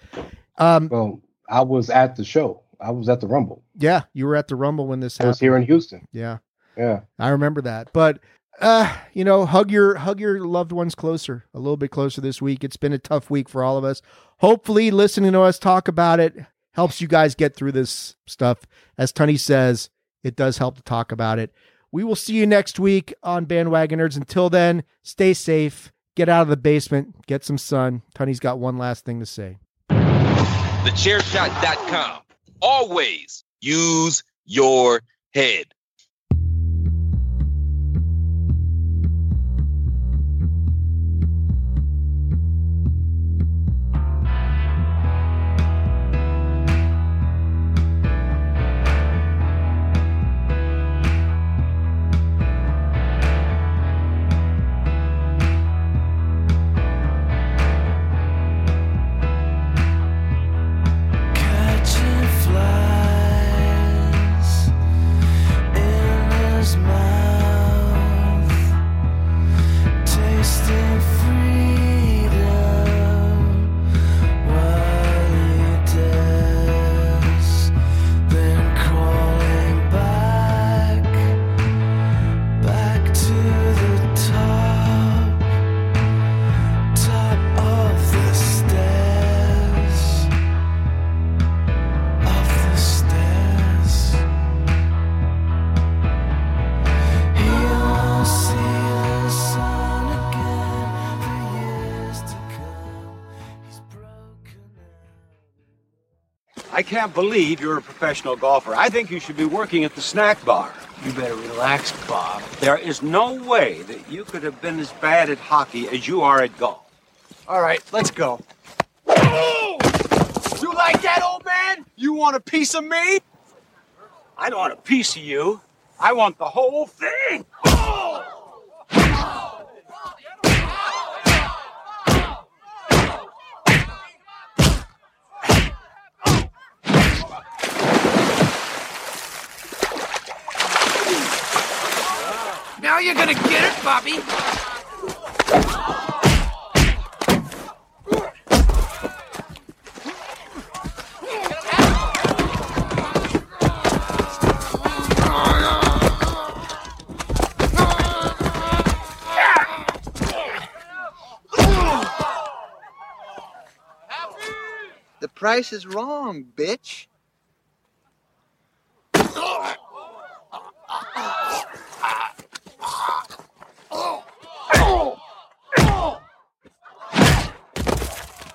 Um, well, I was at the show. I was at the Rumble. Yeah, you were at the Rumble when this I happened. was here in Houston. Yeah, Yeah. I remember that. But uh, you know, hug your hug your loved ones closer, a little bit closer this week. It's been a tough week for all of us. Hopefully, listening to us talk about it helps you guys get through this stuff. As Tunney says, it does help to talk about it. We will see you next week on Bandwagon Nerds. Until then, stay safe, get out of the basement, get some sun. Tunney's got one last thing to say. TheChairShot.com. Always use your head. Can't believe you're a professional golfer. I think you should be working at the snack bar. You better relax, Bob. There is no way that you could have been as bad at hockey as you are at golf. All right, let's go. You like that, old man? You want a piece of me? I don't want a piece of you. I want the whole thing. Now you're gonna get it, Bobby. The price is wrong, bitch.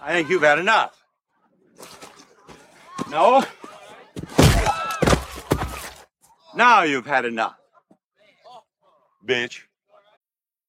I think you've had enough. No? Now you've had enough. Bitch.